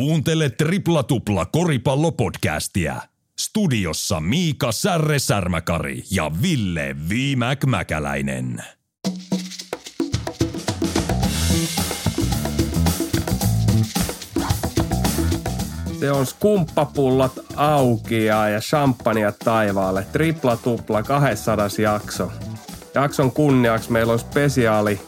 Kuuntele Tripla Tupla koripallopodcastia. Studiossa Miika Särre Särmäkari ja Ville Viimäk Mäkäläinen. Se on skumppapullat auki ja champagnea taivaalle. Tripla tupla 200 jakso. Jakson kunniaksi meillä on spesiaali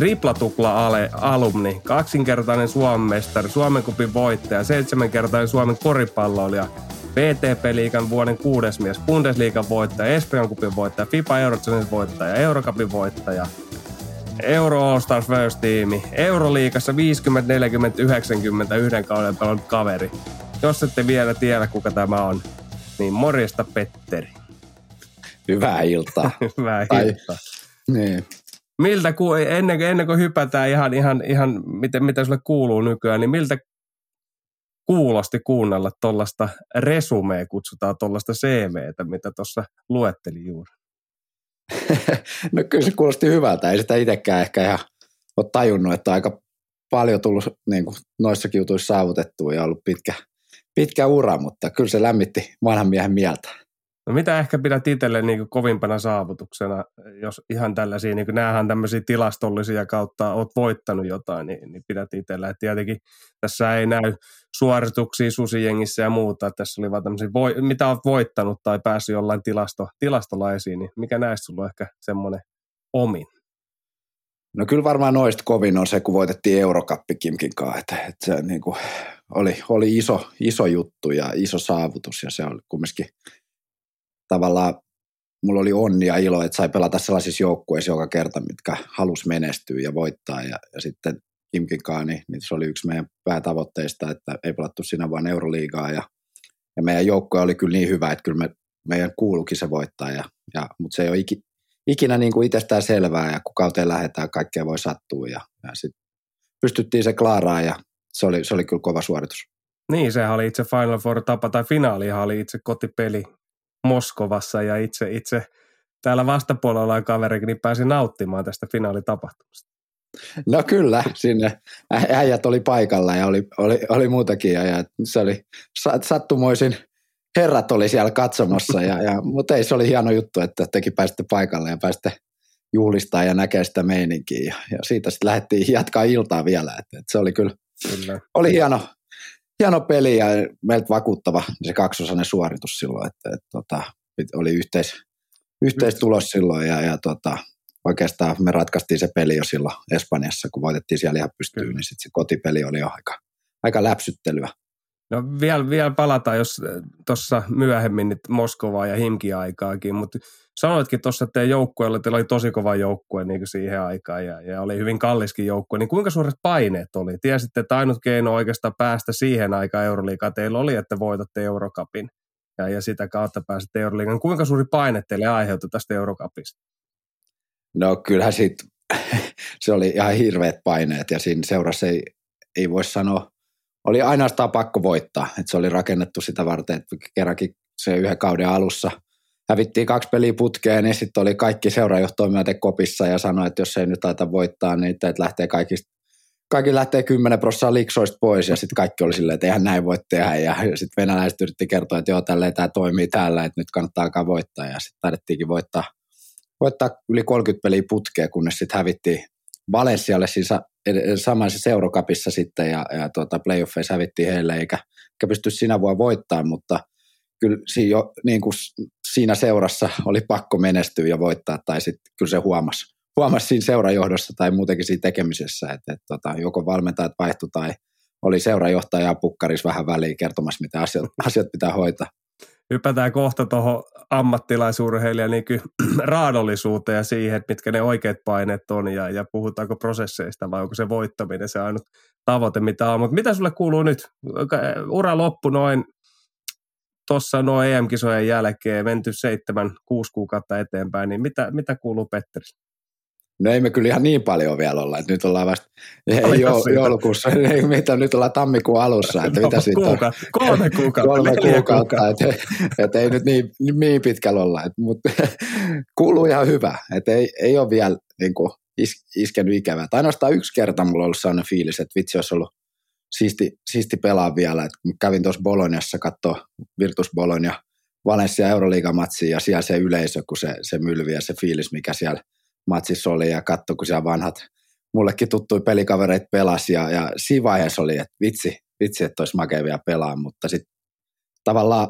tripla tupla ale, alumni, kaksinkertainen Suomen mestari, Suomen kupin voittaja, seitsemänkertainen Suomen koripalloilija, VTP-liigan vuoden kuudes mies, Bundesliigan voittaja, Espanjan kupin voittaja, FIPA Eurochampionsin voittaja, Eurocupin voittaja, Euro All Stars First Teami, Euroliigassa 50, 40, 90 yhden kauden pelannut kaveri. Jos ette vielä tiedä, kuka tämä on, niin morjesta Petteri. Hyvää iltaa. Hyvää tai, iltaa. Niin. Miltä, ku, ennen, ennen kuin hypätään ihan, ihan, ihan miten, mitä sulle kuuluu nykyään, niin miltä kuulosti kuunnella tuollaista resumea, kutsutaan tuollaista CVtä, mitä tuossa luettelin juuri? no kyllä se kuulosti hyvältä. Ei sitä itsekään ehkä ihan ole tajunnut, että aika paljon tullut niin kuin noissakin jutuissa saavutettua ja ollut pitkä, pitkä ura, mutta kyllä se lämmitti vanhan miehen mieltä. No mitä ehkä pidät itselle niin kovimpana saavutuksena, jos ihan tällaisia, niin näähän tämmöisiä tilastollisia kautta oot voittanut jotain, niin, niin pidät itsellä. Et tietenkin tässä ei näy suorituksia susijengissä ja muuta. Tässä oli vaan tämmöisiä, voi, mitä olet voittanut tai päässyt jollain tilasto, tilastolaisiin, niin mikä näistä sulla on ehkä semmoinen omin? No kyllä varmaan noista kovin on se, kun voitettiin Eurokappi Kimkin kanssa, että, että se niin kuin oli, oli iso, iso juttu ja iso saavutus ja se oli kumminkin tavallaan mulla oli onni ja ilo, että sai pelata sellaisissa joukkueissa joka kerta, mitkä halus menestyä ja voittaa. Ja, ja sitten Kimkin Kaani, niin se oli yksi meidän päätavoitteista, että ei pelattu siinä vain Euroliigaa. Ja, ja meidän joukkue oli kyllä niin hyvä, että kyllä me, meidän kuulukin se voittaa. Ja, ja, mutta se ei ole iki, ikinä niin kuin itsestään selvää ja kun kauteen lähdetään, kaikkea voi sattua. Ja, ja sitten pystyttiin se klaaraan ja se oli, se oli kyllä kova suoritus. Niin, sehän oli itse Final Four tapa, tai finaalihan oli itse kotipeli Moskovassa ja itse, itse täällä vastapuolella ollaan kaverikin, niin pääsin nauttimaan tästä finaalitapahtumasta. No kyllä, sinne äijät oli paikalla ja oli, oli, oli muutakin ja se oli sattumoisin herrat oli siellä katsomassa, ja, ja, mutta ei se oli hieno juttu, että tekin pääsitte paikalle ja pääsitte juhlistaa ja näkee sitä meininkiä ja, ja siitä sitten lähdettiin jatkaa iltaa vielä, että, että se oli kyllä, kyllä. oli hieno, hieno peli ja meiltä vakuuttava se kaksosainen suoritus silloin, että, että, että oli yhteis, yhteistulos silloin ja, ja tota, oikeastaan me ratkaistiin se peli jo silloin Espanjassa, kun voitettiin siellä ihan pystyyn, niin sitten se kotipeli oli jo aika, aika läpsyttelyä. No vielä, vielä palataan, jos tuossa myöhemmin nyt Moskovaa ja Himki aikaakin, mutta sanoitkin tuossa, että teidän joukkueella teillä oli tosi kova joukkue niin siihen aikaan ja, ja, oli hyvin kalliskin joukkue, niin kuinka suuret paineet oli? Tiesitte, että ainut keino oikeastaan päästä siihen aikaan Euroliigaan teillä oli, että voitatte Eurokapin ja, ja sitä kautta pääsitte Euroliigaan. Kuinka suuri paine teille aiheutui tästä Eurokapista? No kyllähän siitä, se oli ihan hirveät paineet ja siinä seurassa ei, ei voi sanoa, oli ainoastaan pakko voittaa, että se oli rakennettu sitä varten, että kerrankin se yhden kauden alussa – hävittiin kaksi peliä putkeen, niin sitten oli kaikki seurajohtoon myöten kopissa ja sanoi, että jos ei nyt aita voittaa, niin että lähtee kaikista kaikki lähtee 10 prosenttia liksoista pois. Ja sitten kaikki oli silleen, että eihän näin voi tehdä. Ja sitten venäläiset yritti kertoa, että joo, tälleen tämä toimii täällä, että nyt kannattaa alkaa voittaa. Ja sitten taidettiinkin voittaa, voittaa yli 30 peliä putkeen, kunnes sitten hävittiin Valenssialle siis samassa seurokapissa sitten ja, ja tuota, playoffeissa hävittiin heille eikä, eikä pysty sinä vuonna voittamaan, mutta kyllä siinä, jo, niin kuin siinä seurassa oli pakko menestyä ja voittaa, tai sitten kyllä se huomasi, huomasi siinä seurajohdossa tai muutenkin siinä tekemisessä, että, että tota, joko valmentajat vaihtu tai oli seurajohtaja pukkaris vähän väliin kertomassa, mitä asiat, asiat pitää hoitaa. Hypätään kohta tuohon ammattilaisurheilijan niin raadollisuuteen ja siihen, mitkä ne oikeat paineet on ja, ja puhutaanko prosesseista vai onko se voittaminen se ainut tavoite, mitä on. Mutta mitä sulle kuuluu nyt? Ura loppu noin tuossa nuo EM-kisojen jälkeen menty seitsemän, kuusi kuukautta eteenpäin, niin mitä, mitä kuuluu Petteri? No ei me kyllä ihan niin paljon vielä olla, että nyt ollaan vasta ei, jo, joulukuussa, ei, mitä, nyt ollaan tammikuun alussa, että mitä siitä on? Kolme kuukautta, kolme kuukautta, että, että ei nyt niin, niin pitkällä olla, että, mutta kuuluu ihan hyvä, että ei, ei ole vielä niin kuin, is, iskenyt ikävää. Tai ainoastaan yksi kerta mulla on ollut sellainen fiilis, että vitsi olisi ollut siisti, siisti pelaa vielä. Et kävin tuossa Boloniassa katsoa Virtus Bologna Valencia Euroliigamatsia ja siellä se yleisö, kun se, se mylvi ja se fiilis, mikä siellä matsissa oli ja katso, kun siellä vanhat mullekin tuttui pelikavereita pelasi ja, ja siinä vaiheessa oli, että vitsi, vitsi, että olisi makea vielä pelaa, mutta sitten tavallaan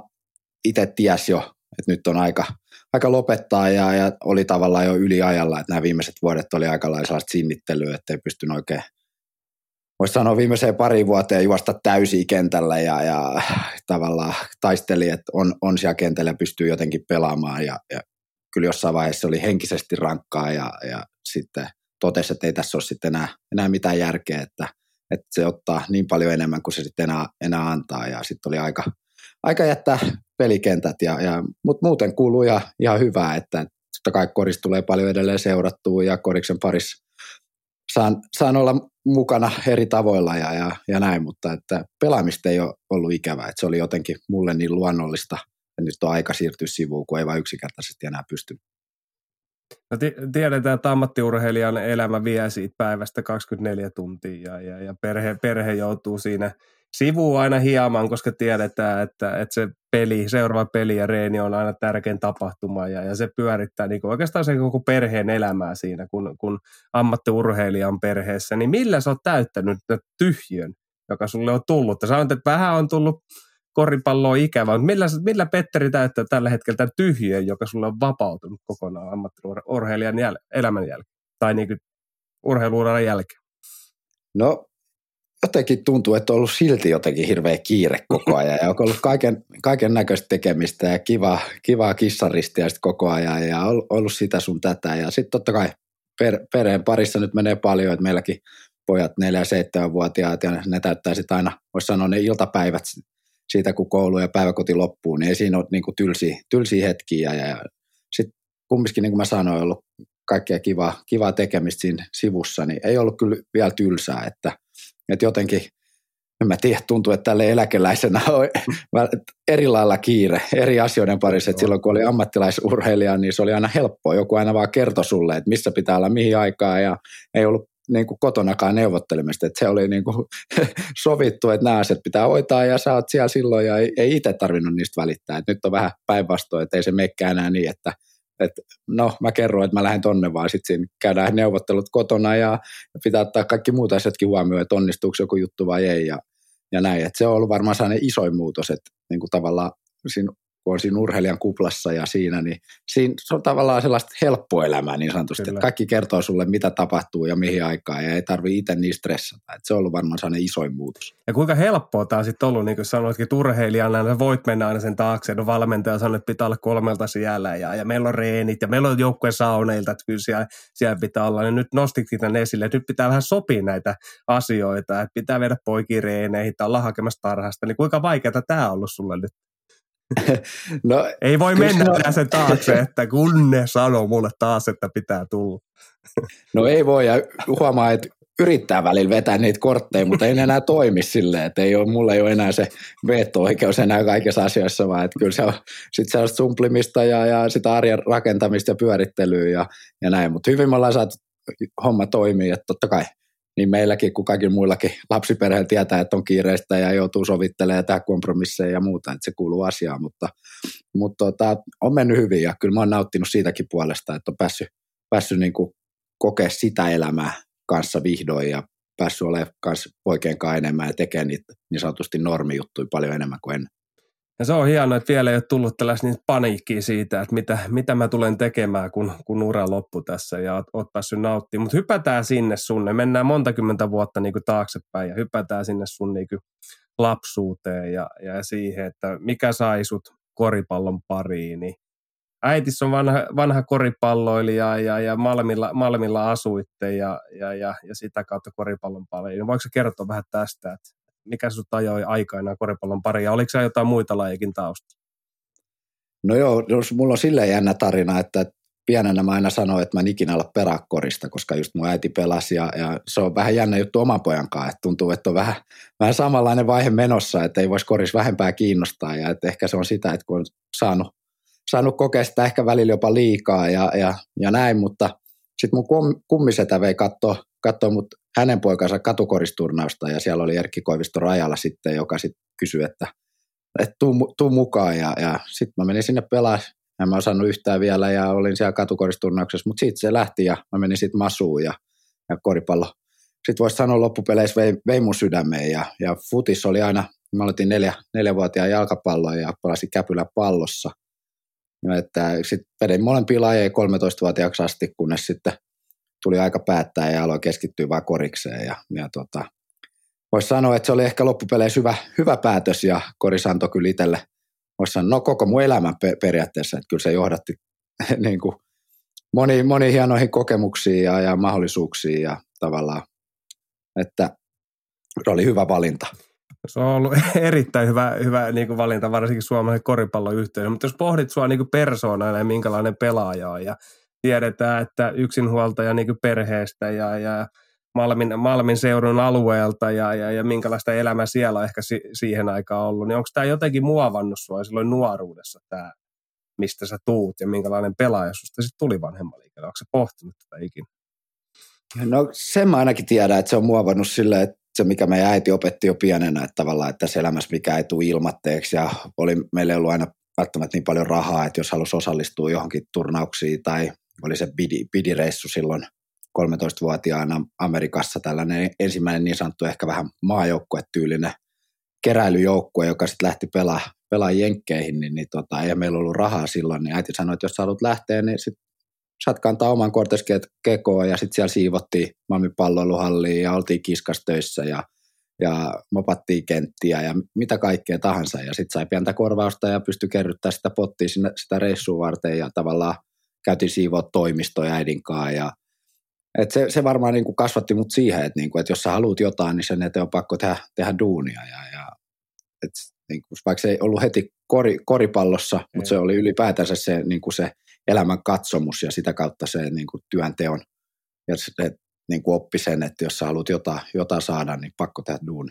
itse ties jo, että nyt on aika, aika lopettaa ja, ja oli tavallaan jo yliajalla, että nämä viimeiset vuodet oli aika lailla sinnittelyä, että ei pystynyt oikein voisi sanoa viimeiseen pari vuoteen juosta täysin kentällä ja, ja tavallaan taisteli, että on, on siellä kentällä ja pystyy jotenkin pelaamaan ja, ja kyllä jossain vaiheessa oli henkisesti rankkaa ja, ja sitten totesi, että ei tässä ole sitten enää, enää mitään järkeä, että, että se ottaa niin paljon enemmän kuin se sitten enää, enää antaa. Ja sitten oli aika, aika jättää pelikentät, ja, ja, mutta muuten kuuluu ihan, ihan hyvää, että totta kai koris tulee paljon edelleen seurattua ja koriksen parissa saan, saan olla mukana eri tavoilla ja, ja, ja näin, mutta että pelaamista ei ole ollut ikävää, että se oli jotenkin mulle niin luonnollista, että nyt on aika siirtyä sivuun, kun ei vain yksinkertaisesti enää pysty. No t- tiedetään, että ammattiurheilijan elämä vie siitä päivästä 24 tuntia ja, ja, ja perhe, perhe joutuu siinä – sivu aina hieman, koska tiedetään, että, että se peli, seuraava peli ja reeni on aina tärkein tapahtuma ja, ja se pyörittää niin kuin oikeastaan sen koko perheen elämää siinä, kun, kun ammattiurheilija on perheessä. Niin millä sä oot täyttänyt tyhjön, joka sulle on tullut? Sanoit, että vähän on tullut koripalloa ikävä, mutta millä, millä Petteri täyttää tällä hetkellä tämän tyhjön, joka sulle on vapautunut kokonaan ammattiurheilijan jäl- elämän jälkeen tai niin urheiluuran jälkeen? No jotenkin tuntuu, että on ollut silti jotenkin hirveä kiire koko ajan ja on ollut kaiken, kaiken näköistä tekemistä ja kiva, kivaa kissaristia sitten koko ajan ja on ollut sitä sun tätä ja sitten totta kai per, perheen parissa nyt menee paljon, että meilläkin pojat 4- ja 7-vuotiaat ja ne täyttää sitten aina, voisi sanoa ne iltapäivät siitä, kun koulu ja päiväkoti loppuu, niin ei siinä ole niin kuin tylsiä, tylsiä hetkiä ja, ja sitten kumminkin, niin kuin mä sanoin, ollut kaikkea kivaa, kivaa tekemistä siinä sivussa, niin ei ollut kyllä vielä tylsää, että – että jotenkin, en mä tiedä, tuntuu, että tälle eläkeläisenä on eri lailla kiire eri asioiden parissa. Että silloin kun oli ammattilaisurheilija, niin se oli aina helppoa. Joku aina vaan kertoi sulle, että missä pitää olla mihin aikaan ja ei ollut niin kuin kotonakaan neuvottelemista. Että se oli niin kuin sovittu, että nämä asiat pitää hoitaa ja sä oot siellä silloin ja ei, ei itse tarvinnut niistä välittää. Et nyt on vähän päinvastoin, että ei se meikään enää niin, että – että no mä kerron, että mä lähden tonne, vaan sitten käydään neuvottelut kotona ja pitää ottaa kaikki muut asiatkin huomioon, että onnistuuko joku juttu vai ei ja, ja näin. Et se on ollut varmaan sellainen isoin muutos, että niin kuin tavallaan siinä kun on siinä urheilijan kuplassa ja siinä, niin siinä se on tavallaan sellaista helppoelämää niin sanotusti, Kyllä. että kaikki kertoo sulle, mitä tapahtuu ja mihin aikaan, ja ei tarvi itse niin stressata. Että se on ollut varmaan sellainen isoin muutos. Ja kuinka helppoa tämä sitten ollut, niin kuin sanoitkin, että urheilijana sä voit mennä aina sen taakse, no valmentaja sanoo, että pitää olla kolmelta siellä, ja, ja meillä on reenit, ja meillä on joukkueen sauneilta, että kyllä siellä, siellä pitää olla, ja nyt nostitkin tämän esille, että nyt pitää vähän sopia näitä asioita, että pitää viedä poikin reeneihin, tai olla hakemassa tarhasta, niin kuinka vaikeaa tämä on ollut sulle nyt? no, Ei voi mennä no, sen taakse, että kun ne sanoo mulle taas, että pitää tulla. no ei voi, ja huomaa, että yrittää välillä vetää niitä kortteja, mutta ei enää toimi silleen, että ei ole, mulla ei ole enää se veto-oikeus enää kaikissa asioissa, vaan että kyllä se on sitten sellaista sumplimista ja, ja sitä arjen rakentamista ja pyörittelyä ja, ja näin, mutta hyvin me ollaan saatu homma toimii, että totta kai niin meilläkin kuin kaikilla muillakin lapsiperheillä tietää, että on kiireistä ja joutuu sovittelemaan ja tehdä kompromisseja ja muuta, että se kuuluu asiaan, mutta, mutta tota, on mennyt hyvin ja kyllä mä oon nauttinut siitäkin puolesta, että on päässyt, päässyt niin kokea sitä elämää kanssa vihdoin ja päässyt olemaan kanssa poikien enemmän ja tekemään niitä niin sanotusti normijuttuja paljon enemmän kuin ennen. Ja se on hienoa, että vielä ei ole tullut tällaista niin paniikkiä siitä, että mitä, mitä mä tulen tekemään, kun, kun ura loppu tässä ja oot, päässyt nauttimaan. Mutta hypätään sinne sunne, mennään monta kymmentä vuotta niin kuin taaksepäin ja hypätään sinne sun niin kuin lapsuuteen ja, ja siihen, että mikä sai sut koripallon pariin. Niin äitis on vanha, vanha koripalloilija ja, ja Malmilla, Malmilla asuitte ja, ja, ja, ja sitä kautta koripallon pariin. Voiko kertoa vähän tästä, että mikä sinut ajoi aikana koripallon pari, ja oliko se jotain muita lajikin taustalla? No joo, jos mulla on silleen jännä tarina, että pienenä mä aina sanoin, että mä en ikinä olla peräkorista, koska just mun äiti pelasi ja, ja se on vähän jännä juttu oman pojan kanssa, että tuntuu, että on vähän, vähän samanlainen vaihe menossa, että ei voisi koris vähempää kiinnostaa ja että ehkä se on sitä, että kun on saanut, saanut kokea sitä ehkä välillä jopa liikaa ja, ja, ja näin, mutta sitten mun kummisetä vei katsoa katsoa mut hänen poikansa katukoristurnausta ja siellä oli Erkki Koivisto Rajalla sitten, joka sitten kysyi, että, että tuu, tuu mukaan ja, ja sitten mä menin sinne pelaa. En mä osannut yhtään vielä ja olin siellä katukoristurnauksessa, mutta sitten se lähti ja mä menin sitten masuun ja, ja koripallo. Sitten voisi sanoa loppupeleissä vei, vei mun sydämeen ja, ja futis oli aina, mä aloitin neljä, neljävuotiaan jalkapalloa ja pelasin käpylä pallossa. Että sitten vedin molempia lajeja 13-vuotiaaksi asti, kunnes sitten tuli aika päättää ja aloin keskittyä vain korikseen. Ja, ja tota, voisi sanoa, että se oli ehkä loppupeleissä hyvä, hyvä päätös ja koris antoi kyllä itselle, voisi sanoa, no koko mun elämän periaatteessa, että kyllä se johdatti niin kuin moni, moni hienoihin kokemuksiin ja, ja mahdollisuuksiin ja tavallaan, että se oli hyvä valinta. Se on ollut erittäin hyvä, hyvä niin kuin valinta, varsinkin suomalaisen koripalloyhteisön. Mutta jos pohdit sua niin persoonana ja minkälainen pelaaja on, ja tiedetään, että yksinhuoltaja niin perheestä ja, ja Malmin, Malmin seudun alueelta ja, ja, ja minkälaista elämää siellä on ehkä si, siihen aikaan ollut, niin onko tämä jotenkin muovannut sinua silloin nuoruudessa tämä, mistä sä tuut ja minkälainen pelaaja susta sitten tuli vanhemman liikkeelle? Onko se pohtinut tätä ikinä? No sen mä ainakin tiedän, että se on muovannut silleen, että se, mikä meidän äiti opetti jo pienenä, että tavallaan, että tässä elämässä mikä ei tule ilmatteeksi ja oli, meillä ei ollut aina välttämättä niin paljon rahaa, että jos halusi osallistua johonkin turnauksiin tai oli se bidi, bidireissu silloin 13-vuotiaana Amerikassa tällainen ensimmäinen niin sanottu ehkä vähän maajoukkuetyylinen keräilyjoukkue, joka sitten lähti pelaa, pelaa jenkkeihin, niin, niin tota, ei meillä ollut rahaa silloin, niin äiti sanoi, että jos sä haluat lähteä, niin sit saat kantaa oman korteskeet kekoon ja sitten siellä siivottiin Malmin palloiluhalliin ja oltiin kiskastöissä ja, ja mopattiin kenttiä ja mitä kaikkea tahansa. Ja sitten sai pientä korvausta ja pystyi kerryttämään sitä pottia sinne, sitä reissua varten ja tavallaan käytiin siivoa toimistoja äidinkaan ja et se, se varmaan niin kuin kasvatti mut siihen, että, niin kuin, että jos sä haluat jotain, niin sen eteen on pakko tehdä, tehdä duunia. Ja, ja, et, niin kuin, vaikka se ei ollut heti kori, koripallossa, mutta se oli ylipäätänsä se, niin kuin se elämän katsomus ja sitä kautta se niin kuin työnteon. Ja se, niin kuin oppi sen, että jos sä haluat jotain, jotain saada, niin pakko tehdä duuni.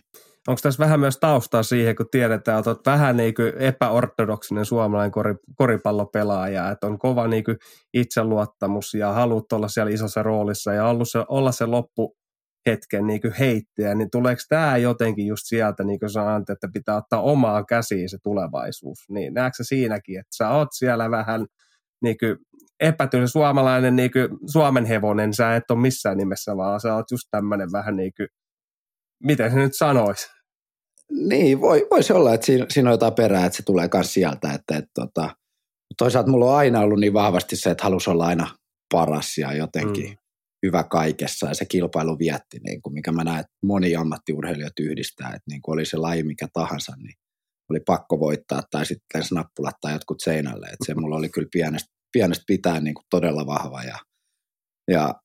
Onko tässä vähän myös taustaa siihen, kun tiedetään, että olet vähän niin kuin epäortodoksinen suomalainen kori, koripallopelaaja, että on kova niin kuin itseluottamus ja haluat olla siellä isossa roolissa ja ollut se, olla se loppu hetken niin kuin heittäjä, niin tuleeko tämä jotenkin just sieltä, niin kuin sanoit, että pitää ottaa omaa käsiin se tulevaisuus, niin näetkö siinäkin, että sä oot siellä vähän niin kuin suomalainen niin kuin Suomen hevonen, sä et ole missään nimessä, vaan sä oot just tämmöinen vähän niin kuin miten se nyt sanoisi? Niin, voi, voisi olla, että siinä, siinä on jotain perää, että se tulee myös sieltä. Että, että, tota, toisaalta mulla on aina ollut niin vahvasti se, että halus olla aina paras ja jotenkin mm. hyvä kaikessa ja se kilpailu vietti, niin kuin, mikä mä näen, että moni ammattiurheilijat yhdistää, että niin kuin oli se laji mikä tahansa, niin oli pakko voittaa tai sitten snappulat tai jotkut seinälle. Että se mulla oli kyllä pienestä, pienestä pitää niin kuin todella vahva. Ja, ja,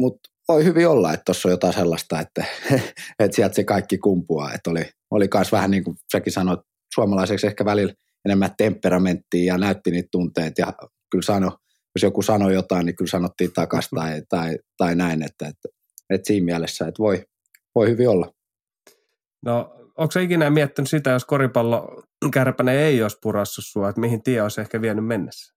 Mutta voi hyvin olla, että tuossa on jotain sellaista, että, että sieltä se kaikki kumpuaa. Että oli, oli myös vähän niin kuin säkin sanoit, suomalaiseksi ehkä välillä enemmän temperamenttia ja näytti niitä tunteita ja kyllä sano, jos joku sanoi jotain, niin kyllä sanottiin takaisin tai, tai, tai näin, että, että, että siinä mielessä, että voi, voi hyvin olla. No, onko se ikinä miettinyt sitä, jos koripallo kärpäne ei olisi purassut sua, että mihin tie olisi ehkä vienyt mennessä?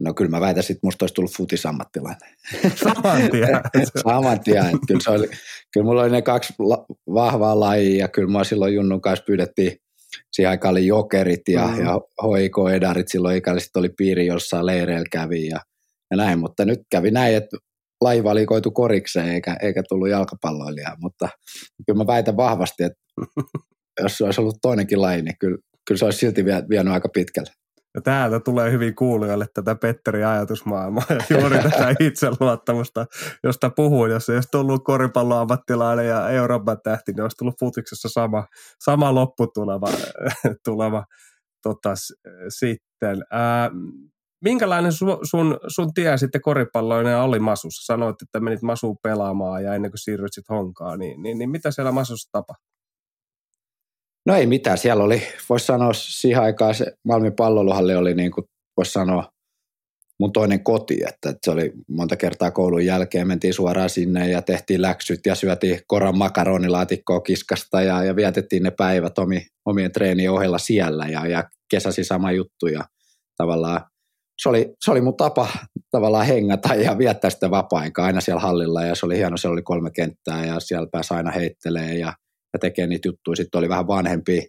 No kyllä mä väitän, että musta olisi tullut futisammattilainen. Saman tien. Saman tien. Kyllä, se oli, kyllä mulla oli ne kaksi la, vahvaa lajia ja kyllä mä silloin Junnun kanssa pyydettiin, siihen aikaan oli jokerit ja, mm. ja hoiko edarit silloin ikäliset oli piiri jossain leireillä kävi ja, ja näin, mutta nyt kävi näin, että laji valikoitu korikseen eikä, eikä tullut jalkapalloilijaa, mutta kyllä mä väitän vahvasti, että jos se olisi ollut toinenkin laji, niin kyllä, kyllä se olisi silti vienyt aika pitkälle. Ja täältä tulee hyvin kuulijoille tätä Petterin ajatusmaailmaa ja juuri tätä itseluottamusta, josta puhuin. Jos ei olisi tullut koripalloammattilainen ja Euroopan tähti, niin olisi tullut futiksessa sama, sama lopputulema tulema, tota, sitten. Ää, minkälainen su, sun, sun tie sitten koripalloinen oli Masussa? Sanoit, että menit Masuun pelaamaan ja ennen kuin siirryt sitten Honkaan, niin, niin, niin mitä siellä Masussa tapahtui? No ei mitään, siellä oli, voisi sanoa siihen aikaan se Malmin palloluhalli oli niin kuin, voisi sanoa mun toinen koti, että, että se oli monta kertaa koulun jälkeen, mentiin suoraan sinne ja tehtiin läksyt ja syötiin koran makaronilaatikkoa kiskasta ja, ja vietettiin ne päivät omi, omien treenien ohella siellä ja, ja kesäsi sama juttu ja tavallaan se oli, se oli mun tapa tavallaan hengata ja viettää sitä vapaa-aikaa aina siellä hallilla ja se oli hieno, siellä oli kolme kenttää ja siellä pääsi aina heittelee ja, ja tekee niitä juttuja. Sitten oli vähän vanhempia,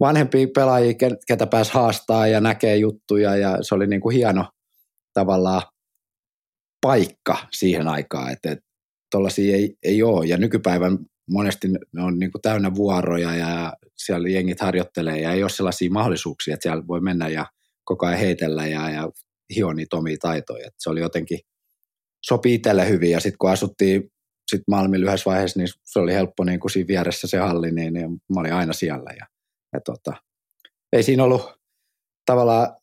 vanhempia pelaajia, ketä pääsi haastaa ja näkee juttuja ja se oli niin kuin hieno tavallaan paikka siihen aikaan, että, tuollaisia ei, ei ole. Ja nykypäivän monesti ne on niin kuin täynnä vuoroja ja siellä jengit harjoittelee ja ei ole sellaisia mahdollisuuksia, että siellä voi mennä ja koko ajan heitellä ja, ja hio niitä omia taitoja. Et se oli jotenkin, sopi itselle hyvin ja sitten kun asuttiin sit Malmin lyhyessä vaiheessa, niin se oli helppo niin kuin siinä vieressä se halli, niin, niin mä olin aina siellä. Ja, ja tota, ei siinä ollut tavallaan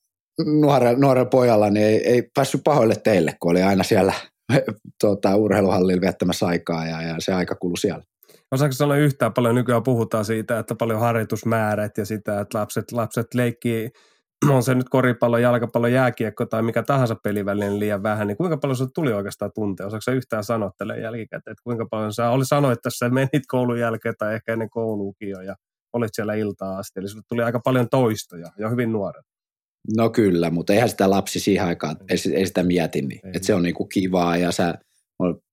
nuorella, nuorella pojalla, niin ei, ei päässyt pahoille teille, kun oli aina siellä tuota, urheiluhallilla viettämässä aikaa ja, ja se aika kului siellä. Osaako sanoa yhtään paljon, nykyään puhutaan siitä, että paljon harjoitusmäärät ja sitä, että lapset, lapset leikkii, on se nyt koripallo, jalkapallo, jääkiekko tai mikä tahansa pelivälinen liian vähän, niin kuinka paljon se tuli oikeastaan tuntea? Osaako sä yhtään sanottele jälkikäteen, että kuinka paljon sä oli sanoit, että sä menit koulun jälkeen tai ehkä ennen kouluukin jo ja olit siellä iltaa asti, eli sulle tuli aika paljon toistoja ja hyvin nuoret. No kyllä, mutta eihän sitä lapsi siihen aikaan, ei, ei sitä mieti, niin. että se on niinku kivaa ja sä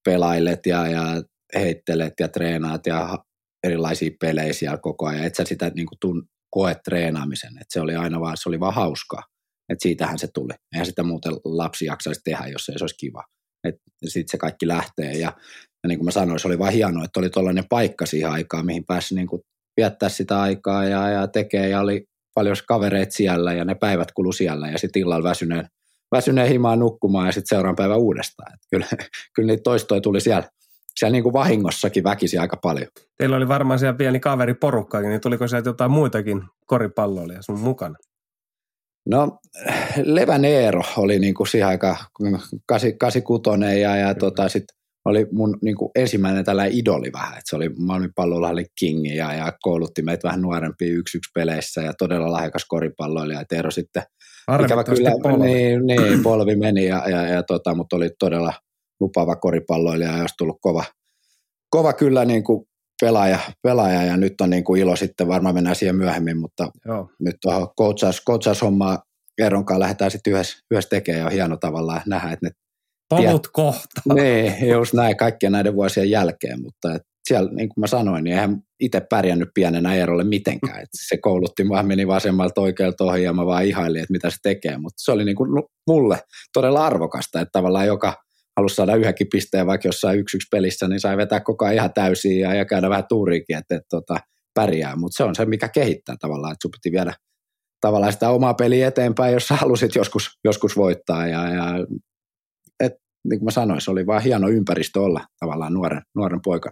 pelailet ja, ja heittelet ja treenaat ja erilaisia pelejä siellä koko ajan, et sä sitä niinku tun, koe treenaamisen, että se oli aina vaan, se oli vaan hauskaa, että siitähän se tuli. Eihän sitä muuten lapsi jaksaisi tehdä, jos ei se olisi kiva. Sitten se kaikki lähtee ja, ja niin kuin mä sanoin, se oli vaan hienoa, että oli tuollainen paikka siihen aikaan, mihin pääsi niin kuin viettää sitä aikaa ja, ja tekee ja oli paljon kavereita siellä ja ne päivät kulu siellä ja sitten illalla väsyneen, väsyneen himaan nukkumaan ja sitten seuraavan päivän uudestaan. Et kyllä, kyllä niitä toistoja tuli siellä, siellä niin kuin vahingossakin väkisi aika paljon. Teillä oli varmaan siellä pieni kaveriporukkakin, niin tuliko sieltä jotain muitakin koripalloilijia sun mukana? No Levän Eero oli niin kuin siihen aikaan 86 ja, ja tota, sitten oli mun niin kuin ensimmäinen tällainen idoli vähän, että se oli Malmin pallolla oli kingi ja, ja koulutti meitä vähän nuorempia yksi yksi peleissä ja todella lahjakas koripalloilija, Eero sitten ikävä kyllä, polvi. Niin, niin, polvi meni ja, ja, ja tota, mutta oli todella lupaava koripalloilija ja olisi tullut kova, kova kyllä niin kuin pelaaja, pelaaja ja nyt on niin kuin ilo sitten, varmaan mennään siihen myöhemmin, mutta Joo. nyt tuohon coachaus, coachaus-hommaa Eeron kanssa lähdetään sitten yhdessä, yhdessä tekemään ja on hieno tavallaan nähdä, että ne tiet, kohta. Niin, just näin kaikkien näiden vuosien jälkeen, mutta et siellä, niin kuin mä sanoin, niin eihän itse pärjännyt pienenä Eerolle mitenkään. Et se koulutti, vaan meni vasemmalta oikealta ohi ja mä vaan ihailin, että mitä se tekee. Mutta se oli niin kuin mulle todella arvokasta, että tavallaan joka halusi saada yhdenkin pisteen vaikka jossain yksi yksi pelissä, niin sai vetää koko ajan ihan täysin ja, ja käydä vähän tuuriikin, että, että, että pärjää. Mutta se on se, mikä kehittää tavallaan, että sun piti viedä tavallaan sitä omaa peliä eteenpäin, jos sä halusit joskus, joskus voittaa. Ja, ja et, niin kuin mä sanoin, se oli vaan hieno ympäristö olla tavallaan nuoren, nuoren poika.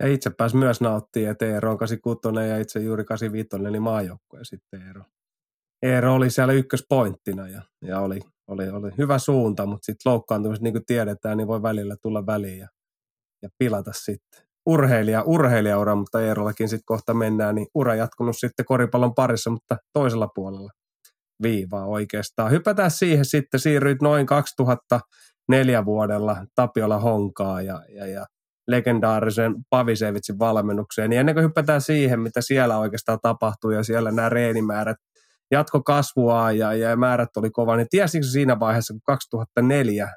Ja itse pääsi myös nauttimaan, että Eero on 86 ja itse juuri 85 niin maajoukkue sitten Eero. Eero oli siellä ykköspointtina ja, ja oli, oli, oli, hyvä suunta, mutta sitten loukkaantumiset, niin kuin tiedetään, niin voi välillä tulla väliin ja, ja pilata sitten. Urheilija, urheilijaura, mutta Eerollakin sitten kohta mennään, niin ura jatkunut sitten koripallon parissa, mutta toisella puolella viivaa oikeastaan. Hypätään siihen sitten, siirryit noin 2004 vuodella Tapiola Honkaa ja, ja, ja legendaarisen Pavisevitsin valmennukseen. Niin ennen kuin hypätään siihen, mitä siellä oikeastaan tapahtuu ja siellä nämä reenimäärät jatko kasvua ja, ja määrät oli kova, niin tiesitkö siinä vaiheessa, kun 2004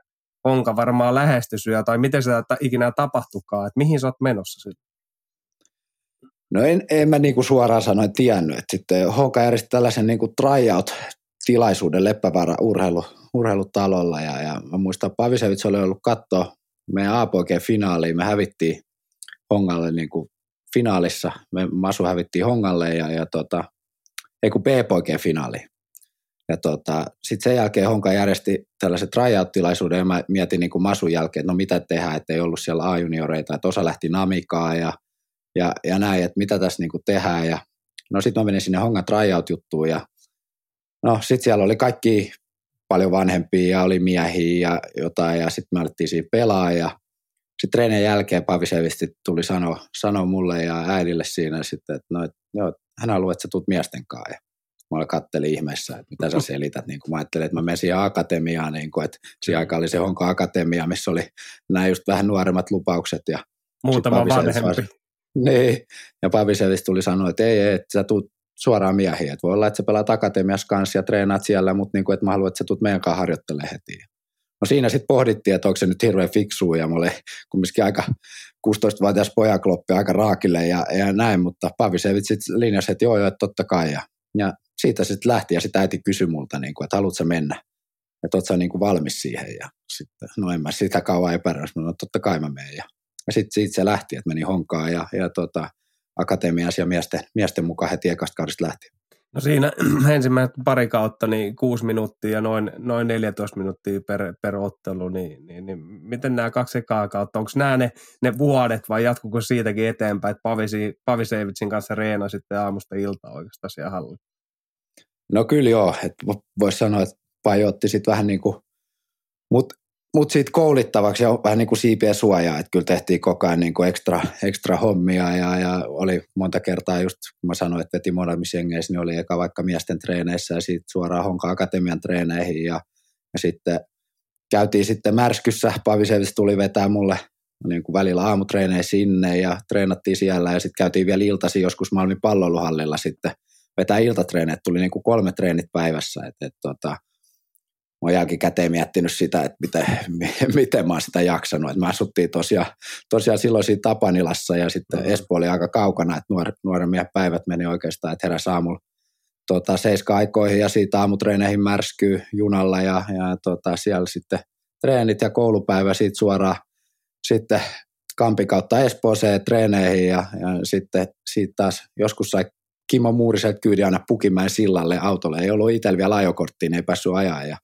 Honka varmaan lähestyi tai miten se ikinä tapahtukaan, että mihin sä oot menossa sitten? No en, en mä niinku suoraan sanoen tiennyt, että sitten Honka järjesti tällaisen niinku tryout-tilaisuuden Leppävaara urheilu, urheilutalolla ja, ja mä muistan Pavisevits oli ollut katsoa meidän APG-finaaliin, me hävittiin Hongalle niinku finaalissa, me Masu hävittiin Hongalle ja, ja tota, ei kun B-poikien finaali. Ja tota, sitten sen jälkeen Honka järjesti tällaisen tryout-tilaisuuden ja mä mietin niin kuin Masun jälkeen, että no mitä tehdään, että ei ollut siellä A-junioreita, että osa lähti Namikaa ja, ja, ja näin, että mitä tässä niin kuin tehdään. Ja, no sitten mä menin sinne Hongan tryout-juttuun ja no sitten siellä oli kaikki paljon vanhempia ja oli miehiä ja jotain ja sitten me alettiin siinä pelaa ja sitten treenien jälkeen Pavisevisti tuli sanoa, sanoa mulle ja äidille siinä sitten, että no, et, joo, hän haluaa, että sä tulet miesten kanssa. Ja mä kattelin ihmeessä, että mitä sä selität. Niin kun mä ajattelin, että mä menen siihen akatemiaan, niin kun, että siihen aikaan oli se Honko Akatemia, missä oli nämä just vähän nuoremmat lupaukset. Ja Muutama vanhempi. Niin, ja Pavisevis tuli sanoa, että ei, ei, että sä tuut suoraan miehiä. Et voi olla, että sä pelaat akatemiassa kanssa ja treenaat siellä, mutta niin kuin, että mä haluan, että sä tulet meidän kanssa harjoittelemaan heti. No siinä sitten pohdittiin, että onko se nyt hirveän fiksua ja olin kumminkin aika 16-vuotias pojakloppi aika raakille ja, ja näin, mutta Pavisevit sitten linjasi, että joo, joo, että totta kai. Ja, ja siitä sitten lähti ja sitten äiti kysyi multa, niin kuin, että haluatko mennä, että ootko niin kuin valmis siihen. Ja sitten, no en mä sitä kauan epäröisi, no totta kai mä menen. Ja, ja sitten siitä se lähti, että meni honkaan ja, ja tota, akatemiassa ja miesten, miesten mukaan heti ekasta kaudesta lähti. No siinä ensimmäiset pari kautta, niin kuusi minuuttia ja noin, noin 14 minuuttia per, per ottelu, niin, niin, niin, miten nämä kaksi ekaa kautta, onko nämä ne, ne vuodet vai jatkuko siitäkin eteenpäin, että Pavisi, Pavisevitsin kanssa reena sitten aamusta iltaa oikeastaan siellä hallilla? No kyllä joo, että voisi sanoa, että Pai otti sitten vähän niin kuin, mutta mut siitä koulittavaksi ja vähän niin kuin siipien suojaa, että kyllä tehtiin koko ajan niin kuin ekstra, ekstra hommia ja, ja, oli monta kertaa just, kun mä sanoin, että veti molemmissa jengeissä, niin oli eka vaikka miesten treeneissä ja sitten suoraan Honka Akatemian treeneihin ja, ja sitten käytiin sitten Märskyssä, Pavisevits tuli vetää mulle niin kuin välillä aamutreenejä sinne ja treenattiin siellä ja sitten käytiin vielä iltasi joskus Malmin palloiluhallilla sitten vetää iltatreenejä, tuli niin kuin kolme treenit päivässä, että et, tota, mä oon jälkikäteen miettinyt sitä, että miten, miten mä oon sitä jaksanut. Et mä asuttiin tosiaan, tosiaan silloin siinä Tapanilassa ja sitten mm-hmm. Espoo oli aika kaukana, että nuor, nuoren miehen päivät meni oikeastaan, että heräsi aamulla tota, seiska-aikoihin ja siitä aamutreeneihin märskyy junalla ja, ja tota, siellä sitten treenit ja koulupäivä siitä suoraan sitten Kampi kautta Espooseen treeneihin ja, ja sitten siitä taas joskus sai Kimmo Muuriselta kyydi aina Pukimäen sillalle autolle. Ei ollut itsellä vielä ajokorttia, niin ei päässyt ajaa ja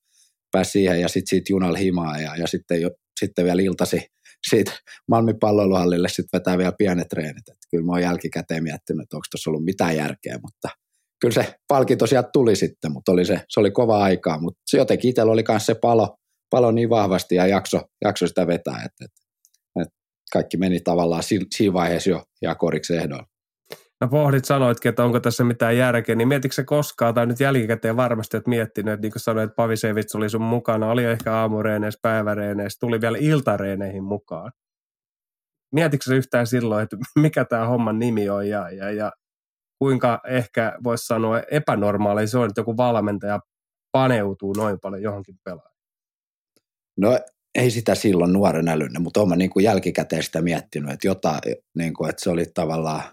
pääsi siihen ja sitten siitä junalla himaa ja, ja sitten, jo, sitten vielä iltasi siitä Malmin palloiluhallille sitten vetää vielä pienet treenit. Et kyllä mä oon jälkikäteen miettinyt, että onko tuossa ollut mitään järkeä, mutta kyllä se palkinto sieltä tuli sitten, mutta oli se, se oli kova aikaa, mutta se jotenkin itsellä oli myös se palo, palo niin vahvasti ja jakso, jakso sitä vetää, että, että, että kaikki meni tavallaan siinä vaiheessa jo ja koriksi ehdoilla no pohdit, sanoitkin, että onko tässä mitään järkeä, niin mietitkö se koskaan, tai nyt jälkikäteen varmasti että miettinyt, että niin kuin sanoit, että Pavisevits oli sun mukana, oli ehkä aamureeneissä, päiväreeneissä, tuli vielä iltareeneihin mukaan. Mietitkö se yhtään silloin, että mikä tämä homman nimi on ja, ja, ja kuinka ehkä voisi sanoa epänormaali se on, että joku valmentaja paneutuu noin paljon johonkin pelaajan? No ei sitä silloin nuoren älynne, mutta olen niin kuin jälkikäteen sitä miettinyt, että, jotain, niin kuin, että se oli tavallaan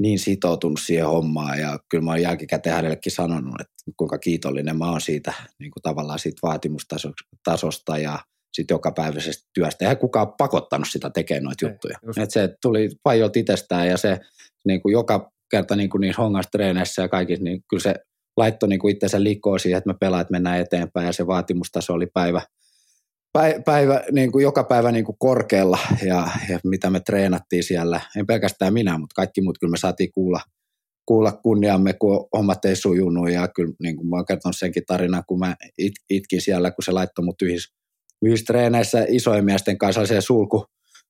niin sitoutunut siihen hommaan ja kyllä mä oon jälkikäteen hänellekin sanonut, että kuinka kiitollinen mä oon siitä niin kuin tavallaan siitä vaatimustasosta ja sitten jokapäiväisestä työstä. Eihän kukaan pakottanut sitä tekemään noita Ei, juttuja. Et se tuli paljon itsestään ja se niin kuin joka kerta niin kuin niissä hongastreeneissä ja kaikissa, niin kyllä se laittoi niin kuin itsensä likoon siihen, että me pelaat mennään eteenpäin ja se vaatimustaso oli päivä, päivä, niin kuin joka päivä niin kuin korkealla ja, ja, mitä me treenattiin siellä. En pelkästään minä, mutta kaikki muut kyllä me saatiin kuulla, kuulla kunniamme, kun hommat ei sujunut. Ja kyllä niin kuin mä oon kertonut senkin tarinan, kun mä it, itkin siellä, kun se laittoi mut yhdessä, yhdessä treeneissä isojen miesten kanssa se sulku,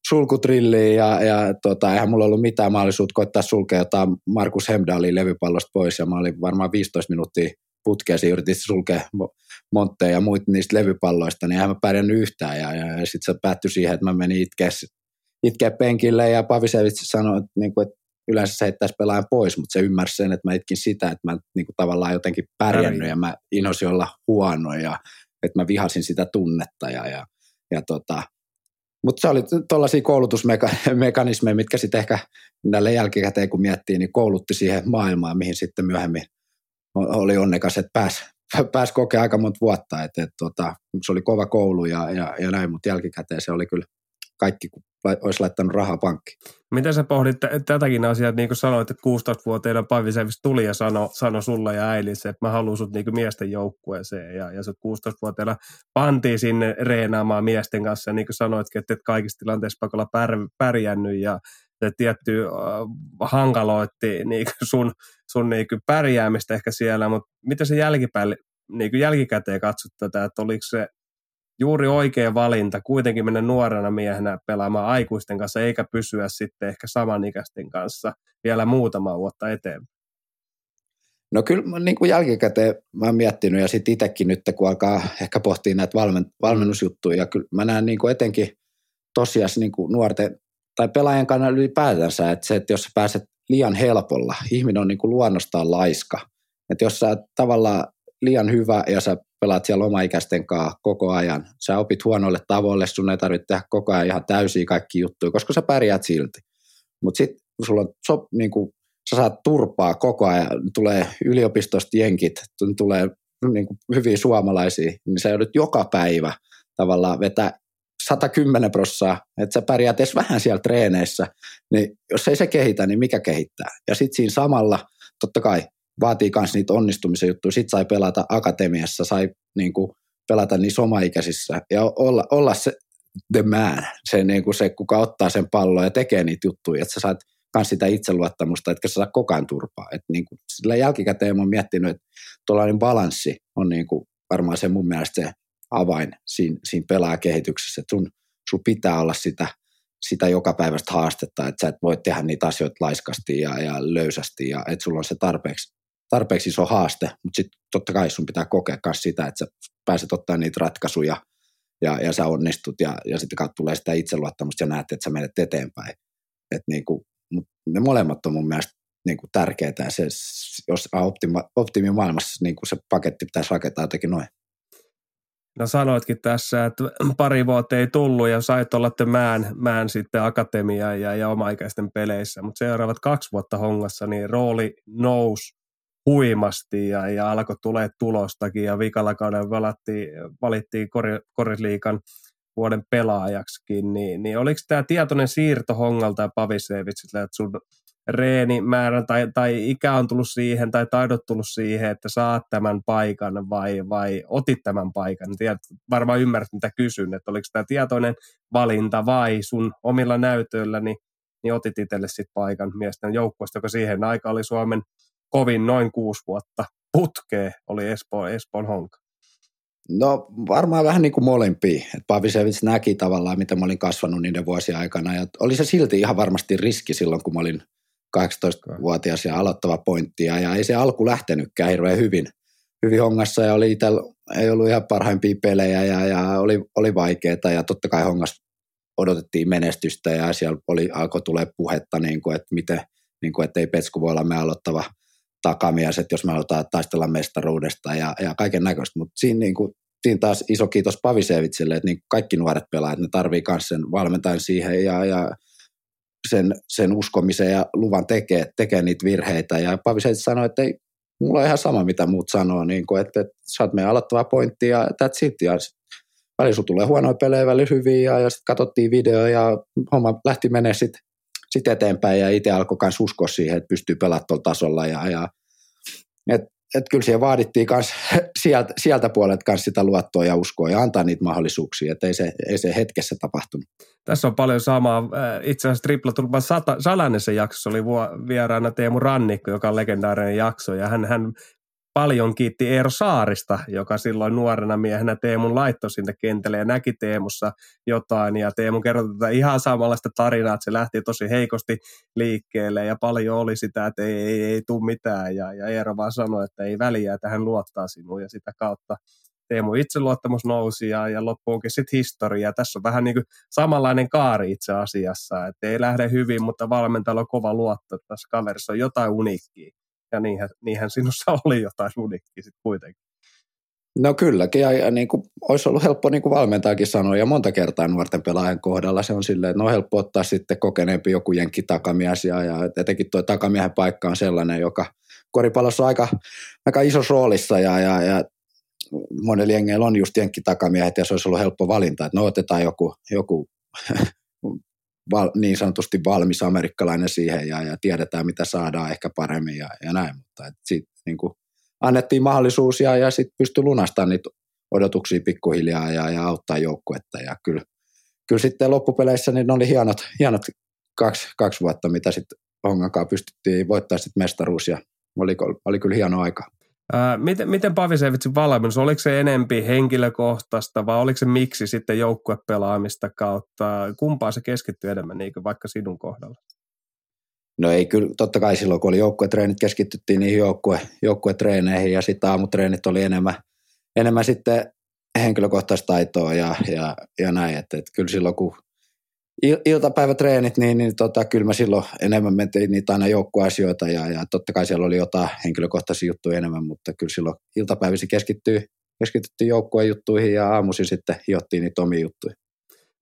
sulkutrilliin ja, ja tota, eihän mulla ollut mitään mahdollisuutta koittaa sulkea jotain Markus Hemdalin levypallosta pois ja mä olin varmaan 15 minuuttia putkeesi yritin sulkea montteja ja muita niistä levypalloista, niin eihän mä pärjännyt yhtään. Ja, ja, ja sitten se päättyi siihen, että mä menin itkeä, itkeä penkille ja Pavisevits sanoi, että, niin kuin, että yleensä se heittäisi pelaajan pois, mutta se ymmärsi sen, että mä itkin sitä, että mä niin kuin, tavallaan jotenkin pärjännyt ja mä inhosin olla huono ja että mä vihasin sitä tunnetta ja, ja, ja tota, mutta se oli tuollaisia koulutusmekanismeja, mitkä sitten ehkä näille jälkikäteen kun miettii, niin koulutti siihen maailmaan, mihin sitten myöhemmin oli onnekas, että pääsi pääs kokea aika monta vuotta, että et, tota, se oli kova koulu ja, ja, ja näin, mutta jälkikäteen se oli kyllä kaikki, kun olisi laittanut rahaa pankkiin. Miten sä pohdit tätäkin asiaa, niin kuin sanoit, että 16-vuotiaana Pavisevis tuli ja sanoi sano sulle ja äidille, että mä haluan sut niin miesten joukkueeseen ja, ja sut 16-vuotiaana pantiin sinne reenaamaan miesten kanssa ja niin kuin sanoitkin, että et kaikissa tilanteissa pakolla pär, pärjännyt ja se tietty äh, hankaloitti niin sun, sun niin pärjäämistä ehkä siellä, mutta miten se jälkipäin, niin jälkikäteen katsot tätä, että oliko se juuri oikea valinta kuitenkin mennä nuorena miehenä pelaamaan aikuisten kanssa, eikä pysyä sitten ehkä samanikäisten kanssa vielä muutama vuotta eteen. No kyllä niin kuin jälkikäteen mä oon miettinyt ja sitten itsekin nyt, kun alkaa ehkä pohtia näitä valmen, valmennusjuttuja, ja kyllä mä näen niin kuin etenkin tosiaan niin kuin nuorten tai pelaajan kannalta ylipäätänsä, että se, että jos sä pääset liian helpolla. Ihminen on niin kuin luonnostaan laiska. Että jos sä tavallaan liian hyvä ja sä pelaat siellä omaikäisten kanssa koko ajan, sä opit huonoille tavoille, sun ei tarvitse tehdä koko ajan ihan täysiä kaikki juttuja, koska sä pärjäät silti. Mutta sitten sulla on sop, niin kuin, sä saat turpaa koko ajan, tulee yliopistosta jenkit, tulee niin kuin hyviä suomalaisia, niin sä joudut joka päivä tavallaan vetää 110 prossaa, että sä pärjäät edes vähän siellä treeneissä, niin jos ei se kehitä, niin mikä kehittää? Ja sitten siinä samalla, totta kai, vaatii myös niitä onnistumisen juttuja. Sitten sai pelata akatemiassa, sai niin kuin, pelata niissä omaikäisissä ja olla, olla se the man, se, niin kuin se, kuka ottaa sen pallon ja tekee niitä juttuja, että sä saat myös sitä itseluottamusta, että sä saa koko ajan turpaa. Et niin kuin, sillä jälkikäteen olen miettinyt, että tuollainen balanssi on niin kuin varmaan se mun mielestä se avain siinä, siinä pelaajakehityksessä, sun, sun pitää olla sitä, sitä joka päivästä haastetta, että sä et voi tehdä niitä asioita laiskasti ja, ja löysästi ja että sulla on se tarpeeksi, tarpeeksi iso haaste, mutta sitten totta kai sun pitää kokea myös sitä, että sä pääset ottaa niitä ratkaisuja ja, ja sä onnistut ja, ja sitten kautta tulee sitä itseluottamusta ja näet, että sä menet eteenpäin. Et niin kuin, ne molemmat on mun mielestä niin kuin ja se, jos optima, optimimaailmassa niin kuin se paketti pitäisi rakentaa jotenkin noin. No sanoitkin tässä, että pari vuotta ei tullut ja sait olla te mään, mään sitten akatemia ja, ja omaikäisten peleissä, mutta seuraavat kaksi vuotta hongassa, niin rooli nousi huimasti ja, ja alkoi tulee tulostakin ja vikalla kaudella valittiin, valittiin Korisliikan vuoden pelaajaksikin, niin, niin oliko tämä tietoinen siirto Hongalta ja Pavisevitsillä, että sun reenimäärän tai, tai ikä on tullut siihen tai taidot tullut siihen, että saat tämän paikan vai, vai otit tämän paikan. Tiedät, varmaan ymmärrät, mitä kysyn, että oliko tämä tietoinen valinta vai sun omilla näytöillä, niin, niin otit itselle sitten paikan miesten joukkueesta, joka siihen aikaan oli Suomen kovin noin kuusi vuotta putkee, oli Espoo, Espoon honka. No varmaan vähän niin kuin molempia. Pavisevits näki tavallaan, mitä mä olin kasvanut niiden vuosien aikana. Ja oli se silti ihan varmasti riski silloin, kun mä olin 18-vuotias ja aloittava pointti. Ja ei se alku lähtenytkään hirveän hyvin, hyvin hongassa ja oli itellä, ei ollut ihan parhaimpia pelejä ja, ja oli, oli vaikeaa. Ja totta kai hongas odotettiin menestystä ja siellä oli, alkoi tulee puhetta, niin kuin, että miten, niin kuin, että ei Petsku voi olla me aloittava takamies, että jos me halutaan taistella mestaruudesta ja, ja kaiken näköistä. Mutta siinä, niin kuin, siinä taas iso kiitos Pavisevitsille, että niin kaikki nuoret pelaajat, ne tarvii myös sen valmentajan siihen ja, ja sen, sen uskomisen ja luvan tekee, tekee niitä virheitä. Ja Pavisevits sanoi, että ei, mulla on ihan sama, mitä muut sanoo, niin kuin, että, että sä oot meidän aloittava pointti ja that's it. Ja välillä tulee huonoja pelejä, välillä hyviä ja, ja sitten katsottiin video ja homma lähti menee sitten sit eteenpäin ja itse alkoi myös uskoa siihen, että pystyy pelaamaan tuolla tasolla ja, ja et, et kyllä siihen vaadittiin kans sieltä, sieltä puolelta kans sitä luottoa ja uskoa ja antaa niitä mahdollisuuksia, että ei se, ei se hetkessä tapahtunut. Tässä on paljon samaa. Äh, itse asiassa Tripla Tulpan Salainen jaksossa oli vieraana Teemu Rannikko, joka on legendaarinen jakso, ja hän, hän paljon kiitti Eero Saarista, joka silloin nuorena miehenä Teemun laittoi sinne kentälle ja näki Teemussa jotain. Ja Teemu kertoi tätä ihan samanlaista tarinaa, että se lähti tosi heikosti liikkeelle ja paljon oli sitä, että ei, ei, ei tule mitään. Ja, ja Eero vaan sanoi, että ei väliä, että hän luottaa sinuun ja sitä kautta Teemu itseluottamus nousi ja, ja loppuunkin sitten historia. Tässä on vähän niin kuin samanlainen kaari itse asiassa, että ei lähde hyvin, mutta valmentajalla on kova luotto, että tässä kaverissa on jotain uniikkiä ja niinhän, niinhän sinussa oli jotain uniikkiä sitten kuitenkin. No kylläkin, ja, ja niin kuin, olisi ollut helppo niin kuin valmentajakin sanoa, ja monta kertaa nuorten pelaajan kohdalla se on silleen, että no on helppo ottaa sitten kokeneempi joku jenkki takamies, ja, ja etenkin tuo takamiehen paikka on sellainen, joka koripallossa on aika, aika isossa roolissa, ja, ja, ja monella jengeillä on just jenkki takamiehet, ja se olisi ollut helppo valinta, että no otetaan joku, joku val, niin sanotusti valmis amerikkalainen siihen ja, ja tiedetään, mitä saadaan ehkä paremmin ja, ja näin. Mutta sitten niin annettiin mahdollisuus ja, ja sitten pystyi lunastamaan niitä odotuksia pikkuhiljaa ja, ja auttaa joukkuetta. Ja kyllä, kyllä sitten loppupeleissä niin oli hienot, hienot kaksi, kaksi vuotta, mitä sitten Hongankaan pystyttiin voittaa sitten mestaruus ja oli, oli kyllä hieno aika. Ää, miten, miten Pavisevitsin valmennus, oliko se enempi henkilökohtaista vai oliko se miksi sitten joukkuepelaamista kautta? Kumpaa se keskittyy enemmän niin kuin vaikka sinun kohdalla? No ei kyllä, totta kai silloin kun oli joukkuetreenit, keskityttiin niihin joukkue, joukkuetreeneihin ja sitten aamutreenit oli enemmän, enemmän sitten henkilökohtaista taitoa ja, ja, ja näin. Että, että kyllä silloin kun il- iltapäivätreenit, niin, niin tota, kyllä mä silloin enemmän mentiin niitä aina joukkueasioita ja, ja totta kai siellä oli jotain henkilökohtaisia juttuja enemmän, mutta kyllä silloin iltapäivisin keskittyy, keskityttiin joukkueen juttuihin ja aamuisin sitten hiottiin niitä omia juttuja.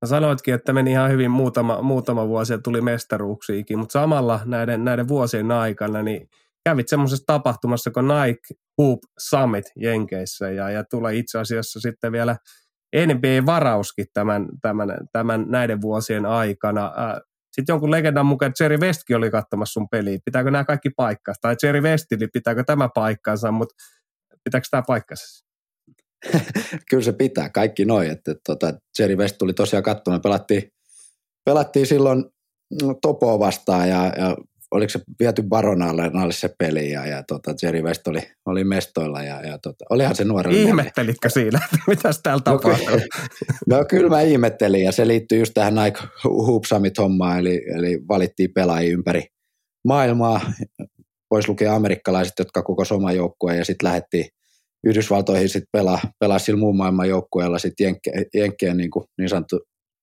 No sanoitkin, että meni ihan hyvin muutama, muutama vuosi ja tuli mestaruuksiikin, mutta samalla näiden, näiden vuosien aikana niin kävit semmoisessa tapahtumassa kuin Nike Hoop Summit Jenkeissä ja, ja tulee itse asiassa sitten vielä NBA-varauskin tämän, tämän, tämän näiden vuosien aikana. Sitten jonkun legendan mukaan Jerry Westkin oli katsomassa sun peliä. Pitääkö nämä kaikki paikkansa? Tai Jerry West, niin pitääkö tämä paikkansa, mutta pitääkö tämä paikkansa? Kyllä se pitää, kaikki noin. Että, tota, Jerry West tuli tosiaan katsomaan. Pelattiin, pelattiin silloin Topoa vastaan ja, ja oliko se viety Baronaalle alle se peli ja, ja tota, Jerry West oli, oli mestoilla ja, ja tota, olihan se nuori. Ihmettelitkö siinä, että mitäs täällä no, tapahtuu? no kyllä mä ihmettelin ja se liittyy just tähän Nike Hoop Summit-hommaan, eli, eli valittiin pelaajia ympäri maailmaa, pois lukea amerikkalaiset, jotka koko soma joukkueen ja sitten lähdettiin Yhdysvaltoihin sitten pelaa, pelaa sillä muun maailman joukkueella sitten Jenkkeen, Jenkkeen niin, kuin niin sanottu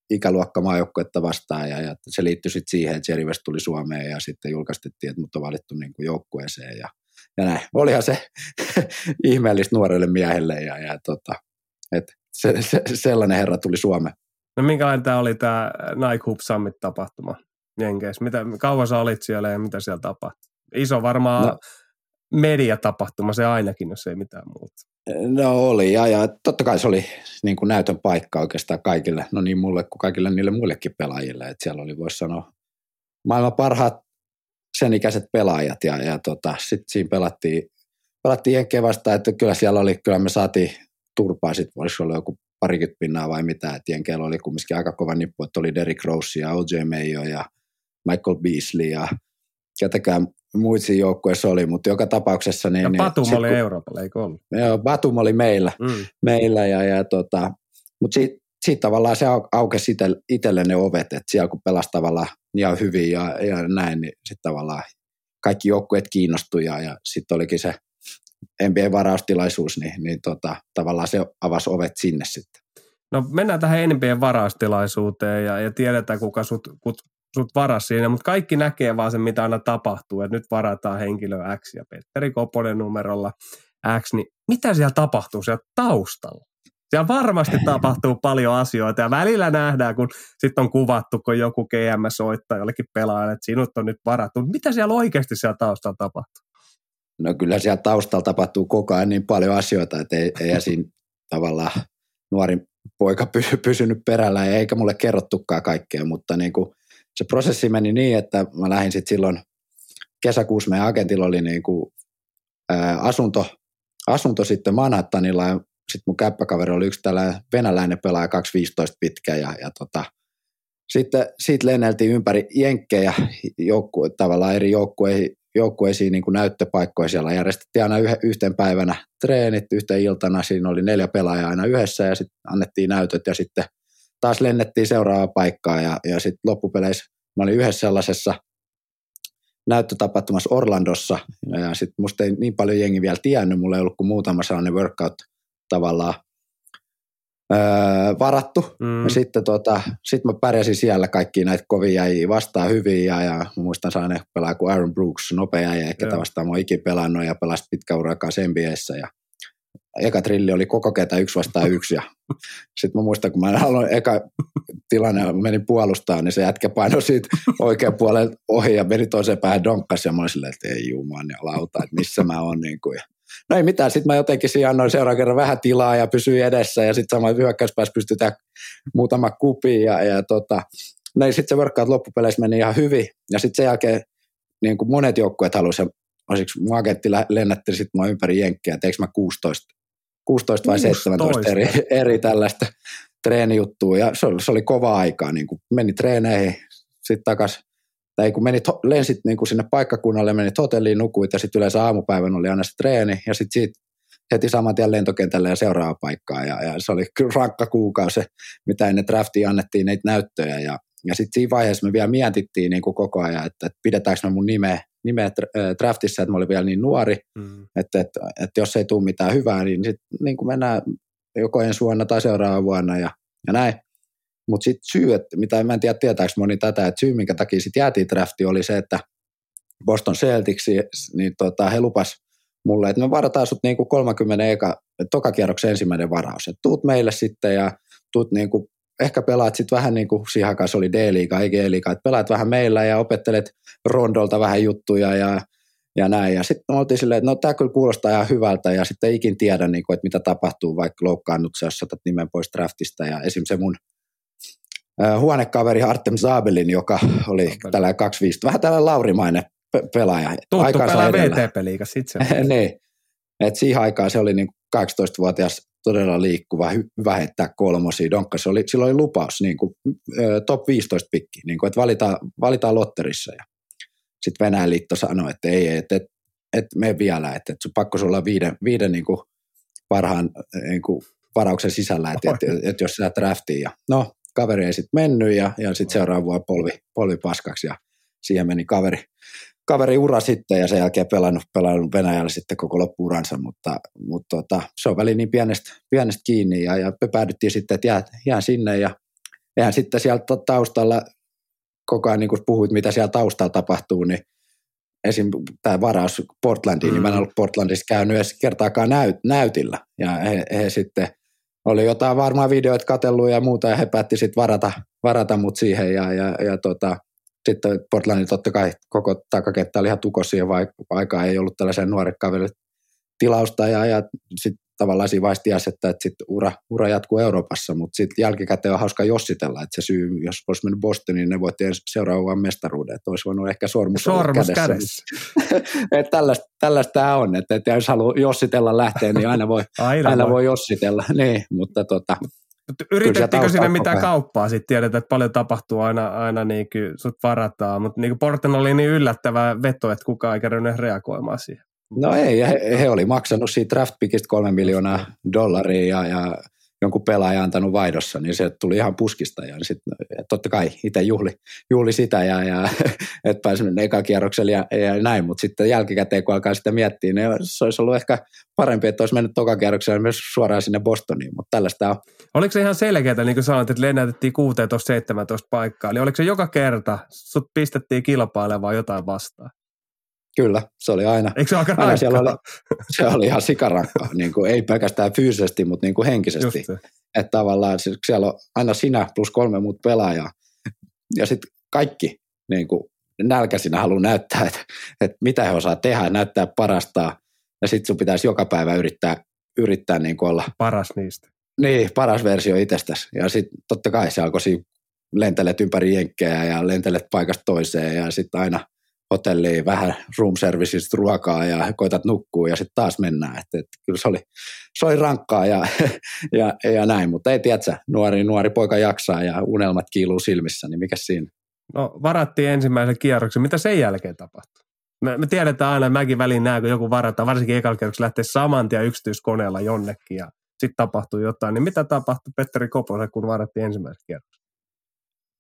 ikäluokka maajoukkuetta vastaan ja, ja se liittyi sitten siihen, että Jerry West tuli Suomeen ja sitten julkaistettiin, että mut on valittu niin kuin joukkueeseen ja, ja näin. Olihan se ihmeellistä nuorelle miehelle ja, ja tota, että se, se, sellainen herra tuli Suomeen. No minkälainen tämä oli tämä Nike Hoop Summit-tapahtuma Jenkeissä? Mitä, kauan sä olit siellä ja mitä siellä tapahtui? Iso varmaan no, mediatapahtuma se ainakin, jos ei mitään muuta. No oli, ja, ja totta kai se oli niin kuin näytön paikka oikeastaan kaikille, no niin mulle kuin kaikille niille muillekin pelaajille, että siellä oli, voisi sanoa, maailman parhaat sen ikäiset pelaajat, ja, ja tota, sitten siinä pelattiin, pelattiin Jenkkeen vastaan, että kyllä siellä oli, kyllä me saatiin turpaa, sitten voisi olla joku parikymmentä pinnaa vai mitä, että Jenkeellä oli kumminkin aika kova nippu, että oli Derrick Rose ja O.J. Mayo ja Michael Beasley ja ketäkään muissa joukkueissa oli, mutta joka tapauksessa... Niin, ja niin Batum niin, oli kun, Euroopalla, eikö ollut? Joo, Batum oli meillä, mm. meillä ja, ja tota, mutta siitä sit tavallaan se aukesi itselle ne ovet, että siellä kun pelasi tavallaan ihan hyvin ja, ja näin, niin sitten tavallaan kaikki joukkueet kiinnostui ja, ja sitten olikin se NBA-varaustilaisuus, niin, niin tota, tavallaan se avasi ovet sinne sitten. No mennään tähän NBA-varaustilaisuuteen ja, ja tiedetään, kuka sut, kut, sut varas siinä, mutta kaikki näkee vaan sen, mitä aina tapahtuu, että nyt varataan henkilö X ja Petteri Koponen numerolla X, niin mitä siellä tapahtuu siellä taustalla? Siellä varmasti tapahtuu paljon asioita ja välillä nähdään, kun sitten on kuvattu, kun joku GM soittaa jollekin pelaajalle, että sinut on nyt varattu. Mitä siellä oikeasti siellä taustalla tapahtuu? No kyllä siellä taustalla tapahtuu koko ajan niin paljon asioita, että ei, ei siinä tavallaan nuori poika py, pysynyt perällä ja eikä mulle kerrottukaan kaikkea, mutta niin kuin se prosessi meni niin, että mä lähdin sitten silloin kesäkuussa meidän agentilla oli niin kuin, ää, asunto, asunto sitten Manhattanilla ja sitten mun käppäkaveri oli yksi tällainen venäläinen pelaaja 2.15 pitkä ja, ja tota, sitten siitä lenneltiin ympäri jenkkejä joukku, tavallaan eri joukkueihin, joukkueisiin niin kuin näyttöpaikkoja siellä. Järjestettiin aina yh, yhten päivänä treenit, yhteen iltana. Siinä oli neljä pelaajaa aina yhdessä ja sitten annettiin näytöt ja sitten taas lennettiin seuraavaan paikkaan ja, ja sitten loppupeleissä mä olin yhdessä sellaisessa näyttötapahtumassa Orlandossa ja sitten musta ei niin paljon jengi vielä tiennyt, mulla ei ollut kuin muutama sellainen workout tavallaan öö, varattu. Mm. Ja sitten tota, sit mä pärjäsin siellä kaikki näitä kovia jäjiä vastaan hyvin ja, ja muistan saaneen pelaa kuin Aaron Brooks, nopea ja ketä vastaan mä oon ikin pelannut ja pelasi pitkä urakaan NBAssä ja eka trilli oli koko ketä yksi vastaan yksi sitten mä muistan, kun mä aloin eka tilanne, menin puolustaa, niin se jätkä painoi siitä oikean puolen ohi ja meni toiseen päähän donkkas ja mä olin silleen, että ei juman ja lauta, että missä mä oon. Niin kuin. No ei mitään, sitten mä jotenkin siinä annoin seuraavan kerran vähän tilaa ja pysyin edessä ja sitten sama hyökkäyspäässä pystytään muutama kupi ja, ja tota, no sitten se workout loppupeleissä meni ihan hyvin ja sitten sen jälkeen niin kuin monet joukkueet halusivat olisiko mun agentti lennätteli sitten mua ympäri jenkkiä, että eikö mä 16, 16 vai 17 eri, eri tällaista treenijuttua, ja se oli, se oli kova aikaa, niin kuin meni treeneihin, sitten takas, tai kun menit, lensit niin kuin sinne paikkakunnalle, menit hotelliin, nukuit, ja sitten yleensä aamupäivän oli aina se treeni, ja sitten siitä heti saman tien lentokentälle ja seuraava paikkaa, ja, ja se oli kyllä rankka kuukausi, mitä ennen draftia annettiin niitä näyttöjä, ja, ja sitten siinä vaiheessa me vielä mietittiin niin kuin koko ajan, että, että pidetäänkö me mun nimeä nimeä draftissa, että mä olin vielä niin nuori, mm. että, että, että, jos ei tule mitään hyvää, niin sitten niin kuin mennään joko ensi vuonna tai seuraavana vuonna ja, ja näin. Mutta sitten syy, että, mitä en tiedä tietääkö moni tätä, että syy minkä takia sitten jäätiin drafti oli se, että Boston Celtics, niin tota, he lupas mulle, että me varataan sut niinku 30 eka, toka kierroksen ensimmäinen varaus. Et tuut meille sitten ja tuut niinku, ehkä pelaat sitten vähän niin kuin se oli D-liiga, ei G-liiga, että pelaat vähän meillä ja opettelet Rondolta vähän juttuja ja, ja näin. Ja sitten me oltiin silleen, että no tämä kyllä kuulostaa ihan hyvältä ja sitten ei ikin tiedä, niin kuin, että mitä tapahtuu, vaikka loukkaannut jos saatat nimen pois draftista. Ja esim. se mun huonekaveri Artem Zabelin, joka oli tällainen 25, vähän tällainen laurimainen pe- pelaaja. Tuttu pelaa VTP-liigassa itse. niin. Et siihen aikaan se oli niin 18-vuotias todella liikkuva, hyvä heittää kolmosia. Donkka, se oli, silloin oli lupaus niin kuin, top 15 pikki, niin kuin, että valitaan, valitaan lotterissa. Ja sitten Venäjän liitto sanoi, että ei, että et, et me vielä, että et pakko sulla viiden, viiden niin kuin parhaan niin kuin varauksen sisällä, että et, et, et jos sä draftiin. Ja, no, kaveri ei sitten mennyt ja, ja sitten seuraava vuonna polvi, polvi paskaksi ja siihen meni kaveri, kaveri ura sitten ja sen jälkeen pelannut, pelannut Venäjällä sitten koko loppuuransa, mutta, mutta tota, se on väli niin pienestä, pienestä kiinni ja, ja me päädyttiin sitten, että jää, jää sinne ja eihän sitten sieltä taustalla koko ajan niin kun puhuit, mitä siellä taustalla tapahtuu, niin esim. tämä varaus Portlandiin, mm. niin mä en mm. ollut Portlandissa käynyt edes kertaakaan näyt, näytillä ja he, he sitten oli jotain varmaan videoita katsellut ja muuta ja he päätti sitten varata, varata mut siihen ja, ja, ja tota, sitten Portlandin totta kai koko takakenttä oli ihan tukos siihen, vaikka aikaa ei ollut tällaisen nuoren kaverille tilausta ja, ja sitten tavallaan siinä vaiheessa tiesi, että, että sit ura, ura jatkuu Euroopassa, mutta sitten jälkikäteen on hauska jossitella, että se syy, jos olisi mennyt Bostoniin, niin ne voitti seuraavan mestaruuden, että olisi voinut ehkä sormus, sormus kädessä. kädessä. että tällaista, tällaista tämä on, että, että jos haluaa jossitella lähteä, niin aina voi, aina, aina voi. voi jossitella, niin, mutta tota, Yritettiinkö sinne mitään kauppaa? Sitten tiedetään, että paljon tapahtuu aina, aina niin kuin sut varataan, mutta niin Porten oli niin yllättävä veto, että kukaan ei kerännyt reagoimaan siihen. No ei, he, he oli maksanut siitä draft pickistä kolme miljoonaa dollaria ja, ja jonkun pelaaja antanut vaihdossa, niin se tuli ihan puskista. Ja sit, totta kai itse juhli, juhli sitä, ja, ja että pääsin eka kierroksella ja, ja näin, mutta sitten jälkikäteen, kun alkaa sitä miettiä, niin se olisi ollut ehkä parempi, että olisi mennyt toka kierroksella myös suoraan sinne Bostoniin, mutta tällaista on. Oliko se ihan selkeää, niin kuin sanoit, että lennätettiin 16-17 paikkaa, eli oliko se joka kerta, sut pistettiin kilpailevaa jotain vastaan? Kyllä, se oli aina. Eikö se aika aina siellä oli, se oli ihan sikarankka, niin kuin, ei pelkästään fyysisesti, mutta niin kuin henkisesti. Että tavallaan siellä on aina sinä plus kolme muut pelaajaa. Ja sitten kaikki niin kuin, nälkäisinä haluaa näyttää, että, että mitä he osaa tehdä, näyttää parastaa. Ja sitten sun pitäisi joka päivä yrittää, yrittää niin kuin olla. Paras niistä. Niin, paras versio itsestäsi. Ja sitten totta kai se alkoi lentelet ympäri jenkkejä ja lentelet paikasta toiseen ja sitten aina hotelliin, vähän room serviceista ruokaa ja koitat nukkua ja sitten taas mennään. Et, et, kyllä se oli, se oli rankkaa ja, ja, ja näin, mutta ei tiedä, nuori, nuori poika jaksaa ja unelmat kiiluu silmissä, niin mikä siinä? No varattiin ensimmäisen kierroksen. Mitä sen jälkeen tapahtui? Me, me tiedetään aina, mäkin väliin näen, kun joku varataan, varsinkin ekalla kierroksella lähtee saman tien yksityiskoneella jonnekin ja sitten tapahtuu jotain. Niin mitä tapahtui Petteri Koposen, kun varattiin ensimmäisen kierroksen?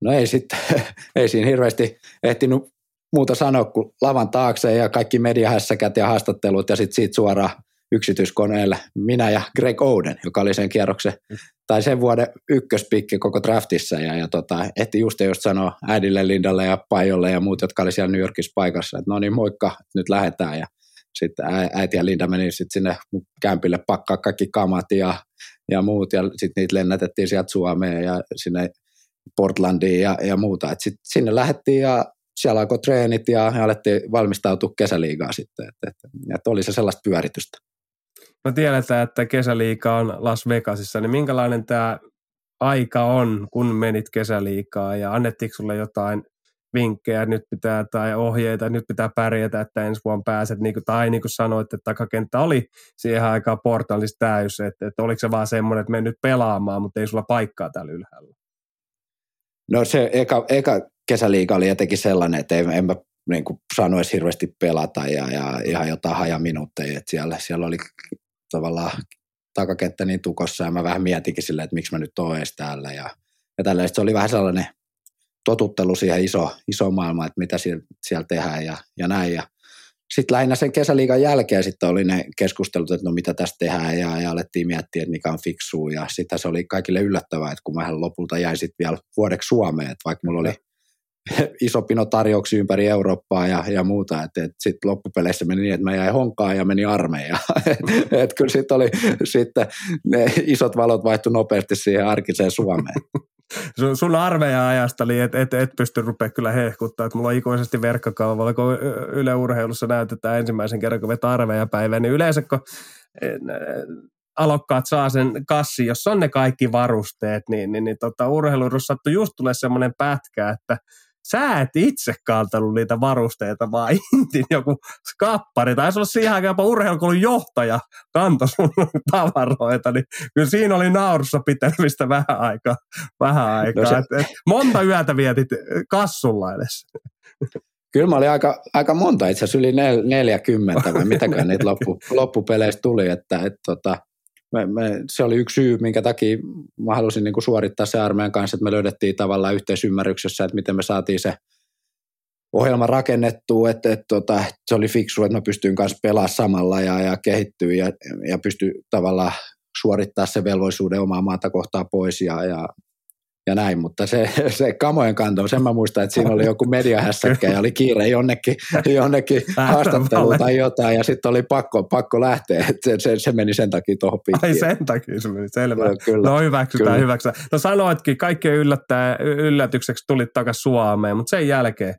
No ei sitten, ei siinä hirveästi ehtinyt muuta sanoa kuin lavan taakse ja kaikki mediahässäkät ja haastattelut ja sitten siitä suoraan yksityiskoneelle minä ja Greg Oden, joka oli sen kierroksen tai sen vuoden ykköspikki koko draftissa ja, ja tota, ehti just just sanoa äidille, Lindalle ja Pajolle ja muut, jotka oli siellä New Yorkissa paikassa, että no niin moikka, nyt lähdetään ja sitten äiti ja Linda meni sitten sinne kämpille pakkaa kaikki kamat ja, ja muut ja sitten niitä lennätettiin sieltä Suomeen ja sinne Portlandiin ja, ja muuta. Et sit sinne lähdettiin ja siellä alkoi treenit ja, ja alettiin valmistautua kesäliigaa sitten, että, että, että oli se sellaista pyöritystä. No tiedetään, että kesäliiga on Las Vegasissa, niin minkälainen tämä aika on, kun menit kesäliikaa ja annettiinko sulle jotain vinkkejä, että nyt pitää, tai ohjeita, että nyt pitää pärjätä, että ensi vuonna pääset, niin kuin, tai niin kuin sanoit, että takakenttä oli siihen aikaan portaalissa täys, että, että oliko se vaan semmoinen, että me nyt pelaamaan, mutta ei sulla paikkaa täällä ylhäällä? No se eka, eka kesäliiga oli jotenkin sellainen, että en, en mä niin kuin saanut edes hirveästi pelata ja, ja ihan jotain hajaminuutteja, että siellä, siellä oli tavallaan takakenttä niin tukossa ja mä vähän mietinkin silleen, että miksi mä nyt oon edes täällä ja, ja tällä. se oli vähän sellainen totuttelu siihen iso, iso maailmaan, että mitä siellä, siellä tehdään ja, ja näin. Ja sitten lähinnä sen kesäliigan jälkeen sitten oli ne keskustelut, että no mitä tästä tehdään ja, ja alettiin miettiä, että mikä on fiksua. Ja sitten se oli kaikille yllättävää, että kun mä lopulta jäin sitten vielä vuodeksi Suomeen, että vaikka mulla oli iso pino tarjouksia ympäri Eurooppaa ja, ja muuta, että et sitten loppupeleissä meni niin, että mä jäin honkaan ja meni armeijaan. et, et kyllä sitten oli sitten ne isot valot vaihtu nopeasti siihen arkiseen Suomeen. sun, sun armeija-ajasta, eli et, et, et pysty rupea kyllä hehkuttaa, että mulla on ikuisesti verkkokalvolla, kun Yle Urheilussa näytetään ensimmäisen kerran, kun vetää armeijapäivää, niin yleensä kun alokkaat saa sen kassi, jos on ne kaikki varusteet, niin, niin, niin tota, urheiluudessa sattui just tulee semmoinen pätkä, että sä et itse kantanut niitä varusteita, vaan intin joku skappari. Taisi olla siihen aikaan jopa urheilukoulun johtaja kantoi sun tavaroita, niin kyllä siinä oli naurussa pitämistä vähän aikaa. Vähän aikaa. No se... et, et, monta yötä vietit kassulla edes. Kyllä mä olin aika, aika monta, itse asiassa yli 40 vai mitäkään niitä loppu, loppupeleistä tuli, että et, tota, me, me, se oli yksi syy, minkä takia mä halusin niin kuin suorittaa se armeijan kanssa, että me löydettiin tavallaan yhteisymmärryksessä, että miten me saatiin se ohjelma rakennettua, että, että, että, että se oli fiksu, että mä pystyin kanssa pelaamaan samalla ja, ja kehittyä ja, ja pystyi tavallaan suorittaa se velvollisuuden omaa maata kohtaa pois ja, ja ja näin, mutta se, se kamojen kanto, sen mä muistan, että siinä oli joku mediahässäkkä ja oli kiire jonnekin, jonnekin haastatteluun tai jotain ja sitten oli pakko, pakko lähteä, että se, se, se, meni sen takia tuohon pitkin. Ai sen takia se meni, selvä. No, kyllä, no hyväksytään, kyllä. hyväksytään. No sanoitkin, kaikkien yllättää, yllätykseksi tulit takaisin Suomeen, mutta sen jälkeen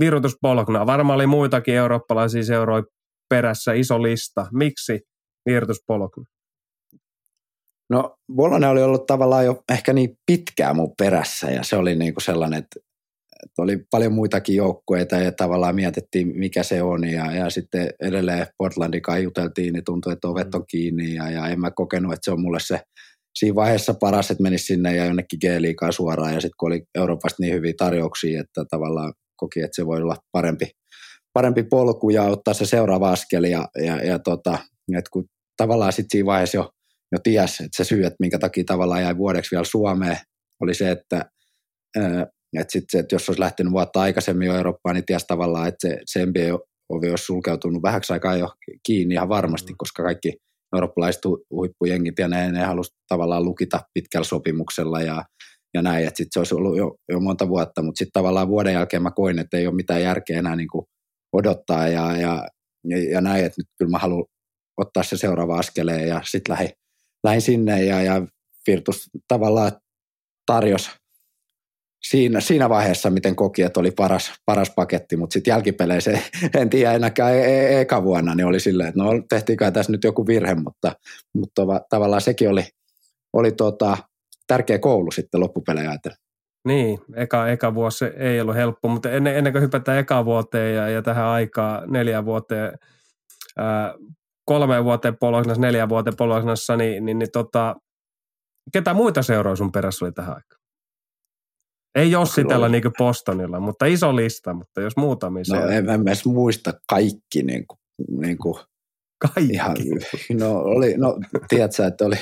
Virutus Polkna, varmaan oli muitakin eurooppalaisia seuroja perässä, iso lista. Miksi Virtus Polkna? No Bologna oli ollut tavallaan jo ehkä niin pitkään mun perässä ja se oli niin kuin sellainen, että, että oli paljon muitakin joukkueita ja tavallaan mietittiin mikä se on ja, ja sitten edelleen Portlandin kanssa juteltiin, niin tuntui, että ovet on kiinni ja, ja en mä kokenut, että se on mulle se siinä vaiheessa paras, että menisi sinne ja jonnekin G-liigaan suoraan ja sitten kun oli Euroopasta niin hyviä tarjouksia, että tavallaan koki, että se voi olla parempi, parempi polku ja ottaa se seuraava askel ja, ja, ja tota, että kun tavallaan sitten siinä vaiheessa jo jo ties, että se syy, että minkä takia tavallaan jäi vuodeksi vielä Suomeen, oli se, että, että, sit se, että jos olisi lähtenyt vuotta aikaisemmin jo Eurooppaan, niin ties tavallaan, että se, se NBA-ovi olisi sulkeutunut vähäksi aikaa jo kiinni ihan varmasti, mm. koska kaikki eurooppalaiset huippujengit ja ne, ne halusivat tavallaan lukita pitkällä sopimuksella ja, ja näin, että sitten se olisi ollut jo, jo monta vuotta, mutta sitten tavallaan vuoden jälkeen mä koin, että ei ole mitään järkeä enää niin kuin odottaa ja, ja, ja, ja näin, että nyt kyllä mä haluan ottaa se seuraava askeleen ja sitten lähdin lähin sinne ja, ja Virtus tavallaan tarjosi siinä, siinä vaiheessa, miten koki, että oli paras, paras paketti, mutta sitten jälkipeleissä en tiedä enääkään e-, e- eka vuonna, niin oli silleen, että no tehtiinkö tässä nyt joku virhe, mutta, mutta tavallaan sekin oli, oli tota, tärkeä koulu sitten loppupelejä ajatellen. Niin, eka, eka vuosi ei ollut helppo, mutta ennen, ennen kuin hypätään eka vuoteen ja, ja tähän aikaa neljä vuoteen, ää, kolme vuoteen Polognassa, neljä vuoteen Polognassa, niin, niin, niin tota, ketä muita seuroja sun perässä oli tähän aikaan? Ei Jossitella niin kuin Bostonilla, mutta iso lista, mutta jos muutamia No en, en edes muista kaikki niin kuin, niin kuin kaikki? Ihan, no, oli, no tiedätkö, että oli,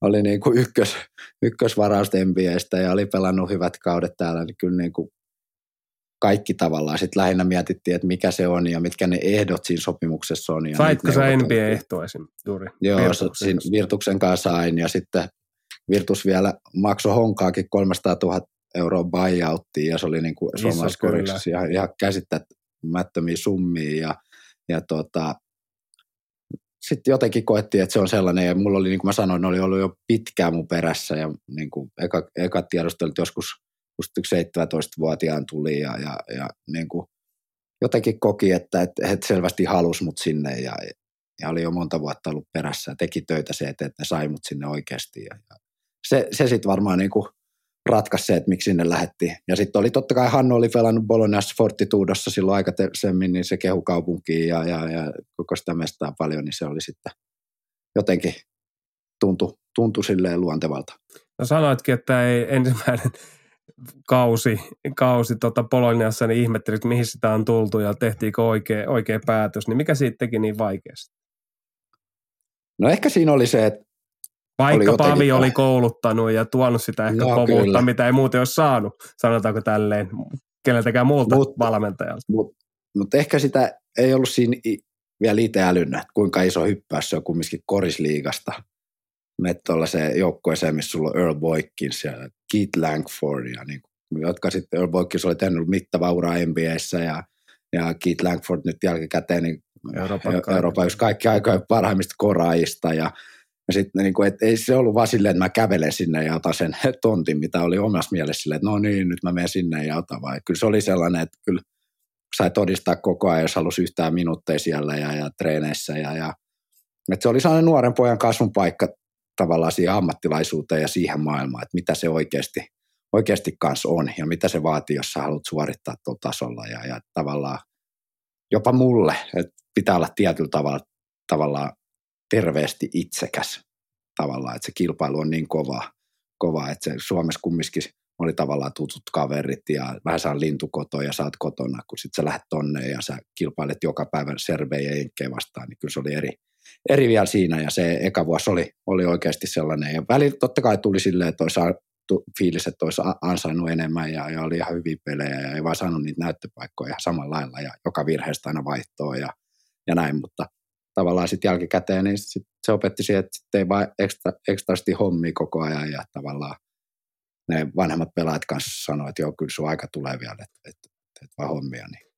oli niin kuin ykkös, ykkösvaraus NBAstä ja oli pelannut hyvät kaudet täällä, niin kyllä niin kuin kaikki tavallaan. Sitten lähinnä mietittiin, että mikä se on ja mitkä ne ehdot siinä sopimuksessa on. Ja Saitko sä NBA-ehtoa esim. juuri? Joo, Virtuksen. Virtuksen kanssa sain ja sitten Virtus vielä maksoi honkaakin 300 000 euroa buyouttiin ja se oli niin kuin suomalaiskoriksi ihan, ihan käsittämättömiä summia ja, ja tota, sitten jotenkin koettiin, että se on sellainen, ja mulla oli, niin kuin mä sanoin, oli ollut jo pitkään mun perässä, ja niin kuin eka, eka tiedostelut joskus just 17-vuotiaan tuli ja, ja, ja niin kuin jotenkin koki, että, että he selvästi halus mut sinne ja, ja oli jo monta vuotta ollut perässä ja teki töitä se, että, että ne sai mut sinne oikeasti. Ja, ja se, se sitten varmaan niin kuin ratkaisi se, että miksi sinne lähetti. Ja sitten oli totta kai Hannu oli pelannut Bolognassa Fortitudossa silloin aikaisemmin, niin se kehu kaupunkiin ja, ja, ja koko sitä mestaa paljon, niin se oli sitten jotenkin tuntui, tuntui silleen luontevalta. No sanoitkin, että ei ensimmäinen kausi, kausi tota Poloniassa, niin ihmettelit, mihin sitä on tultu ja tehtiinkö oikea, oikea päätös, niin mikä siitä teki niin vaikeasti? No ehkä siinä oli se, että vaikka oli Pavi oli kouluttanut ja tuonut sitä ehkä no, kovuutta, mitä ei muuten olisi saanut, sanotaanko tälleen, keneltäkään muulta mut, valmentajalta. Mutta mut ehkä sitä ei ollut siinä vielä itse älynnä, kuinka iso hyppäys se on kumminkin korisliigasta. Menet tuollaiseen joukkueeseen, missä sulla on Earl Boykins ja Keith Langford, ja niin, jotka sitten Earl Boykins oli tehnyt mittava ura NBAssä ja, ja Keith Langford nyt jälkikäteen niin Euroopan, Euroopan yksi kaikki aikojen parhaimmista koraajista ja ja sitten niin kuin, et ei se ollut vaan silleen, että mä kävelen sinne ja otan sen tontin, mitä oli omassa mielessä silleen, että no niin, nyt mä menen sinne ja otan vai. Kyllä se oli sellainen, että kyllä sai todistaa koko ajan, jos halusi yhtään minuutteja siellä ja, ja treeneissä. Ja, ja, että se oli sellainen nuoren pojan kasvun paikka tavallaan siihen ammattilaisuuteen ja siihen maailmaan, että mitä se oikeasti, oikeasti kanssa on ja mitä se vaatii, jos sä haluat suorittaa tuolla tasolla. Ja, ja tavallaan jopa mulle, että pitää olla tietyllä tavalla tavallaan terveesti itsekäs tavallaan, että se kilpailu on niin kova, kova että se Suomessa kumminkin oli tavallaan tutut kaverit ja vähän saa lintukoto ja saat kotona, kun sitten sä lähdet tonne ja sä kilpailet joka päivä servejä ja vastaan, niin kyllä se oli eri, eri vielä siinä ja se eka vuosi oli, oli oikeasti sellainen ja välillä totta kai tuli silleen, että olisi fiilis, että olisi ansainnut enemmän ja, ja oli ihan hyviä pelejä ja ei vaan saanut niitä näyttöpaikkoja samalla lailla ja joka virheestä aina vaihtoa ja, ja näin, mutta tavallaan sitten jälkikäteen, niin sit se opetti siihen, että ei vaan ekstra, ekstrasti hommia koko ajan ja tavallaan ne vanhemmat pelaajat kanssa sanoivat, että joo, kyllä sun aika tulee vielä, että, että, että vaan hommia. Niin.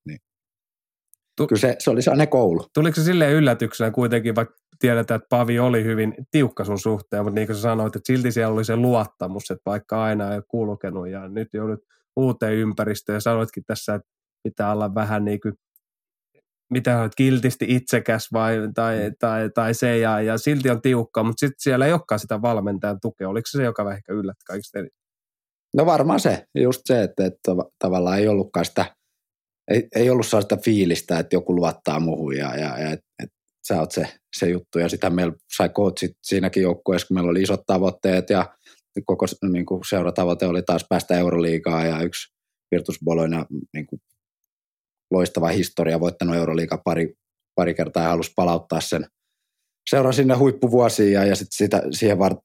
Tu- kyllä se, se oli sellainen koulu. Tuliko se silleen yllätyksenä kuitenkin, vaikka tiedetään, että Pavi oli hyvin tiukka sun suhteen, mutta niin kuin sä sanoit, että silti siellä oli se luottamus, että vaikka aina ei kulkenut ja nyt joudut uuteen ympäristöön ja sanoitkin tässä, että pitää olla vähän niin kuin mitä olet kiltisti itsekäs vai, tai, mm. tai, tai se, ja, ja silti on tiukka, mutta sitten siellä ei olekaan sitä valmentajan tukea. Oliko se se, joka vähän ehkä yllätti kaikista eniten? No varmaan se, just se, että, että tavallaan ei ollutkaan sitä, ei, ei ollut sellaista fiilistä, että joku luottaa muuhun ja, ja, ja et, sä oot se, se juttu. Ja sitä meillä sai coachit siinäkin joukkueessa, kun meillä oli isot tavoitteet ja koko niin kuin seuratavoite oli taas päästä Euroliigaan ja yksi Virtus Bologna niin kuin loistava historia, voittanut Euroliiga pari, pari kertaa ja halusi palauttaa sen seuran sinne huippuvuosiin ja, ja sit sitä, siihen var,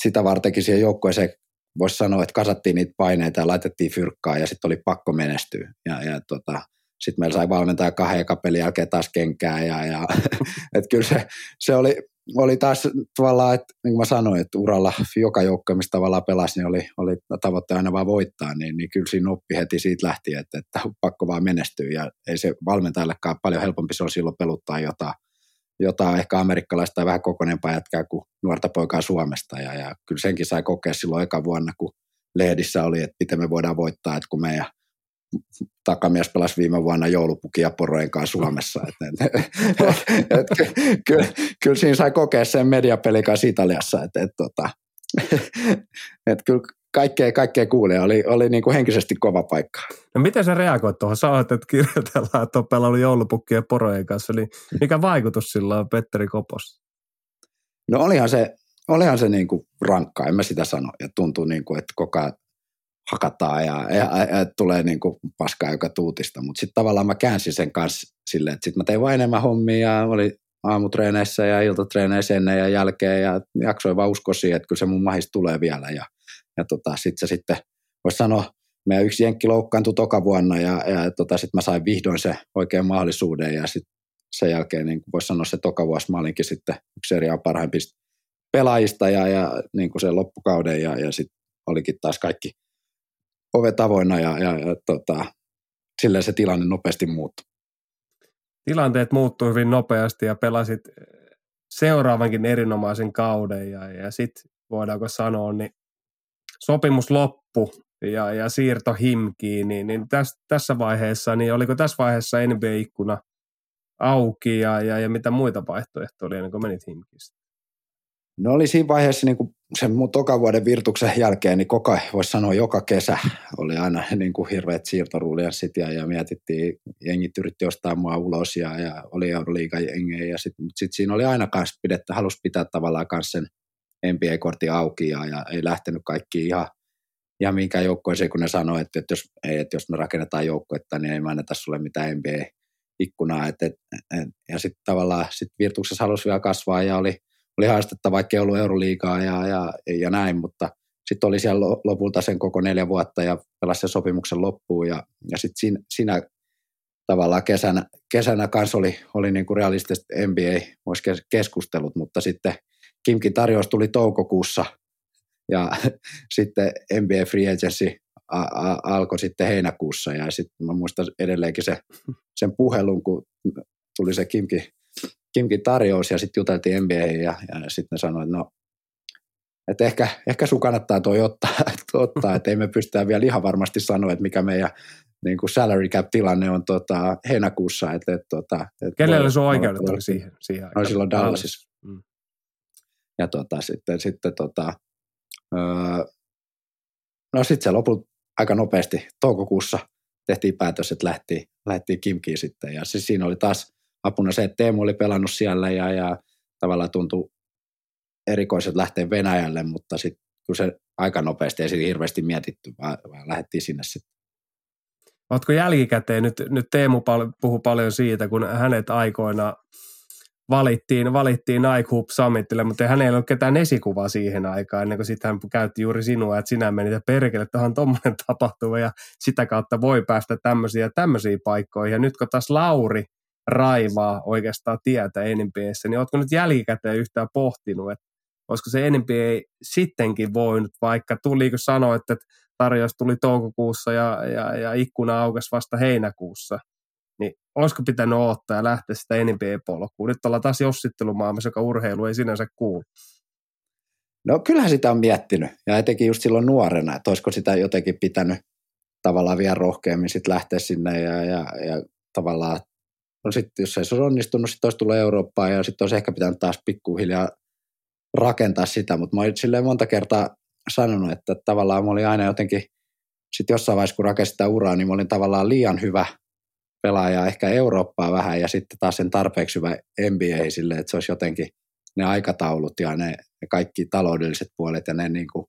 sitä vartenkin siihen joukkueeseen voisi sanoa, että kasattiin niitä paineita ja laitettiin fyrkkaa ja sitten oli pakko menestyä. Ja, ja tota, sitten meillä sai valmentaa kahden pelin jälkeen taas kenkää ja, ja et kyllä se, se oli, oli taas tavallaan, että niin kuin mä sanoin, että uralla joka joukko, mistä tavallaan pelasi, niin oli, oli tavoitteena aina vaan voittaa, niin, niin kyllä siinä oppi heti siitä lähti, että, että pakko vaan menestyä ja ei se valmentajallekaan paljon helpompi se on silloin peluttaa jotain, jotain ehkä amerikkalaista vähän kokoneempaa jätkää kuin nuorta poikaa Suomesta ja, ja kyllä senkin sai kokea silloin eka vuonna, kun lehdissä oli, että miten me voidaan voittaa, että kun meidän takamies pelasi viime vuonna joulupukia porojen kanssa Suomessa. Et, et, et, et, kyllä, kyllä siinä sai kokea sen mediapelin kanssa Italiassa. Et, et, tota, et, kyllä kaikkea, kaikkea kuulee. Oli, oli niin kuin henkisesti kova paikka. No miten sä reagoit tuohon? Sä että kirjoitellaan, että on pelannut joulupukkia porojen kanssa. Niin mikä vaikutus sillä on Petteri Kopos? No olihan se, olihan se niin kuin rankkaa, en mä sitä sano. Ja tuntuu, niin kuin, että koko ajan hakataan ja, ja, ja, ja tulee niin kuin paskaa joka tuutista. Mutta sitten tavallaan mä käänsin sen kanssa silleen, että sitten mä tein vain enemmän hommia ja oli aamutreeneissä ja iltatreeneissä ennen ja jälkeen ja jaksoin vaan uskoa siihen, että kyllä se mun mahis tulee vielä. Ja, ja tota, sitten se sitten, voisi sanoa, meidän yksi jenkki loukkaantui toka vuonna ja, ja tota, sitten mä sain vihdoin se oikean mahdollisuuden ja sitten sen jälkeen niin voisi sanoa se toka vuosi mä olinkin sitten yksi eri parhaimpista pelaajista ja, ja niin kuin sen loppukauden ja, ja sitten olikin taas kaikki – ovet avoinna ja, ja, ja tota, silleen se tilanne nopeasti muuttui. Tilanteet muuttuu hyvin nopeasti ja pelasit seuraavankin erinomaisen kauden ja, ja sitten voidaanko sanoa, niin sopimus loppu ja, ja siirto himkiin, niin, niin täs, tässä vaiheessa, niin oliko tässä vaiheessa NBA-ikkuna auki ja, ja, ja mitä muita vaihtoehtoja oli ennen kuin menit himkistä? No oli siinä vaiheessa niin kuin sen mun toka vuoden virtuksen jälkeen, niin koko, voisi sanoa joka kesä oli aina niin kuin hirveät siirtorulianssit ja, ja mietittiin, jengit yritti ostaa mua ulos ja, ja oli Euroliiga jengejä, ja sit, mutta sitten siinä oli aina kanssa pidettä, halusi pitää tavallaan kanssa sen NBA-kortti auki ja, ja ei lähtenyt kaikki ihan, ihan minkään joukkoeseen, kun ne sanoi, että, että, jos, että jos me rakennetaan joukkoetta, niin ei me anneta sulle mitään NBA-ikkunaa. Et, et, et, ja sitten tavallaan sit Virtuksessa halusi vielä kasvaa ja oli, oli haastetta, vaikka ei ollut Euroliigaa ja, ja, ja näin, mutta sitten oli siellä lopulta sen koko neljä vuotta ja pelasi sen sopimuksen loppuun ja, ja sitten siinä, siinä tavallaan kesänä, kesänä kanssa oli, oli niin kuin realistisesti NBA olisi keskustelut, mutta sitten Kimkin tarjous tuli toukokuussa ja sitten NBA Free Agency a, a, alkoi sitten heinäkuussa ja sitten mä muistan edelleenkin se, sen puhelun, kun tuli se Kimkin, Kimkin tarjous ja sitten juteltiin NBA ja, ja sitten sanoin, että no että ehkä, ehkä sun kannattaa toi ottaa, ottaa että ei me pystytä vielä ihan varmasti sanoa, että mikä meidän niin kuin salary cap tilanne on tota, heinäkuussa. Että, että, tota, että Kenelle se on oikeudet oli siihen, siihen? No silloin Dallasissa. Mm. Ja tota, sitten, sitten tota, öö, no sitten se lopulta aika nopeasti toukokuussa tehtiin päätös, että lähti, lähti Kimkiin sitten. Ja siis siinä oli taas apuna se, että Teemu oli pelannut siellä ja, ja tavallaan tuntui erikoiset lähteä Venäjälle, mutta sitten kun se aika nopeasti ei hirveästi mietitty, vaan, vaan lähdettiin sinne sitten. Oletko jälkikäteen, nyt, nyt Teemu puhuu paljon siitä, kun hänet aikoina valittiin, valittiin Nike Hoop Summitille, mutta hän ei ollut ketään esikuvaa siihen aikaan, ennen kuin sitten hän käytti juuri sinua, että sinä menit ja perkele, että on tuommoinen tapahtuma ja sitä kautta voi päästä tämmöisiä ja tämmöisiä paikkoihin. Ja nyt kun taas Lauri raivaa oikeastaan tietä NBAssä, niin oletko nyt jälkikäteen yhtään pohtinut, että olisiko se NBA sittenkin voinut, vaikka tuli, kun sanoit, että tarjous tuli toukokuussa ja, ja, ja ikkuna aukesi vasta heinäkuussa, niin olisiko pitänyt ottaa ja lähteä sitä NBA-polkuun? Nyt ollaan taas jossittelumaailmassa, joka urheilu ei sinänsä kuulu. No kyllähän sitä on miettinyt, ja etenkin just silloin nuorena, että olisiko sitä jotenkin pitänyt tavallaan vielä rohkeammin sitten lähteä sinne ja, ja, ja tavallaan, no sitten jos ei se olisi onnistunut, sitten olisi tullut Eurooppaan ja sitten olisi ehkä pitänyt taas pikkuhiljaa rakentaa sitä, mutta mä olin monta kertaa sanonut, että tavallaan mä olin aina jotenkin, sitten jossain vaiheessa kun rakensin uraa, niin mä olin tavallaan liian hyvä pelaaja ehkä Eurooppaa vähän ja sitten taas sen tarpeeksi hyvä NBA sille, että se olisi jotenkin ne aikataulut ja ne, ne kaikki taloudelliset puolet ja ne niin kuin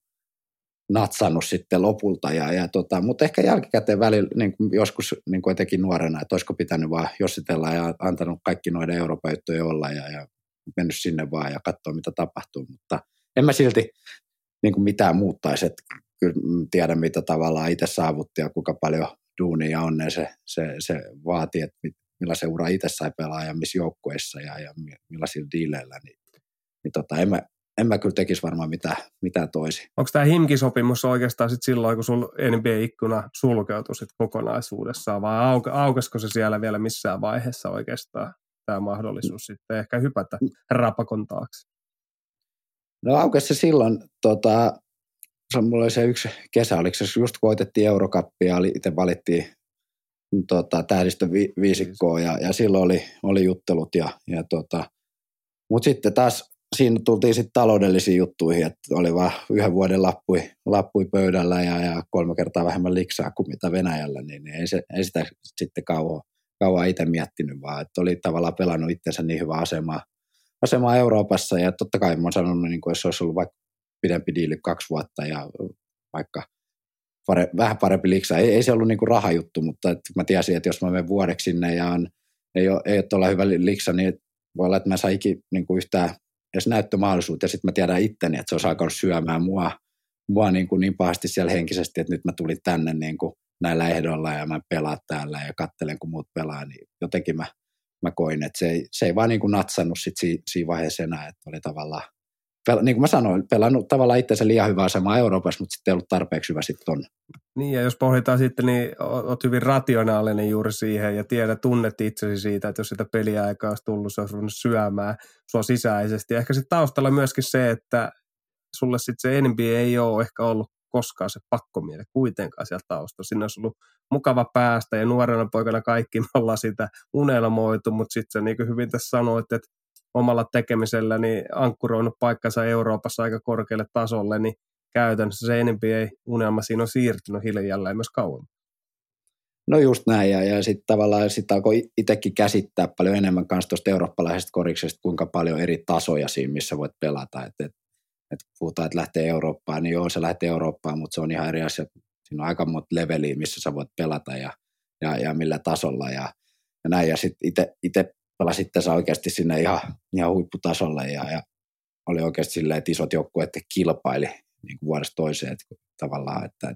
natsannut sitten lopulta. Ja, ja tota, mutta ehkä jälkikäteen välillä niin kuin joskus niin kuin etenkin nuorena, että olisiko pitänyt vaan jossitella ja antanut kaikki noiden Euroopan juttuja olla ja, ja mennyt sinne vaan ja katsoa, mitä tapahtuu. Mutta en mä silti niin kuin mitään muuttaisi, että kyllä tiedän, mitä tavallaan itse saavutti ja kuinka paljon duunia on ja se, se, se vaatii, että millaisen ura itse sai pelaa ja missä joukkueissa ja, ja millaisilla diileillä, niin, niin tota, en, mä, en mä kyllä tekisi varmaan mitään, mitään toisi. Onko tämä himkisopimus oikeastaan sit silloin, kun sun NBA-ikkuna sulkeutui sit kokonaisuudessaan vai auke, aukesiko se siellä vielä missään vaiheessa oikeastaan? tämä mahdollisuus sitten ehkä hypätä mm. rapakon taakse? No aukesi se silloin, tota, mulla oli se yksi kesä, oliko se just voitettiin Eurokappia, ja itse valittiin tota, tähdistön vi, viisikkoa ja, ja silloin oli, oli juttelut. Ja, ja tota, Mutta sitten taas siinä tultiin sitten taloudellisiin juttuihin, että oli vaan yhden vuoden lappui, lappui pöydällä ja, ja kolme kertaa vähemmän liksaa kuin mitä Venäjällä, niin, niin ei, se, ei sitä sitten kauan kauan itse miettinyt, vaan että oli tavallaan pelannut itsensä niin hyvää asemaa, asemaa Euroopassa ja totta kai mä oon sanonut, niin kuin jos olisi ollut vaikka pidempi diili kaksi vuotta ja vaikka pare, vähän parempi liksa. Ei, ei se ollut niin kuin rahajuttu, mutta että mä tiesin, että jos mä menen vuodeksi sinne ja on, ei, ole, ei ole tuolla hyvä liksa, niin voi olla, että mä saikin niin kuin yhtään edes näyttömahdollisuutta ja sitten mä tiedän itteni, että se olisi alkanut syömään mua, mua niin, kuin niin pahasti siellä henkisesti, että nyt mä tulin tänne niin kuin näillä ehdoilla ja mä pelaan täällä ja kattelen, kun muut pelaa, niin jotenkin mä, mä koin, että se ei, se ei vaan niin kuin natsannut sit si, siinä vaiheessa enää, että oli tavallaan, pel, niin kuin mä sanoin, pelannut tavallaan itsensä liian hyvää asemaa Euroopassa, mutta sitten ei ollut tarpeeksi hyvä sitten tonne. Niin ja jos pohditaan sitten, niin olet hyvin rationaalinen juuri siihen ja tiedät, tunnet itsesi siitä, että jos sitä peliaikaa olisi tullut, se olisi ruvennut syömään sua sisäisesti. Ja ehkä sitten taustalla myöskin se, että sulle sitten se NBA ei ole ehkä ollut koskaan se pakkomiele kuitenkaan sieltä taustalla. Sinne olisi ollut mukava päästä ja nuorena poikana kaikki me ollaan sitä unelmoitu, mutta sitten niin kuin hyvin tässä sanoit, että omalla tekemisellä niin ankkuroinut paikkansa Euroopassa aika korkealle tasolle, niin käytännössä se NBA-unelma siinä on siirtynyt hiljalleen myös kauemmin. No just näin, ja, ja sitten tavallaan sit alkoi itsekin käsittää paljon enemmän kanssa tuosta eurooppalaisesta koriksesta, kuinka paljon eri tasoja siinä, missä voit pelata. Et, et että puhutaan, että lähtee Eurooppaan, niin joo, se lähtee Eurooppaan, mutta se on ihan eri asia. Siinä on aika monta leveliä, missä sä voit pelata ja, ja, ja millä tasolla ja, ja näin. Ja sitten itse pelasin tässä oikeasti sinne ihan, ihan huipputasolle ja, ja oli oikeasti silleen, että isot joukkueet kilpaili niin kuin vuodesta toiseen, että tavallaan, että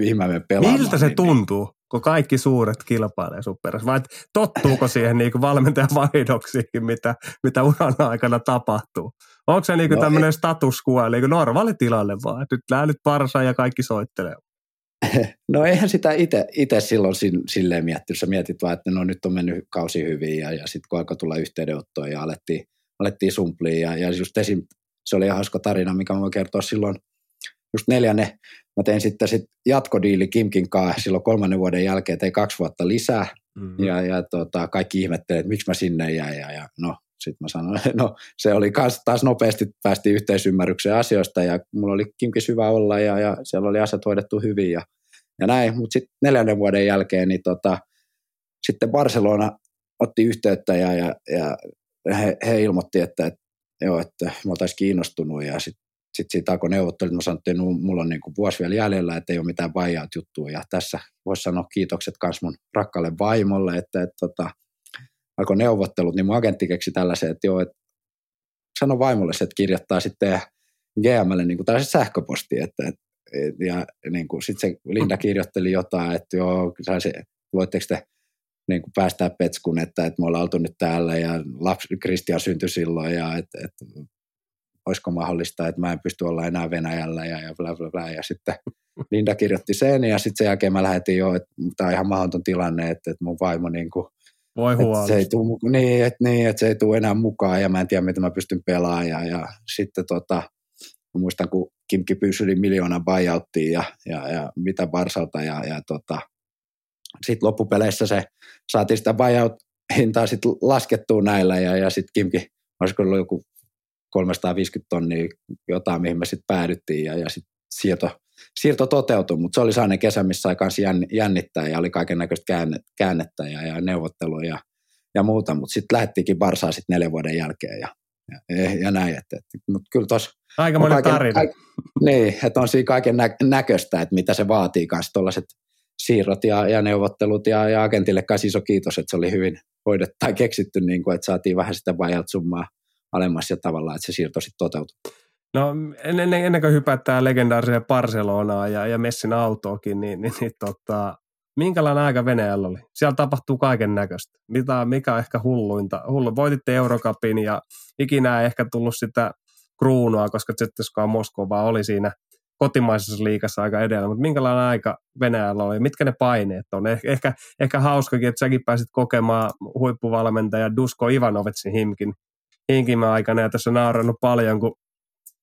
viime me pelaamaan. Miltä se niin, niin, tuntuu? kun kaikki suuret kilpailee sun perässä? Vai tottuuko siihen niin kuin valmentajan vaihdoksiin, mitä, mitä uran aikana tapahtuu? Onko se niin kuin no tämmöinen status quo, niin kuin normaali tilanne vaan, että nyt lähdet parsa ja kaikki soittelee? No eihän sitä itse silloin silleen miettinyt. Sä mietit vaan, että no nyt on mennyt kausi hyvin ja, ja sitten kun alkoi tulla yhteydenottoa ja alettiin, alettiin sumpliin ja, ja just esim, se oli hauska tarina, mikä mä voin kertoa silloin just neljänne. Mä tein sitten sit jatkodiili Kimkin kanssa silloin kolmannen vuoden jälkeen, tein kaksi vuotta lisää mm-hmm. ja, ja tota, kaikki ihmettelivät, että miksi mä sinne jäin ja, ja no sitten mä sanoin, no se oli kans, taas nopeasti päästiin yhteisymmärrykseen asioista ja mulla oli Kimkin hyvä olla ja, ja siellä oli asiat hoidettu hyvin ja, ja näin, mutta sitten neljännen vuoden jälkeen niin tota, sitten Barcelona otti yhteyttä ja, ja, ja he, he ilmoitti, että, että joo, että me oltaisiin kiinnostunut ja sitten sit siitä alkoi neuvottelut, mä sanoin, että no, mulla on niin kuin vuosi vielä jäljellä, että ei ole mitään buyout juttua ja tässä voisi sanoa kiitokset myös mun rakkaalle vaimolle, että, että, että tota, alkoi neuvottelut, niin mun agentti keksi tällaisen, että joo, että sano vaimolle että kirjoittaa sitten GMlle niin kuin tällaisen sähköposti, että, että ja niin kuin, sitten se Linda kirjoitteli jotain, että joo, se, voitteko te niin kuin päästää petskun, että, että me ollaan oltu nyt täällä ja lapsi, Kristian syntyi silloin ja että, että olisiko mahdollista, että mä en pysty olla enää Venäjällä ja, ja bla bla bla. Ja sitten Linda kirjoitti sen ja sitten sen jälkeen mä lähetin jo, että tämä on ihan mahdoton tilanne, että, että mun vaimo niin kuin, voi että se ei tuu, niin, että, niin, että se ei tule enää mukaan ja mä en tiedä, mitä mä pystyn pelaamaan. Ja, ja sitten tota, mä muistan, kun Kimki pysyi miljoona buyouttiin ja, ja, ja mitä Barsalta ja, ja tota, sitten loppupeleissä se saatiin sitä buyout-hintaa sitten laskettua näillä ja, ja sitten Kimki, olisiko ollut joku 350 tonnia jotain, mihin me sitten päädyttiin ja, ja sitten siirto, siirto toteutui, mutta se oli sellainen kesä, missä sai kanssa jännittää ja oli kaiken näköistä käännettä ja, ja neuvotteluja ja, ja muuta, mutta sitten lähettiinkin Barsaan sitten neljän vuoden jälkeen ja, ja, ja näin, että, että mutta kyllä tuossa Aika monen tarina. Kaik, niin, että on siinä kaiken nä, näköistä, että mitä se vaatii kanssa tuollaiset siirrot ja, ja neuvottelut ja, ja agentille kanssa iso kiitos, että se oli hyvin hoidettu tai keksitty, niin kuin, että saatiin vähän sitä vajat summaa alemmas ja tavallaan, että se siirto sitten toteutui. No ennen, ennen kuin hypättää legendaariseen Barcelonaan ja, ja Messin autoakin, niin, niin, niin tota, minkälainen aika Venäjällä oli? Siellä tapahtuu kaiken näköistä. Mitä, mikä on ehkä hulluinta? Hullu. Voititte Eurocupin ja ikinä ei ehkä tullut sitä kruunua, koska ZSKA Moskova oli siinä kotimaisessa liikassa aika edellä, mutta minkälainen aika Venäjällä oli, mitkä ne paineet on? Eh, ehkä, ehkä hauskakin, että säkin pääsit kokemaan huippuvalmentaja Dusko Ivanovitsin himkin, himkin aikana, ja tässä on paljon, kun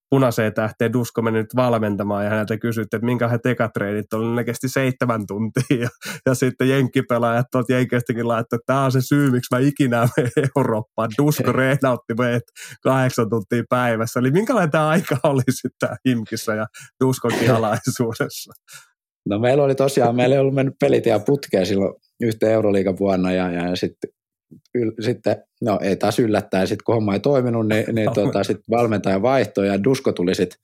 punaiseen tähteen Dusko meni nyt valmentamaan ja häneltä kysytte, että minkä he tekatreenit oli, ne kesti seitsemän tuntia ja, ja sitten jenkkipelaajat tuolta jenkeistäkin laittoi, että tämä on se syy, miksi mä ikinä menen Eurooppaan. Dusko reenautti meidät kahdeksan tuntia päivässä. Eli minkälainen tämä aika oli sitten Himkissä ja Duskon alaisuudessa? No meillä oli tosiaan, meillä ei ollut mennyt pelit ja putkea silloin yhteen Euroliigan vuonna ja, ja, ja sitten yl, sitten, no ei taas yllättäen, sitten kun homma ei toiminut, niin, niin tota, sitten valmentaja vaihtoi ja Dusko tuli sitten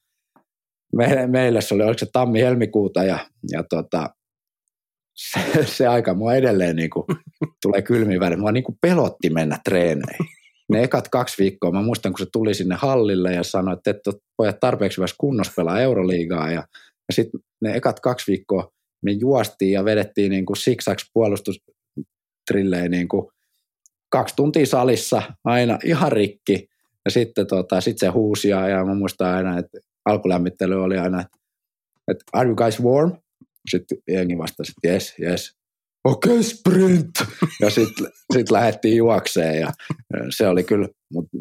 meille, meille, se oli, oliko se tammi-helmikuuta ja, ja tota, se, se, aika mua edelleen niin kuin, tulee kylmiin väliin. Mua niin kuin pelotti mennä treeneihin. Ne ekat kaksi viikkoa, mä muistan, kun se tuli sinne hallille ja sanoi, että et pojat tarpeeksi hyvässä kunnossa pelaa Euroliigaa. Ja, ja sitten ne ekat kaksi viikkoa me juostiin ja vedettiin niin kuin siksaks puolustustrilleen niin kuin kaksi tuntia salissa, aina ihan rikki. Ja sitten tota, sit se huusi ja, ja mä muistan aina, että alkulämmittely oli aina, että, että are you guys warm? Sitten jengi vastasi, että yes, yes. Okei, okay, sprint! Ja sitten sit lähdettiin juokseen ja se oli kyllä, mutta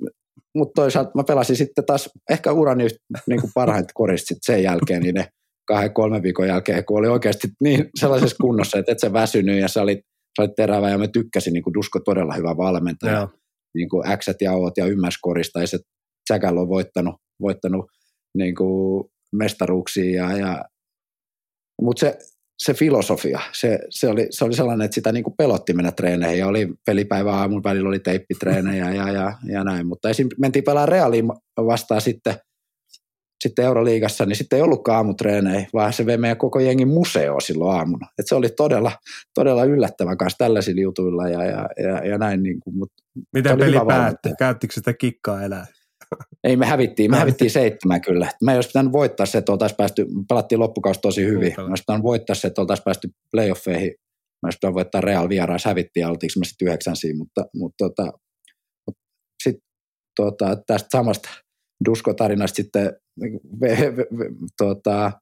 mut toisaalta mä pelasin sitten taas ehkä urani niin kuin parhaita korista sen jälkeen, niin ne kahden, kolmen viikon jälkeen, kun oli oikeasti niin sellaisessa kunnossa, että et sä väsynyt ja sä olit sä olit terävä ja mä tykkäsin, niin kuin Dusko todella hyvä valmentaja. Joo. Niin kuin X ja Oot ja ymmärsi korista ja se Säkäl on voittanut, voittanut niin kuin mestaruuksia ja, ja mutta se, se filosofia, se, se, oli, se oli sellainen, että sitä niin kuin pelotti mennä treeneihin ja oli pelipäivä aamun välillä oli teippitreenejä ja, ja, ja näin, mutta esim. mentiin pelaamaan reaaliin vastaan sitten – sitten Euroliigassa, niin sitten ei ollutkaan aamutreenejä, vaan se vei meidän koko jengin museo silloin aamuna. Et se oli todella, todella yllättävän kanssa tällaisilla jutuilla ja, ja, ja, ja näin. Niin kuin, mutta Miten peli päättyi? Käyttikö sitä kikkaa elää? Ei, me hävittiin. Me hävittiin seitsemän kyllä. Me ei olisi pitänyt voittaa se, että oltaisiin päästy, pelattiin loppukausi tosi hyvin. Me olisi pitänyt voittaa se, että oltaisiin päästy playoffeihin Mä sitten voittaa Real vieraan, hävittiin ja oltiinko me sitten yhdeksänsiä, mutta, mutta tota, sitten tota, tästä samasta Dusko-tarinasta sitten ve, ve, ve, tota,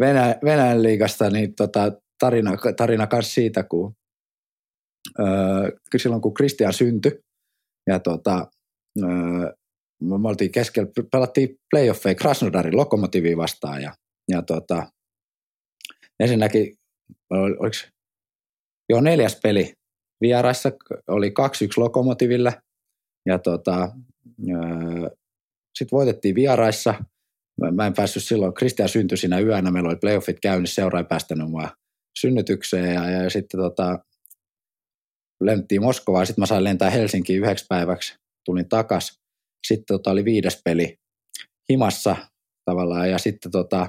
Venä, Venäjän liigasta, niin tota, tarina, tarina kanssa siitä, kun öö, silloin kun Kristian syntyi, ja tota, öö, me oltiin keskellä, pelattiin playoffeja Krasnodarin lokomotiviin vastaan, ja, ja tota, ensinnäkin, oliko, joo neljäs peli. Vieraissa, oli 2-1 lokomotiville, ja tota, sitten voitettiin vieraissa – mä, en päässyt silloin, Kristian syntyi siinä yönä, meillä oli playoffit käynnissä, seura ei päästänyt mua synnytykseen ja, ja, sitten tota, lennettiin Moskovaan, sitten mä sain lentää Helsinkiin yhdeksi päiväksi, tulin takas. Sitten tota, oli viides peli himassa tavallaan ja sitten tota,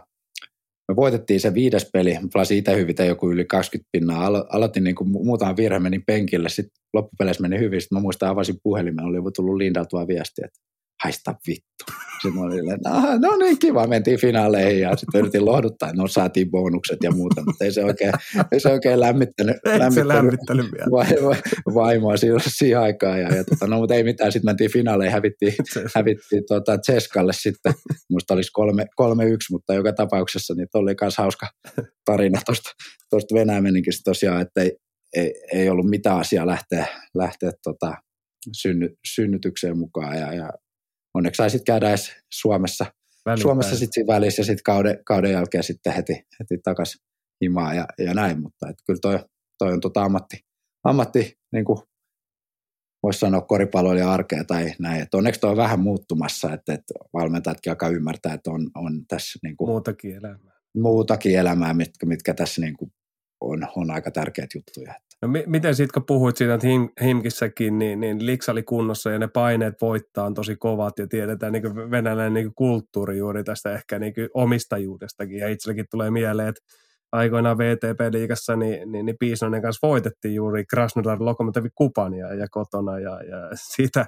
me voitettiin se viides peli, mä pelasin itse hyvin joku yli 20 pinnaa, Alo- aloitin niin kuin muutama virhe, menin penkille, sitten loppupeleissä meni hyvin, sitten mä muistan avasin puhelimen, oli tullut Lindalta vaan viestiä, että haista vittu. Sitten mä olin, no, no niin kiva, mentiin finaaleihin ja sitten yritin lohduttaa, no saatiin bonukset ja muuta, mutta ei se oikein, ei se oikein lämmittänyt, lämmittänyt, se lämmittänyt va, va, vaimoa siihen, siihen aikaan. Ja, ja tota, no, mutta ei mitään, sitten mentiin finaaleihin, hävittiin, hävittiin tuota, Ceskalle sitten, musta olisi kolme, kolme yksi, mutta joka tapauksessa niin oli myös hauska tarina tuosta tosta Venäjämeninkin tosiaan, että ei, ei, ei, ollut mitään asiaa lähteä, lähteä tota, synny, synnytykseen mukaan ja, ja onneksi sai sitten käydä edes Suomessa, Välipäin. Suomessa sitten siinä välissä ja sitten kauden, kauden jälkeen sitten heti, heti takaisin himaan ja, ja näin, mutta et kyllä toi, toi on tota ammatti, ammatti niin kuin voisi sanoa koripalloilija arkea tai näin. Et onneksi toi on vähän muuttumassa, että, että valmentajatkin alkaa ymmärtää, että on, on tässä niin kuin, muutakin elämää. Muutakin elämää, mitkä, mitkä tässä niin kuin on, on aika tärkeitä juttuja. No mi- miten sitten, kun puhuit siitä, että him, Himkissäkin, niin, niin Liksa oli kunnossa ja ne paineet voittaa on tosi kovat ja tiedetään niin venäläinen niin kulttuuri juuri tästä ehkä niin omistajuudestakin. Ja itselläkin tulee mieleen, että aikoinaan VTP-liigassa, niin, niin, niin Piisnonen kanssa voitettiin juuri Krasnodar Lokomotiv Kupan ja, kotona ja, ja siitä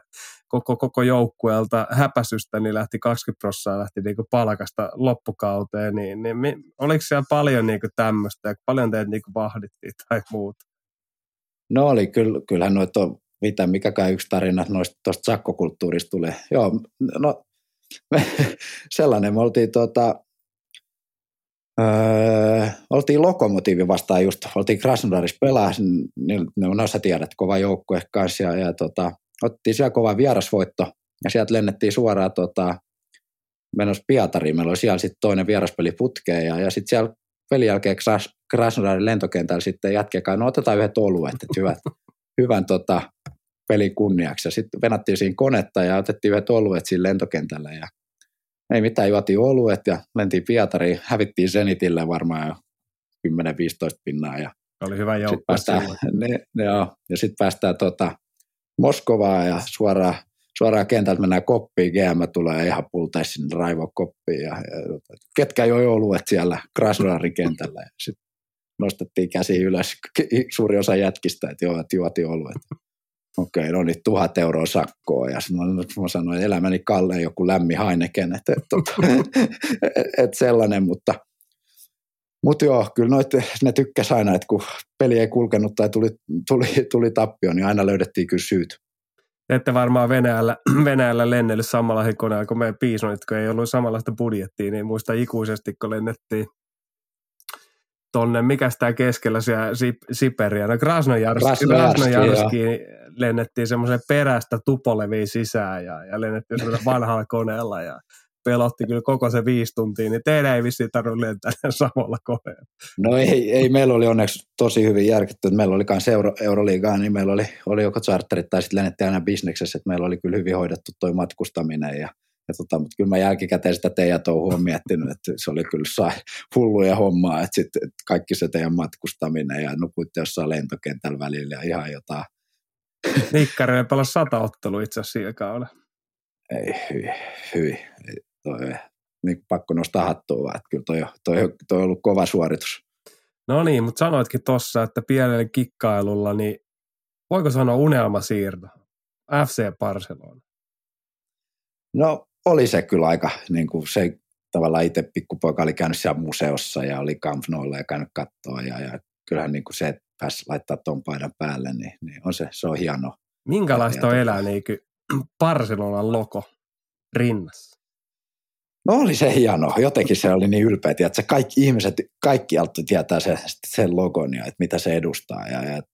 koko, koko joukkueelta häpäsystä niin lähti 20 prosenttia lähti niin palkasta loppukauteen, niin, niin oliko siellä paljon niin tämmöistä ja paljon teitä niin vahdittiin tai muuta? No oli, kyllä, kyllähän noita on, mitä, mikäkään yksi tarina noista tuosta sakkokulttuurista tulee. Joo, no sellainen, me oltiin tuota, Öö, oltiin Lokomotiivi vastaan just, oltiin Krasnodarissa pelaa, niin, no sä tiedät, kova joukkue kanssa, ja, ja tota, otettiin siellä kova vierasvoitto, ja sieltä lennettiin suoraan tota, menossa Pietariin, meillä oli siellä sitten toinen vieraspeli putkeen, ja, ja sitten siellä pelin jälkeen Kras, Krasnodarin lentokentällä sitten jatkekaan, no otetaan yhdet oluet, että hyvät, hyvän tota, pelin kunniaksi, ja sitten venattiin siinä konetta, ja otettiin yhdet oluet siinä lentokentällä, ja ei mitään, juotiin oluet ja mentiin Pietariin, hävittiin Zenitille varmaan jo 10-15 pinnaa. Ja oli hyvä joukkue päästään, ne, ne, joo, ja sitten päästään tota, Moskovaan ja suoraan, suoraan kentältä mennään koppiin, GM tulee ihan pultaisi sinne raivoa koppiin ja, ja ketkä joi oluet siellä Krasnodarin kentällä? Ja sitten nostettiin käsi ylös suuri osa jätkistä, että joo, että juotiin oluet okei, okay, no niin, tuhat euroa sakkoa. Ja mä, mä sanoin, että elämäni kalleen joku lämmin Heineken, että, että, että, että sellainen, mutta, mutta joo, kyllä noit, ne tykkäs aina, että kun peli ei kulkenut tai tuli, tuli, tuli tappio, niin aina löydettiin kyllä syyt. Ette varmaan Venäjällä, Venäjällä lennellyt samalla koneella kuin meidän piisonit, kun ei ollut samanlaista budjettia, niin muista ikuisesti, kun lennettiin tonne, mikä tämä keskellä siellä Sip- Siperiä, no Krasnojarski, Krasnojarski lennettiin semmoisen perästä tupoleviin sisään ja, ja lennettiin semmoisella vanhalla koneella ja pelotti kyllä koko se viisi tuntia, niin teidän ei vissiin tarvitse lentää samalla koneella. No ei, ei, meillä oli onneksi tosi hyvin järkitty, että meillä oli myös Euro, Euroliigaa, niin meillä oli, oli joko charterit tai sitten lennettiin aina bisneksessä, että meillä oli kyllä hyvin hoidettu tuo matkustaminen ja ja tota, mutta kyllä mä jälkikäteen sitä teidän touhua miettinyt, että se oli kyllä sai hulluja hommaa, että, sit, että kaikki se teidän matkustaminen ja nukuitte jossain lentokentällä välillä ja ihan jotain. Nikkari pelasi sata ottelu itse asiassa sillä kaudella. Ei, hyvin, hyvin. Toi, niin pakko nostaa hattua vaan, että kyllä toi, toi, toi on ollut kova suoritus. No niin, mutta sanoitkin tuossa, että pienellä kikkailulla, niin voiko sanoa unelmasiirto? FC Barcelona. No oli se kyllä aika, niin kuin se tavallaan itse pikkupoika oli käynyt siellä museossa ja oli Camp Noulla ja käynyt kattoa ja, ja kyllähän niin kuin se, että pääsi laittaa tuon paidan päälle, niin, niin on se, se on hieno. Minkälaista on elää niin Barcelonan logo rinnassa? No oli se hieno. Jotenkin se oli niin ylpeä, että kaikki ihmiset kaikkialta tietää sen, sen logon ja että mitä se edustaa. Ja, ja että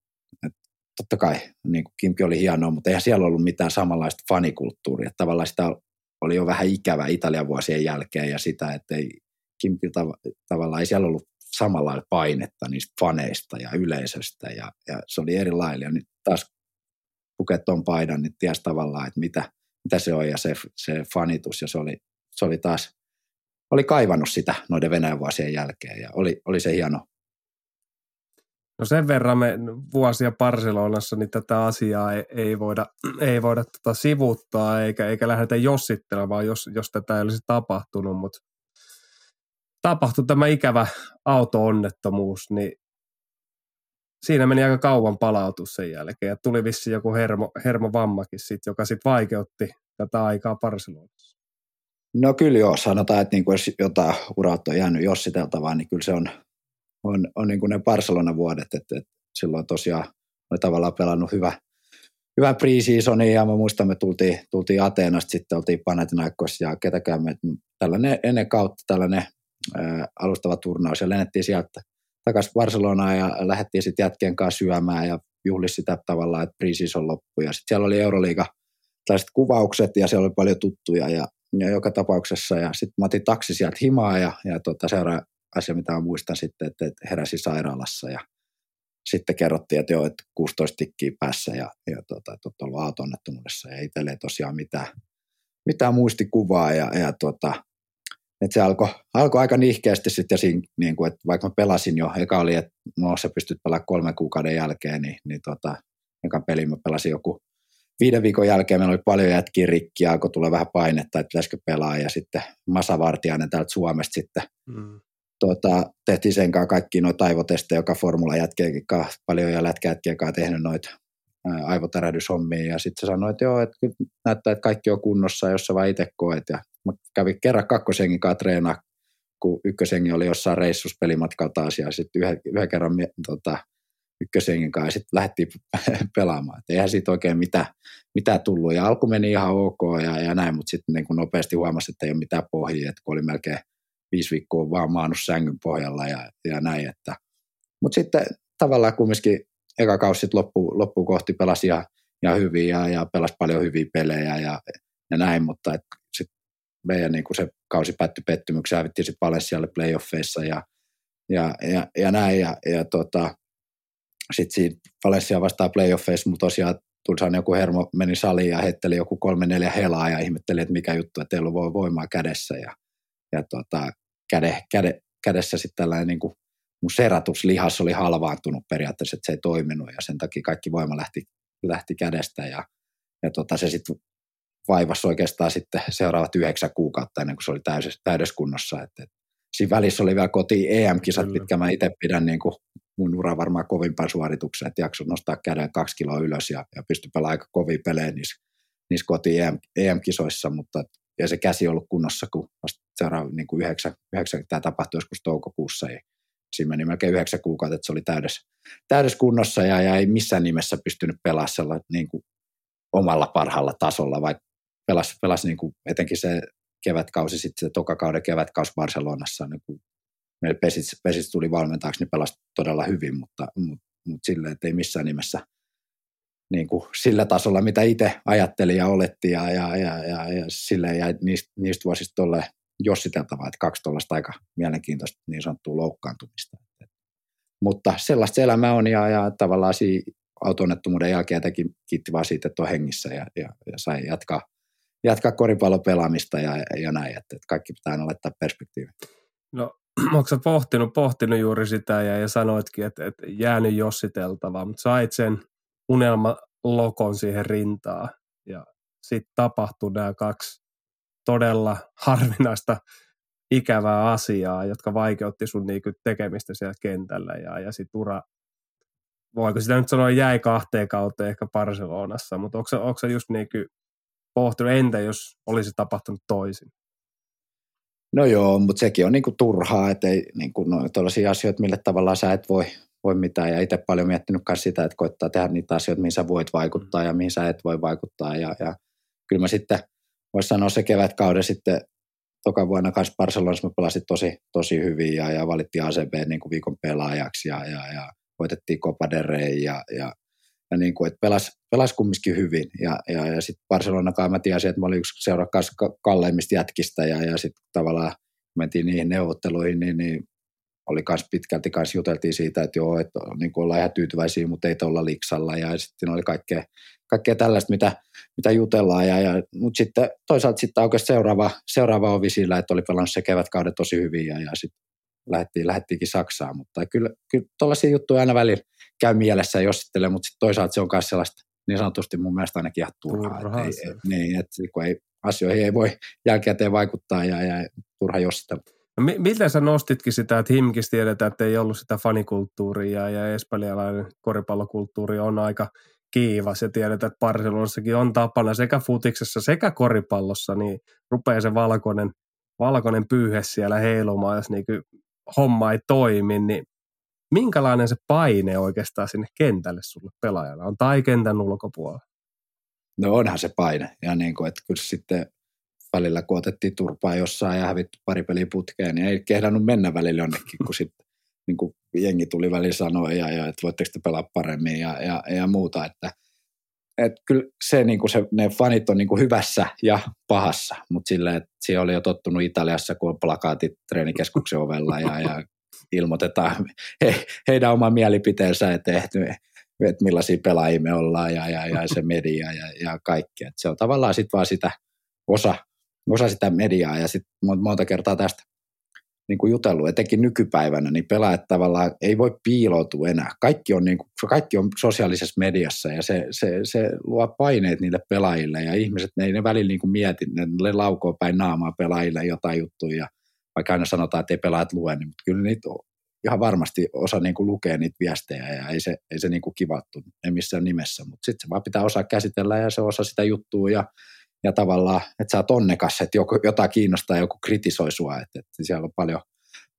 totta kai niin kuin Kimpi oli hienoa, mutta eihän siellä ollut mitään samanlaista fanikulttuuria. Tavallaan sitä oli jo vähän ikävä Italian vuosien jälkeen ja sitä, että ei Kimpi tav- tavallaan ei siellä ollut samalla painetta niistä faneista ja yleisöstä ja, ja se oli erilainen. Ja nyt taas puket tuon paidan, niin ties tavallaan, että mitä, mitä se on ja se, se fanitus ja se oli, se oli taas, oli kaivannut sitä noiden Venäjän vuosien jälkeen ja oli, oli se hieno. No sen verran me vuosia Barcelonassa, niin tätä asiaa ei, ei voida, ei voida tota sivuttaa eikä, eikä lähdetä jossittelemaan, jos, jos tätä ei olisi tapahtunut, mutta tapahtui tämä ikävä auto-onnettomuus, niin siinä meni aika kauan palautus sen jälkeen. Ja tuli vissi joku hermo, hermovammakin, sit, joka sitten vaikeutti tätä aikaa Barcelonassa. No kyllä joo, sanotaan, että niin kuin jos jotain urat on jäänyt jossiteltavaa, niin kyllä se on, on, on niin kuin ne Barcelona-vuodet, että, että silloin tosiaan oli tavallaan pelannut hyvä, hyvän pre-seasonin ja mä muistan, me tultiin, tultiin Ateenasta, sitten oltiin Panathinaikos ja ketäkään me, tällainen ennen kautta tällainen ää, alustava turnaus ja lennettiin sieltä takaisin Barcelonaan ja lähdettiin sitten jätkien kanssa syömään ja juhli sitä tavallaan, että pre-season loppui. Ja sitten siellä oli Euroliiga tällaiset kuvaukset ja siellä oli paljon tuttuja ja, ja joka tapauksessa. Ja sitten mä otin taksi sieltä himaa ja, ja tota, seuraava asia, mitä mä muistan sitten, että, että heräsi sairaalassa ja sitten kerrottiin, että joo, että 16 tikkiä päässä ja, ja tota, että olette ollut auto-onnettomuudessa ja itselle ei tosiaan mitään, mitään muistikuvaa ja, ja tota, et se alkoi alko aika nihkeästi sitten, niin kuin, että vaikka mä pelasin jo, eka oli, että no sä pystyt pelaamaan kolmen kuukauden jälkeen, niin, niin tota, ekan pelin mä pelasin joku viiden viikon jälkeen, meillä oli paljon jätkiä rikki, alkoi tulla vähän painetta, että pitäisikö pelaa, ja sitten Masa Vartiainen täältä Suomesta sitten mm. Tota, tehtiin sen kanssa kaikki noita aivotestejä, joka formula jätkeekin paljon ja lätkäjätkiä tehnyt noita aivotärähdyshommia, ja sitten se sanoi, että joo, että näyttää, että kaikki on kunnossa, jos sä vaan itse koet, ja Mä kävin kerran kakkosengin kanssa treenaa, kun ykkösengi oli jossain reissus pelimatkalla taas ja sitten yhden, yhden kerran tota, ykkösengin kanssa ja sitten lähdettiin pelaamaan. Et eihän siitä oikein mitään, mitään tullut. Ja alku meni ihan ok ja, ja näin, mutta sitten niin nopeasti huomasi, että ei ole mitään pohjia, että kun oli melkein viisi viikkoa vaan maannut sängyn pohjalla ja, ja näin. Että. Mutta sitten tavallaan kumminkin eka kausi sitten loppu, kohti pelasi ihan, ihan hyvin ja, ja pelasi paljon hyviä pelejä ja, ja näin, mutta et meidän niin se kausi päättyi pettymykseen, hävittiin sitten Valenssialle playoffeissa ja, ja, ja, ja näin. Ja, ja tota, sitten siinä Valencia vastaan playoffeissa, mutta tosiaan Tulsaan joku hermo meni saliin ja heitteli joku kolme neljä helaa ja ihmetteli, että mikä juttu, että ei ollut voimaa kädessä. Ja, ja tota, käde, käde, kädessä sitten tällainen niin kuin mun seratuslihas oli halvaantunut periaatteessa, että se ei toiminut ja sen takia kaikki voima lähti, lähti kädestä ja, ja tota, se sitten vaivassa oikeastaan sitten seuraavat yhdeksän kuukautta ennen kuin se oli täydessä, täydessä Että, että siinä välissä oli vielä koti EM-kisat, Kyllä. mitkä mä itse pidän niin kuin mun ura varmaan kovimpaan suorituksen, että jakso nostaa käden kaksi kiloa ylös ja, ja pystyi pelaamaan aika kovia pelejä niissä, niissä koti EM, EM-kisoissa, mutta ja se käsi ollut kunnossa, kun vasta seuraava niin kuin yhdeksän, yhdeksän, tämä tapahtui joskus toukokuussa, ja siinä meni melkein yhdeksän kuukautta, että se oli täydessä, täydessä kunnossa ja, ja ei missään nimessä pystynyt pelaamaan sellainen niin kuin omalla parhaalla tasolla, vaikka pelasi, pelasi niin kuin etenkin se kevätkausi, sitten se tokakauden kevätkausi Barcelonassa, niin kuin meillä Pesits, Pesits tuli valmentajaksi, niin pelasi todella hyvin, mutta, mutta, mutta silleen, että ei missään nimessä niin kuin sillä tasolla, mitä itse ajatteli ja oletti ja, ja, ja, ja, ja silleen jäi niistä, niistä vuosista tolle jossiteltavaa, että kaksi tuollaista aika mielenkiintoista niin sanottua loukkaantumista. Mutta sellaista elämä on ja, ja tavallaan siinä autonettomuuden jälkeen teki kiitti vaan siitä, että on hengissä ja, ja, ja sai jatkaa jatkaa koripallopelaamista ja, ja näin, että, että kaikki pitää aina laittaa perspektiiviin. No, onko sä pohtinut, pohtinut juuri sitä ja, ja sanoitkin, että, että jäänyt jossiteltavaa, mutta sait sen unelmalokon siihen rintaan ja sitten tapahtui nämä kaksi todella harvinaista ikävää asiaa, jotka vaikeutti sun niinku tekemistä siellä kentällä ja, ja sit ura, voiko sitä nyt sanoa jäi kahteen kauteen ehkä Barcelonassa, mutta onko, onko se just niinku pohtinut, entä jos olisi tapahtunut toisin? No joo, mutta sekin on niinku turhaa, että ei niinku no, tällaisia asioita, millä tavallaan sä et voi, voi mitään. Ja itse paljon miettinyt myös sitä, että koittaa tehdä niitä asioita, mihin sä voit vaikuttaa ja mihin sä et voi vaikuttaa. Ja, ja kyllä mä sitten, voisi sanoa se kevätkauden sitten toka vuonna kanssa Barcelonassa mä pelasin tosi, tosi hyvin ja, ja valittiin ACB niin kuin viikon pelaajaksi ja, ja, ja voitettiin Copa del Rey ja, ja, ja niin kuin, että pelas, pelas kumminkin hyvin. Ja, ja, ja sitten Barcelona kanssa mä tiesin, että mä olin yksi seuraa kalleimmista jätkistä ja, ja sitten tavallaan mentiin niihin neuvotteluihin, niin, niin oli myös pitkälti kanssa juteltiin siitä, että joo, että niin kuin ollaan ihan tyytyväisiä, mutta ei olla liksalla ja sitten oli kaikkea, kaikkea tällaista, mitä, mitä jutellaan. Ja, ja, mutta sitten toisaalta sitten oikeasti seuraava, seuraava ovi sillä, että oli pelannut se kevätkauden tosi hyvin ja, ja sitten lähdettiin, lähdettiinkin Saksaan. Mutta kyllä, kyllä tuollaisia juttuja aina välillä käy mielessä jossittelee, mutta sitten toisaalta se on myös sellaista niin sanotusti mun mielestä ainakin ihan turhaa. turhaa että ei, niin, että kun ei, asioihin ei voi jälkikäteen vaikuttaa ja, ja turha jossitella. No, miten sä nostitkin sitä, että Himkis tiedetään, että ei ollut sitä fanikulttuuria ja espanjalainen koripallokulttuuri on aika kiivas ja tiedetään, että Barcelonassakin on tapana sekä futiksessa sekä koripallossa, niin rupeaa se valkoinen, valkoinen pyyhe siellä heilumaan, jos niin homma ei toimi, niin minkälainen se paine oikeastaan sinne kentälle sulle pelaajana on tai kentän ulkopuolella? No onhan se paine ja niin kuin, että kyllä sitten välillä kun otettiin turpaa jossain ja hävitty pari peliä putkeen, niin ei kehdannut mennä välillä jonnekin, kun sitten niin kuin jengi tuli välillä sanoa, ja, ja, että voitteko te pelaa paremmin ja, ja, ja muuta, että et kyllä se, niin kuin se, ne fanit on niin kuin hyvässä ja pahassa, mutta sille, että siellä oli jo tottunut Italiassa, kun on plakaatit treenikeskuksen ovella ja, ja ilmoitetaan he, heidän oma mielipiteensä, että, että, että millaisia pelaajia me ollaan ja, ja, ja se media ja, ja kaikki. Et se on tavallaan sitten vaan sitä osa, osa sitä mediaa ja sitten monta kertaa tästä niin kuin jutellut, etenkin nykypäivänä, niin pelaajat tavallaan ei voi piiloutua enää. Kaikki on, niin kuin, kaikki on sosiaalisessa mediassa ja se, se, se luo paineet niille pelaajille ja ihmiset, ne ei ne välillä niin kuin mieti, ne, laukoo päin naamaa pelaajille jotain juttuja, vaikka aina sanotaan, että ei pelaajat lue, niin, mutta kyllä niitä ihan varmasti osa niin kuin lukee niitä viestejä ja ei se, ei se niin kuin kivattu, ei missään nimessä, mutta sitten se vaan pitää osaa käsitellä ja se osa sitä juttua ja ja tavallaan, että sä oot onnekas, että joku, jotain kiinnostaa joku kritisoi sua, että, että siellä on paljon,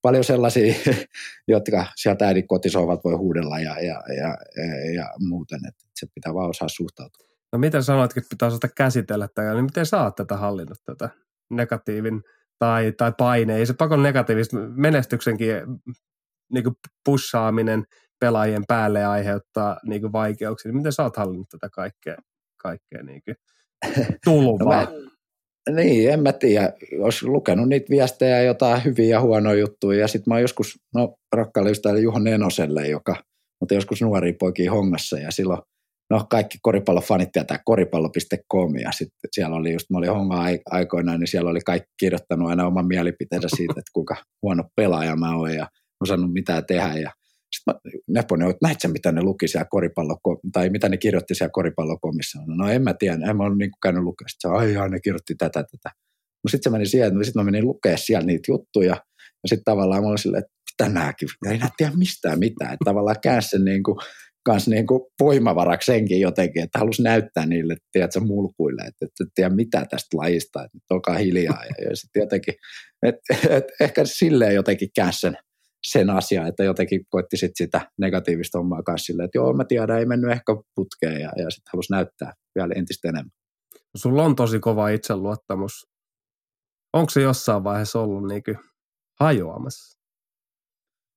paljon sellaisia, jotka sieltä äidin kotisohvat voi huudella ja, ja, ja, ja, ja muuten, että se pitää vaan osaa suhtautua. No miten sanoit, että pitää osata käsitellä tätä, niin miten saat tätä hallinnut tätä negatiivin tai, tai paine, ei se pakon negatiivista, menestyksenkin niin kuin pussaaminen pelaajien päälle aiheuttaa niin kuin vaikeuksia, niin miten sä oot hallinnut tätä kaikkea, kaikkea niin kuin tulvaa. No mä, niin, en mä tiedä. Olisi lukenut niitä viestejä, jotain hyviä ja huonoja juttuja. Ja sitten mä joskus, no rakkaalle ystävälle Juho Nenoselle, joka mutta joskus nuori poikia hongassa ja silloin no kaikki koripallofanit tietää koripallo.com ja sitten siellä oli just, mä olin honga aikoinaan, niin siellä oli kaikki kirjoittanut aina oman mielipiteensä siitä, että kuinka huono pelaaja mä oon ja osannut mitään tehdä ja sitten Neponen, että näit sä, mitä ne luki siellä koripallo, tai mitä ne kirjoitti siellä koripallokomissa. No en mä tiedä, en mä ollut niin käynyt lukea. Sitten ai, ai, ne kirjoitti tätä, tätä. No sitten se meni siihen, sitten mä menin lukea siellä niitä juttuja, ja sitten tavallaan mä olin silleen, että mitä nääkin, ei tiedä mistään mitään. Että tavallaan käänsi sen niin kuin, kans niin kuin voimavaraksi senkin jotenkin, että halusi näyttää niille, tiedätkö, mulkuille, että et tiedä mitä tästä lajista, että olkaa hiljaa. Ja, ja sitten jotenkin, että et, ehkä silleen jotenkin käänsi sen sen asian, että jotenkin koitti sit sitä negatiivista hommaa kanssa silleen, että joo, mä tiedän, ei mennyt ehkä putkeen ja, ja sitten halusi näyttää vielä entistä enemmän. Sulla on tosi kova itseluottamus. Onko se jossain vaiheessa ollut niin hajoamassa?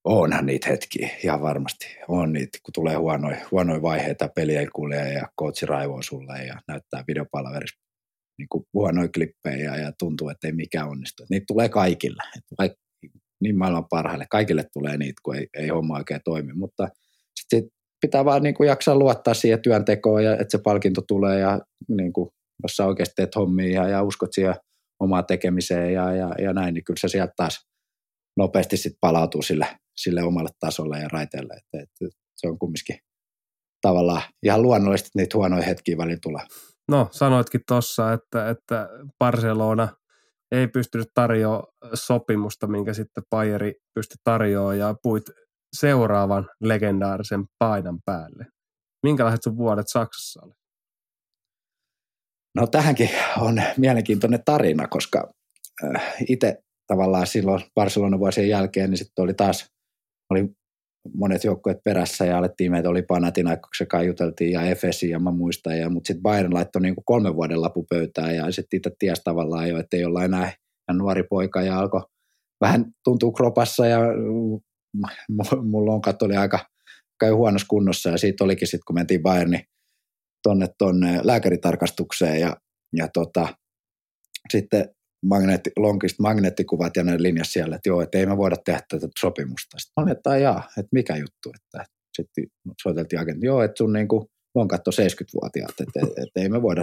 Onhan niitä hetkiä, ihan varmasti. On niitä, kun tulee huonoja, huonoja vaiheita, peli ei kulje ja coachi raivoo sulle ja näyttää videopalverissa niin huonoja klippejä ja tuntuu, että ei mikään onnistu. Niitä tulee kaikille. Vaikka niin maailman parhaille. Kaikille tulee niitä, kun ei, ei homma oikein toimi, mutta sitten pitää vaan niin kuin jaksaa luottaa siihen työntekoon ja että se palkinto tulee ja niin kuin, jos sä oikeasti teet hommia ja, ja uskot siihen omaan tekemiseen ja, ja, ja näin, niin kyllä se sieltä taas nopeasti sit palautuu sille, sille omalle tasolle ja raiteelle. Että, että se on kumminkin tavallaan ihan luonnollisesti, niitä huonoja hetkiä välillä tulee. No, sanoitkin tuossa, että, että Barcelona – ei pystynyt tarjoamaan sopimusta, minkä sitten Bayeri pystyi tarjoamaan ja puit seuraavan legendaarisen paidan päälle. Minkälaiset sun vuodet Saksassa oli? No tähänkin on mielenkiintoinen tarina, koska äh, itse tavallaan silloin Barcelona vuosien jälkeen, niin sitten oli taas oli monet joukkueet perässä ja alettiin, meitä oli Panathinaikoksen kai juteltiin ja Efesi ja mä muistan, ja, mutta sitten Bayern laittoi niin kolmen vuoden lapu pöytään ja sitten itse ties tavallaan jo, että ei olla enää nuori poika ja alkoi vähän tuntuu kropassa ja mun lonkat oli aika käy huonossa kunnossa ja siitä olikin sitten, kun mentiin Bayerni tonne, tonne lääkäritarkastukseen ja, ja tota, sitten magneetti, lonkista magneettikuvat ja ne linjas siellä, että joo, että ei me voida tehdä tätä sopimusta. Sitten olin, että jaa, että mikä juttu, että sitten soiteltiin agentti, joo, että sun niinku lonkat on 70-vuotiaat, että, että, että ei me voida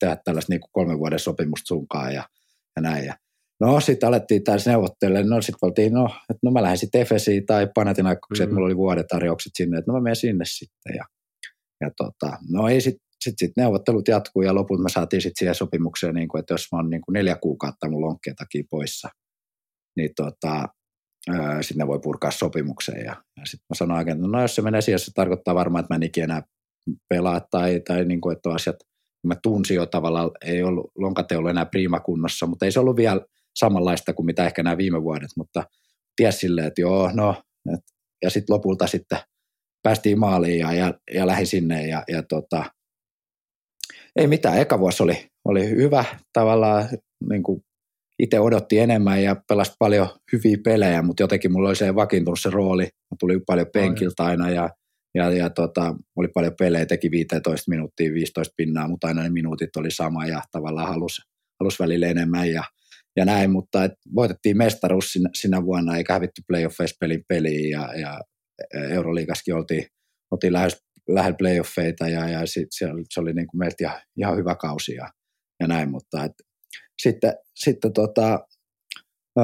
tehdä tällaista niinku kolmen vuoden sopimusta sunkaan ja, ja näin. Ja No sitten alettiin taas neuvottelemaan, no sitten oltiin, no, että no mä lähden sitten Efesiin tai Panathinaikoksiin, mm. että mulla oli vuodetarjoukset sinne, että no mä menen sinne sitten. Ja, ja tota, no ei sitten sit, neuvottelut jatkuu ja lopulta me saatiin sitten siihen sopimukseen, niin kuin, että jos mä oon niin kuin neljä kuukautta mun lonkkeen takia poissa, niin tota, sitten ne voi purkaa sopimukseen. Ja, ja sitten mä sanoin että no jos se menee siihen, se tarkoittaa varmaan, että mä en ikinä enää pelaa tai, tai niin kuin, että asiat, mä tunsin jo tavallaan, ei ollut, lonkat ei ollut enää priimakunnossa, mutta ei se ollut vielä samanlaista kuin mitä ehkä nämä viime vuodet, mutta ties silleen, että joo, no, et, ja sitten lopulta sitten päästiin maaliin ja, ja, ja lähi sinne ja, ja tota, ei mitään, eka vuosi oli, oli hyvä tavallaan, niin kuin itse odotti enemmän ja pelasi paljon hyviä pelejä, mutta jotenkin mulla oli se vakiintunut se rooli, mä tuli paljon penkiltä aina ja, ja, ja tota, oli paljon pelejä, teki 15 minuuttia, 15 pinnaa, mutta aina ne minuutit oli sama ja tavallaan halusi halus välillä enemmän ja ja näin, mutta et voitettiin mestaruus sinä, sinä vuonna eikä hävitty playoffeissa pelin peliin ja, ja Euroliigaskin oltiin, oltiin lähes, lähellä playoffeita ja, ja sit, se, oli, se oli niin kuin meiltä ihan, ihan hyvä kausi ja, ja näin, mutta et, sitten, sitten tota, ö,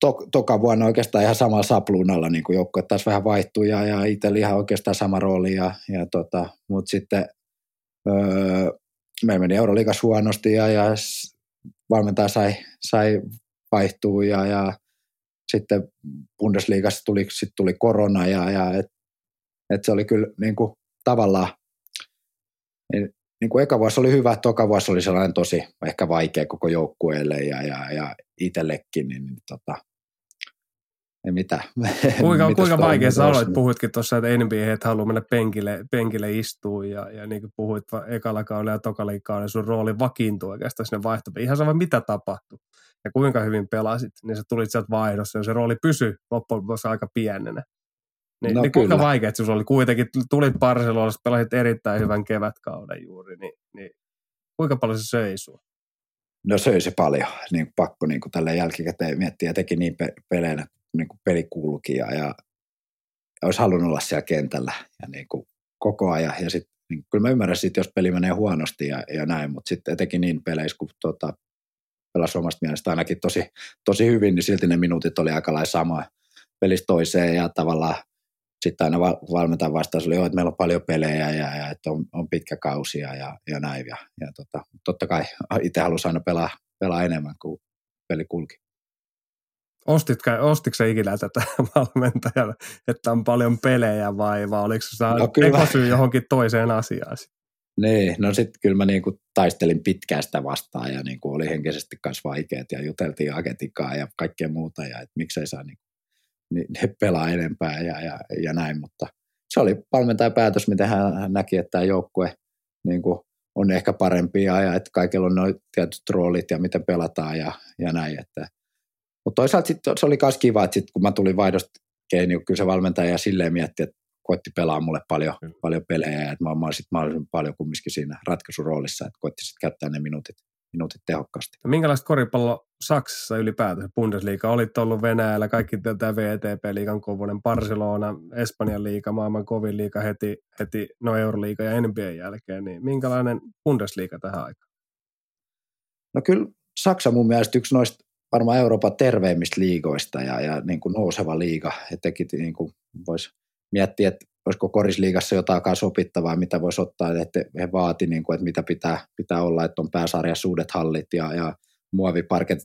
to, toka vuonna oikeastaan ihan samalla sapluunalla niin kuin joukko taas vähän vaihtui ja, ja itsellä ihan oikeastaan sama rooli, ja, ja tota, mutta sitten öö, meillä meni Euroliigas huonosti ja, ja valmentaja sai, sai vaihtua ja, ja sitten Bundesliigassa tuli, sit tuli korona ja, ja et, et se oli kyllä niin kuin, tavallaan, niin, niin kuin eka vuosi oli hyvä, toka vuosi oli sellainen tosi ehkä vaikea koko joukkueelle ja, ja, ja itsellekin, niin, niin tota, ei mitään. Kuinka, kuinka vaikea sä aloit? Puhuitkin tuossa, että NBA et halua mennä penkille, penkille istuu ja, ja niin kuin puhuit ekalla kaudella ja tokalla kaudella, sun rooli vakiintui oikeastaan sinne vaihtopäin. Ihan sama mitä tapahtui ja kuinka hyvin pelasit, niin sä tulit sieltä vaihdossa ja se rooli pysyi loppujen lopuksi aika pienenä. Niin, no, niin kuinka vaikea se oli? Kuitenkin tulit Barcelonassa, pelasit erittäin hyvän kevätkauden juuri, niin, niin kuinka paljon se söi sua? No söi se paljon, niin pakko niin kuin tällä jälkikäteen miettiä ja teki niin pe- peleinä niin kuin peli kulki ja, ja olisi halunnut olla siellä kentällä ja niin kuin koko ajan. Ja sit, niin, kyllä mä ymmärrän sit, jos peli menee huonosti ja, ja näin, mutta sitten etenkin niin peleissä, kun tota, pelasi omasta mielestä ainakin tosi, tosi hyvin, niin silti ne minuutit oli aika lailla sama pelistä toiseen ja tavallaan sitten aina valmentajan vastaus oli, että meillä on paljon pelejä ja, ja että on, on pitkä kausi ja, ja, ja näin. Ja, ja tota, totta kai itse halusi aina pelaa, pelaa enemmän, kuin peli kulki. Ostitko, ostitko sä ikinä tätä valmentajaa, että on paljon pelejä vai, vai oliko se no, tekosyy johonkin toiseen asiaan? Niin, no sitten kyllä mä niinku taistelin pitkään sitä vastaan ja niinku oli henkisesti myös vaikeat ja juteltiin agentikaa ja kaikkea muuta ja että miksei saa niinku, niin, ne pelaa enempää ja, ja, ja, näin, mutta se oli valmentajan päätös, miten hän, hän näki, että tämä joukkue niinku, on ehkä parempi ja että kaikilla on noin tietyt roolit ja miten pelataan ja, ja näin, että – mutta toisaalta sit, se oli myös kiva, että sit, kun mä tulin vaihdosta niin kyllä se valmentaja silleen mietti, että koitti pelaa mulle paljon, mm. paljon pelejä ja että mä, mä sit mahdollisimman paljon kumminkin siinä ratkaisuroolissa, että koitti sitten käyttää ne minuutit, minuutit tehokkaasti. Minkälaista koripallo Saksassa ylipäätään? Bundesliga, olit ollut Venäjällä, kaikki tämä VTP-liigan kovunen, Barcelona, Espanjan liiga, maailman kovin liiga heti, heti no Euroliiga ja NBA jälkeen, niin minkälainen Bundesliga tähän aikaan? No kyllä Saksa mun mielestä yksi noista varmaan Euroopan terveimmistä liigoista ja, ja niin kuin nouseva liiga. Etenkin niin kuin voisi miettiä, että olisiko korisliigassa jotain sopittavaa, mitä voisi ottaa, että he vaati, niin kuin, että mitä pitää, pitää olla, että on pääsarjasuudet hallit ja, ja muoviparket,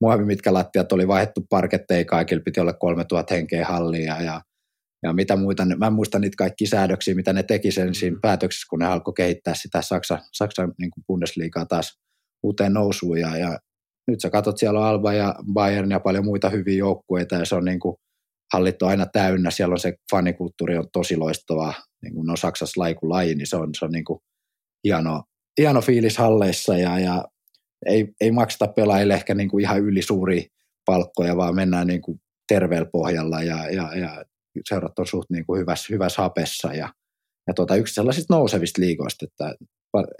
muovi, mitkä lattiat oli vaihdettu parketteja kaikille, piti olla 3000 henkeä hallia ja, ja mitä muita, mä en muista niitä kaikki säädöksiä, mitä ne teki sen siinä päätöksessä, kun ne alkoi kehittää sitä Saksa, Saksan niin kuin Bundesliigaa taas uuteen nousuun ja, ja nyt sä katsot, siellä on Alba ja Bayern ja paljon muita hyviä joukkueita ja se on niin kuin hallit on aina täynnä, siellä on se fanikulttuuri on tosi loistavaa, niin kuin no Saksassa laiku laji, niin se on, se on niin kuin hieno, hieno fiilis halleissa ja, ja ei, ei makseta pelaajille ehkä niin kuin ihan ylisuuri palkkoja, vaan mennään niin kuin terveellä pohjalla ja, ja, ja seurat on suht niin kuin hyvässä, hyvässä hapessa ja, ja tuota, yksi sellaisista nousevista liikoista, että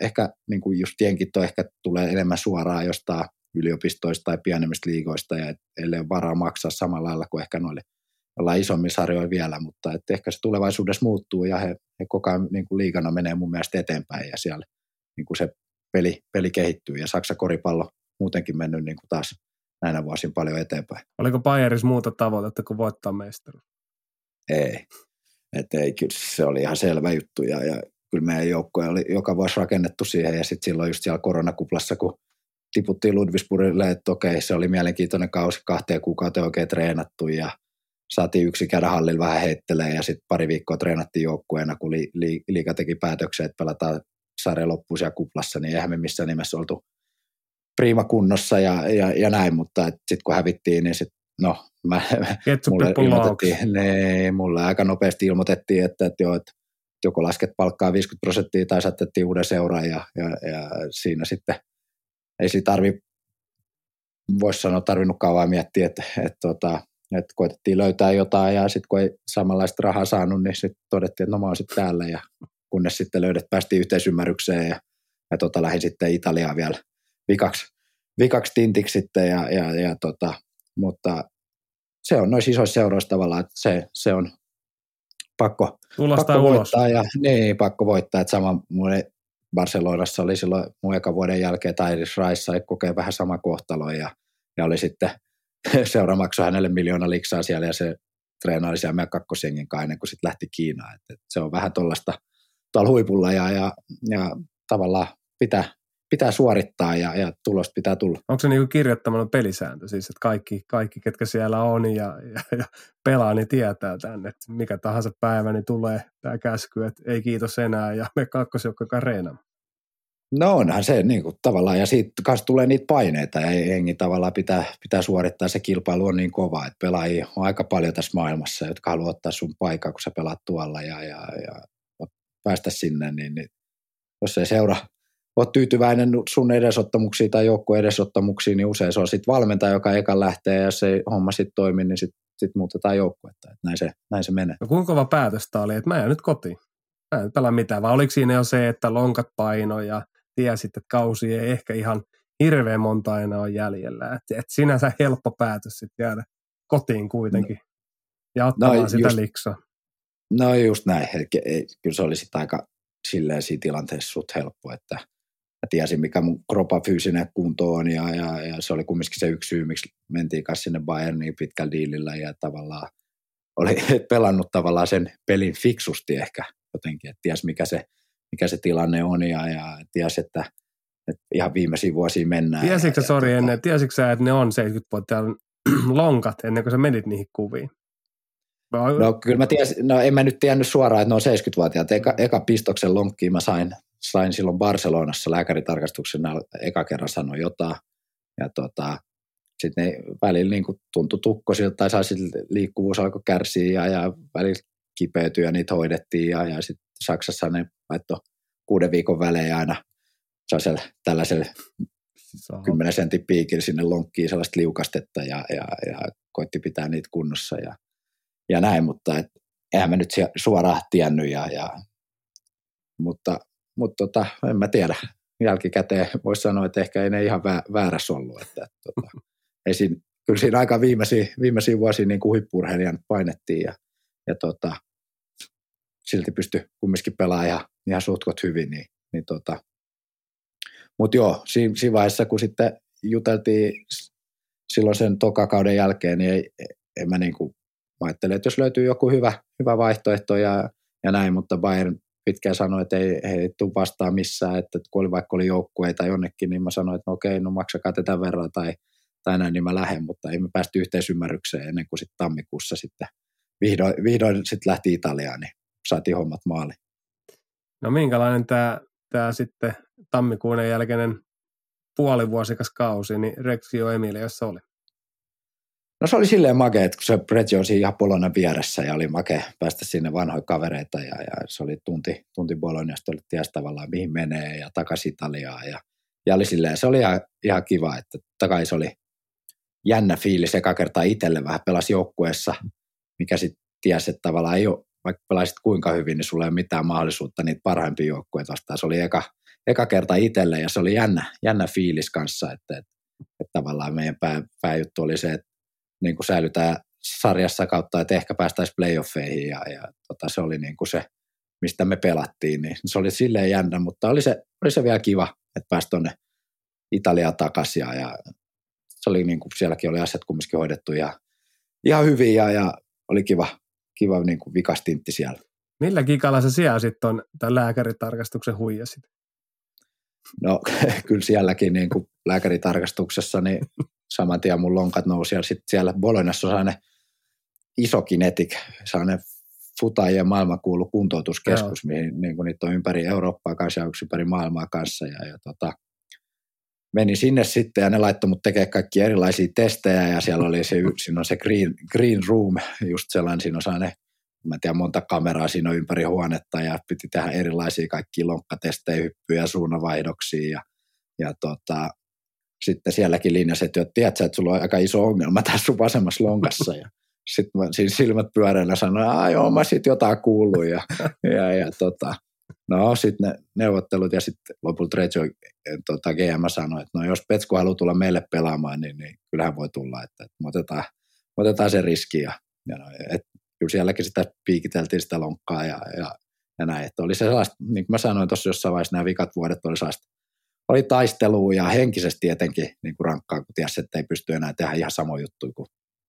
ehkä niin kuin just jenkit on ehkä tulee enemmän suoraan jostain yliopistoista tai pienemmistä liigoista ja ellei ole varaa maksaa samalla lailla kuin ehkä noille ollaan isommilla sarjoilla vielä, mutta että ehkä se tulevaisuudessa muuttuu ja he, he koko ajan niin kuin liigana menee mun mielestä eteenpäin ja siellä niin kuin se peli, peli kehittyy ja Saksa koripallo muutenkin mennyt niin kuin taas näinä vuosina paljon eteenpäin. Oliko Bayeris muuta tavoitetta kuin voittaa mestaruus? Ei. Et ei, kyllä se oli ihan selvä juttu ja, ja kyllä meidän joukkoja oli joka vuosi rakennettu siihen ja sitten silloin just siellä koronakuplassa, kun tiputtiin Ludwigsburgille, että okei, se oli mielenkiintoinen kausi, kahteen kuukauteen oikein treenattu ja saatiin yksi käydä hallilla vähän heittelee ja sitten pari viikkoa treenattiin joukkueena, kun li, li, liika teki päätöksen, että pelataan sarja loppuun siellä kuplassa, niin eihän me missään nimessä oltu prima kunnossa ja, ja, ja näin, mutta sitten kun hävittiin, niin sitten no, mä, mulle, ilmoitettiin, ne, mulle aika nopeasti ilmoitettiin, että, että, joo, että joko lasket palkkaa 50 prosenttia tai saatettiin uuden seuraan ja, ja, ja siinä sitten ei siitä tarvi, voisi sanoa, tarvinnut kauan miettiä, että, että, että, että koitettiin löytää jotain ja sitten kun ei samanlaista rahaa saanut, niin sitten todettiin, että no mä oon sitten täällä ja kunnes sitten löydet, päästiin yhteisymmärrykseen ja, ja tota, lähdin sitten Italiaan vielä vikaksi, vikaksi tintiksi sitten ja, ja, ja tota, mutta se on noissa isoissa seuroissa tavallaan, että se, se on pakko, pakko voittaa. Ja, niin, pakko voittaa. Että sama mulle Barcelonassa oli silloin mun vuoden jälkeen Tairis Rice sai kokea vähän sama kohtalo ja, ja oli sitten seura maksoi hänelle miljoona liksaa siellä ja se treenaili siellä meidän kakkosjengin kanssa ennen kuin sitten lähti Kiinaan. Et, et se on vähän tuollaista tuolla huipulla ja, ja, ja tavallaan pitää, pitää suorittaa ja, ja tulosta pitää tulla. Onko se niinku kirjoittamalla pelisääntö, siis että kaikki, kaikki ketkä siellä on ja, ja, ja pelaa, niin tietää tänne, että mikä tahansa päivä niin tulee tämä käsky, että ei kiitos enää ja me kakkosjoukkokaan reenaamaan. No onhan se niin kuin, tavallaan, ja siitä kanssa tulee niitä paineita, ja hengi tavallaan pitää, pitää suorittaa, se kilpailu on niin kova, että pelaajia on aika paljon tässä maailmassa, jotka haluaa ottaa sun paikkaa, kun sä pelaat tuolla, ja, ja, ja päästä sinne, niin, niin jos ei seura ole tyytyväinen sun edesottamuksiin tai joukkueen edesottamuksiin, niin usein se on sitten valmentaja, joka eka lähtee, ja jos ei homma sitten toimi, niin sitten sit muutetaan joukkuetta. Että näin se, näin se menee. No kuinka kova päätös tämä oli, että mä jään nyt kotiin? Mä en pelaa mitään, vai oliko siinä jo se, että lonkat paino ja tiesit, että kausi ei ehkä ihan hirveän monta enää ole jäljellä. Että et sinänsä helppo päätös sitten jäädä kotiin kuitenkin no, ja ottamaan no, sitä just, liksaa. No just näin. Kyllä se oli sitten aika silleen siinä tilanteessa suht helppo, että mä tiesin, mikä mun kropa fyysinen kunto on ja, ja, ja, se oli kumminkin se yksi syy, miksi mentiin kanssa sinne Bayerniin pitkällä diilillä ja tavallaan oli pelannut tavallaan sen pelin fiksusti ehkä jotenkin, että ties mikä se, mikä se tilanne on ja, ja ties, että, että ihan viimeisiä vuosia mennään. Tiesitkö, sori, ennen, tiesitkö sä, että ne on 70-vuotiaan lonkat ennen kuin sä menit niihin kuviin? No kyllä mä tiesin, no en mä nyt tiennyt suoraan, että ne on 70-vuotiaat. Eka, eka pistoksen lonkkiin mä sain, sain silloin Barcelonassa lääkäritarkastuksena eka kerran sanoa jotain. Ja tota, sitten ne välillä niin kuin tuntui tukkosilta tai saisi liikkuvuus alkoi kärsiä ja, ja välillä kipeytyi ja niitä hoidettiin. Ja, ja sitten Saksassa ne laittoi kuuden viikon välein aina sellaisella tällaisella kymmenen sentin piikillä sinne lonkkiin sellaista liukastetta ja, ja, ja koitti pitää niitä kunnossa. Ja, ja näin, mutta et, eihän mä nyt suoraan tiennyt, ja, ja, mutta, mutta tota, en mä tiedä. Jälkikäteen voisi sanoa, että ehkä ei ne ihan väärässä ollut. Että, tota, ei siinä, kyllä siinä aika viimeisiä, viimeisiä vuosia niin kuin painettiin ja, ja tota, silti pystyi kumminkin pelaamaan ihan, ihan suhtkot hyvin. Niin, niin tota. Mutta joo, siinä, siinä vaiheessa kun sitten juteltiin silloin sen tokakauden jälkeen, niin ei, en mä niin kuin mä ajattelin, että jos löytyy joku hyvä, hyvä vaihtoehto ja, ja näin, mutta Bayern pitkään sanoi, että ei, ei tule vastaan missään, että kun oli vaikka oli joukkueita jonnekin, niin mä sanoin, että no okei, no maksakaa tätä verran tai, tai näin, niin mä lähden, mutta ei me päästy yhteisymmärrykseen ennen kuin sitten tammikuussa sitten vihdoin, vihdoin sitten lähti Italiaan, niin saatiin hommat maaliin. No minkälainen tämä, tämä sitten tammikuun jälkeinen puolivuosikas kausi, niin Rexio Emiliossa oli? No se oli silleen makea, että kun se Brett Jones ihan vieressä ja oli makea päästä sinne vanhoja kavereita ja, ja se oli tunti, tunti Boloniasta, oli ties tavallaan mihin menee ja takaisin Italiaan ja, ja oli silleen, se oli ihan, ihan kiva, että takaisin se oli jännä fiilis eka kertaa itselle vähän pelasi joukkueessa, mikä sitten tiesi, että tavallaan ei ole, vaikka pelasit kuinka hyvin, niin sulla ei ole mitään mahdollisuutta niitä parhaimpia joukkueita vastaan. Se oli eka, eka kerta itselle ja se oli jännä, jännä fiilis kanssa, että, että, että tavallaan meidän pää, pääjuttu oli se, että niin kuin säilytään sarjassa kautta, että ehkä päästäisiin playoffeihin ja, ja tota, se oli niin kuin se, mistä me pelattiin, niin se oli silleen jännä, mutta oli se, oli se vielä kiva, että pääsi tuonne Italiaan takaisin ja, ja se oli niin kuin, sielläkin oli asiat kumminkin hoidettu ja ihan hyvin ja, ja oli kiva, kiva niin kuin vikastintti siellä. Millä kikalla sä siellä sitten on tämän lääkäritarkastuksen huijasit? No kyllä sielläkin niin kuin lääkäritarkastuksessa niin saman tien mun lonkat nousi ja sitten siellä Bolonassa on sellainen iso kinetik, sellainen futajien maailmankuulu kuntoutuskeskus, Joo. mihin niin kuin niitä on ympäri Eurooppaa kanssa ja yksi ympäri maailmaa kanssa ja, ja tota, meni sinne sitten ja ne laittoi mut tekemään kaikki erilaisia testejä ja siellä oli se, siinä on se green, green room, just sellainen, siinä on sellainen, mä en tiedä monta kameraa siinä on ympäri huonetta ja piti tehdä erilaisia kaikki lonkkatestejä, hyppyjä, suunnavaihdoksia ja, ja tota, sitten sielläkin linjasi, että tiedätkö, että sulla on aika iso ongelma tässä sun vasemmassa lonkassa ja sitten mä siinä silmät pyöreänä sanoin, että joo, mä sitten jotain kuullut ja, ja, ja tota, No sitten ne neuvottelut ja sitten lopulta Reggio tota, GM sanoi, että no jos Petsku haluaa tulla meille pelaamaan, niin, niin kyllähän voi tulla, että, että me, otetaan, me otetaan se riski ja, ja no, et, kyllä sielläkin sitä piikiteltiin sitä lonkkaa ja, ja, ja näin, että oli se sellaista, niin kuin mä sanoin tuossa jossain vaiheessa nämä vikat vuodet oli sellaista, oli taistelua ja henkisesti tietenkin niin kuin rankkaa, kun tiesi, että ei pysty enää tehdä ihan samoja juttuja kuin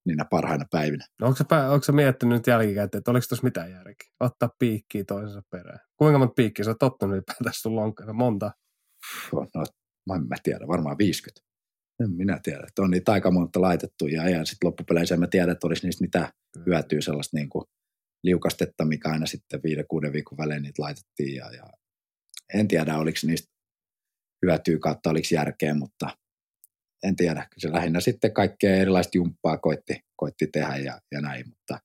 niinä parhaina päivinä. No onko, sä, onko sä miettinyt nyt jälkikäteen, että oliko tuossa mitään järkeä? Ottaa piikkiä toisensa perään. Kuinka monta piikkiä sä oot tottunut ylipäätään sun lonkkana? Monta? No, mä en mä tiedä, varmaan 50. En minä tiedä, että on niitä aika monta laitettu ja, ja sitten loppupeleissä en mä tiedä, että olisi niistä mitään hyötyä sellaista niin kuin liukastetta, mikä aina sitten viiden, kuuden viikon välein niitä laitettiin ja, ja en tiedä, oliko niistä hyötyä kautta, oliko järkeä, mutta en tiedä, se lähinnä sitten kaikkea erilaista jumppaa koitti, koitti tehdä ja, ja näin, mutta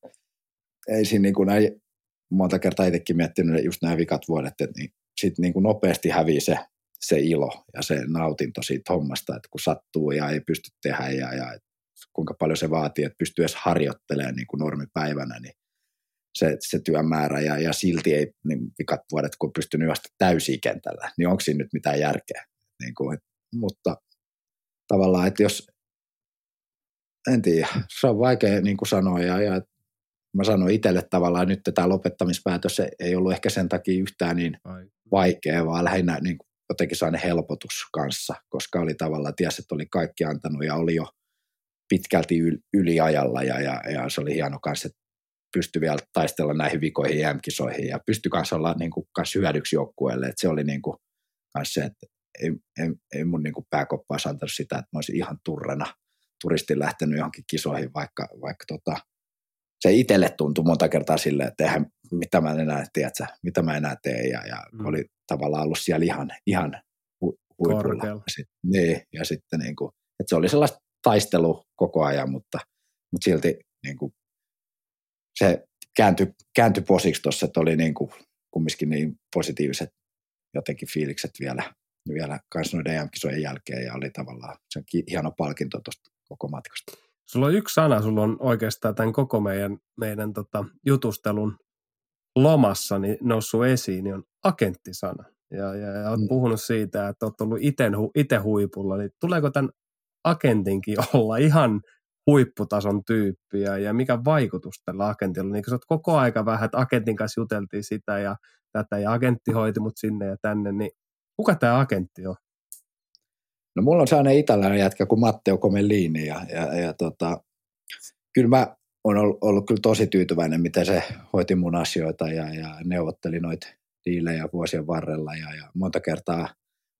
ei siinä niin kuin näin, monta kertaa itsekin miettinyt just nämä vikat vuodet, että niin, sitten niin kuin nopeasti hävii se, se ilo ja se nautinto siitä hommasta, että kun sattuu ja ei pysty tehdä ja, ja kuinka paljon se vaatii, että pystyy edes harjoittelemaan niin kuin normipäivänä, niin se, se työmäärä ja, ja silti ei niin vikat vuodet, kun pystynyt vasta täysikentällä, niin onko siinä nyt mitään järkeä? Niin kuin, mutta tavallaan, että jos, en tiedä, se on vaikea niin kuin sanoa ja, ja mä sanoin itselle tavallaan nyt tämä lopettamispäätös ei ollut ehkä sen takia yhtään niin vaikea, vaan lähinnä niin kuin jotenkin sellainen helpotus kanssa, koska oli tavallaan, ties, että oli kaikki antanut ja oli jo pitkälti yliajalla ja, ja, ja se oli hieno kanssa, että pystyi vielä taistella näihin vikoihin ja kisoihin ja pystyi kanssa olla niin kuin, kanssa hyödyksi joukkueelle, että se oli niin kuin, kanssa se, että ei, ei, ei mun niin pääkoppaa antanut sitä, että mä olisin ihan turrena turistin lähtenyt johonkin kisoihin, vaikka, vaikka tota, se itselle tuntui monta kertaa silleen, että eihän, mitä mä enää, tiedätkö, mitä mä enää teen, ja, ja mm. oli tavallaan ollut siellä ihan, ihan hu, huipulla. Ja, sit, niin, ja sitten niin kuin, että se oli sellaista taistelu koko ajan, mutta, mutta silti niin kuin, se kääntyi, kääntyi posiksi tuossa, että oli niin kuin, kumminkin niin positiiviset jotenkin fiilikset vielä vielä kanssa noiden EM-kisojen jälkeen ja oli tavallaan se hieno palkinto tuosta koko matkasta. Sulla on yksi sana, sulla on oikeastaan tämän koko meidän, meidän tota, jutustelun lomassa niin noussut esiin, niin on agenttisana. Ja, ja, ja olet mm. puhunut siitä, että olet ollut itse huipulla, niin tuleeko tämän agentinkin olla ihan huipputason tyyppiä ja mikä vaikutus tällä agentilla? Niin kun sä oot koko aika vähän, että agentin kanssa juteltiin sitä ja tätä ja agentti hoiti mut sinne ja tänne, niin Kuka tämä agentti on? No mulla on sellainen italialainen jätkä kuin Matteo Comellini ja, ja, ja tota, kyllä mä olen ollut, ollut kyllä tosi tyytyväinen, miten se hoiti mun asioita ja, ja neuvotteli noita diilejä vuosien varrella ja, ja monta kertaa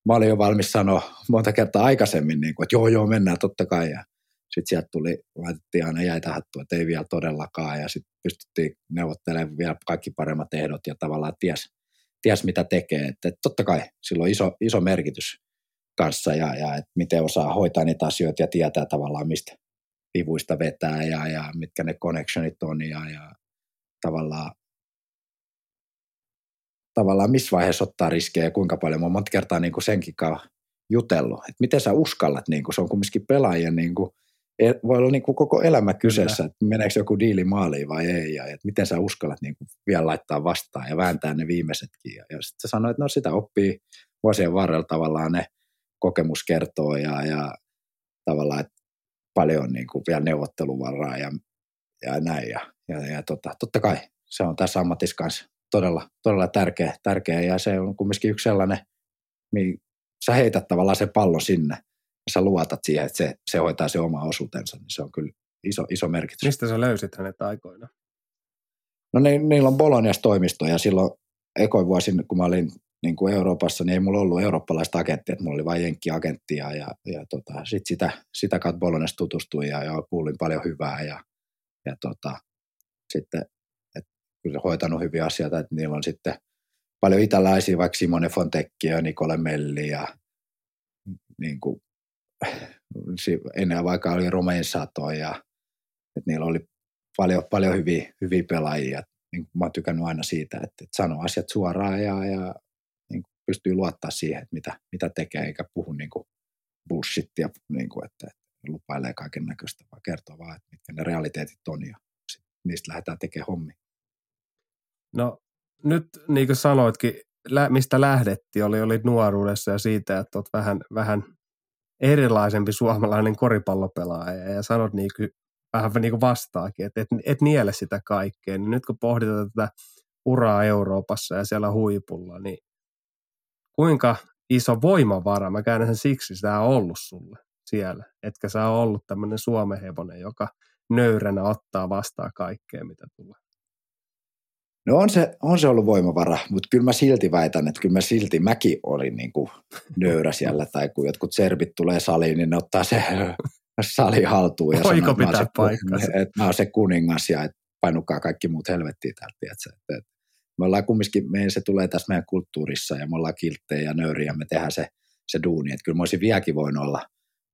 mä olin jo valmis sanoa monta kertaa aikaisemmin, niin kuin, että joo, joo, mennään totta kai. Ja sitten sieltä tuli, laitettiin aina jäitä hattu, että ei vielä todellakaan. Ja sitten pystyttiin neuvottelemaan vielä kaikki paremmat ehdot ja tavallaan ties, ties mitä tekee. Että, totta kai sillä on iso, iso merkitys kanssa ja, ja että miten osaa hoitaa niitä asioita ja tietää tavallaan mistä, vivuista vetää ja, ja mitkä ne connectionit on ja, ja tavallaan, tavallaan missä vaiheessa ottaa riskejä ja kuinka paljon. Mä oon monta kertaa niin kuin senkin kanssa jutellut, että miten sä uskallat, niin kuin, se on kumminkin pelaajien niin kuin, e, voi olla niin kuin koko elämä kyseessä, että meneekö joku diili maaliin vai ei, ja että miten sä uskallat niin kuin vielä laittaa vastaan ja vääntää ne viimeisetkin. Ja, ja sitten sä sanoit, että no sitä oppii vuosien varrella tavallaan ne kokemus kertoo ja, ja tavallaan, että paljon niin kuin vielä neuvotteluvaraa ja, ja näin. Ja, ja, ja tota, totta kai se on tässä ammatissa kanssa todella, todella tärkeä, tärkeä ja se on kumminkin yksi sellainen, mihin sä heität tavallaan sen pallon sinne sä luotat siihen, että se, se hoitaa se oma osuutensa, niin se on kyllä iso, iso merkitys. Mistä sä löysit hänet aikoina? No ne, niillä on Bolonias toimisto ja silloin ekoin vuosin, kun mä olin niin kuin Euroopassa, niin ei mulla ollut eurooppalaista agenttia, että mulla oli vain jenkkiagenttia ja, ja tota, sit sitä, sitä kautta Bolognes tutustui ja, ja kuulin paljon hyvää ja, ja tota, sitten et, kyllä hoitanut hyviä asioita, että niillä on sitten paljon italaisia, vaikka Simone Fontecchi ja Nicole Melli ja niin kuin, ennen vaikka oli Romain Sato ja että niillä oli paljon, paljon hyviä, hyviä pelaajia. Niin mä oon tykännyt aina siitä, että, että sanoo asiat suoraan ja, ja pystyy luottaa siihen, että mitä, mitä tekee, eikä puhu niin kuin bullshittia, niin kuin, että, että lupailee kaiken näköistä, vaan kertoo vaan, että mitkä ne realiteetit on ja niistä lähdetään tekemään hommi. No nyt niin kuin sanoitkin, mistä lähdettiin, oli, oli nuoruudessa ja siitä, että olet vähän, vähän erilaisempi suomalainen koripallopelaaja ja sanot niin kuin, vähän niin kuin vastaakin, että et, et niele sitä kaikkea. Niin nyt kun pohditaan tätä uraa Euroopassa ja siellä huipulla, niin kuinka iso voimavara, mä käännän sen siksi, sitä on ollut sulle siellä. Etkä sä ole ollut tämmöinen Suomen hevonen, joka nöyränä ottaa vastaan kaikkea, mitä tulee. No on se, on se ollut voimavara, mutta kyllä mä silti väitän, että kyllä mä silti, mäkin olin niin kuin nöyrä siellä, tai kun jotkut serbit tulee saliin, niin ne ottaa se sali haltuun ja sanoo, että, mä se, että mä oon se kuningas ja että painukaa kaikki muut helvettiin täältä. Että, että, me ollaan kumminkin, meidän se tulee tässä meidän kulttuurissa ja me ollaan kilttejä ja nöyriä ja me tehdään se, se duuni. Että kyllä mä olisin vieläkin voinut olla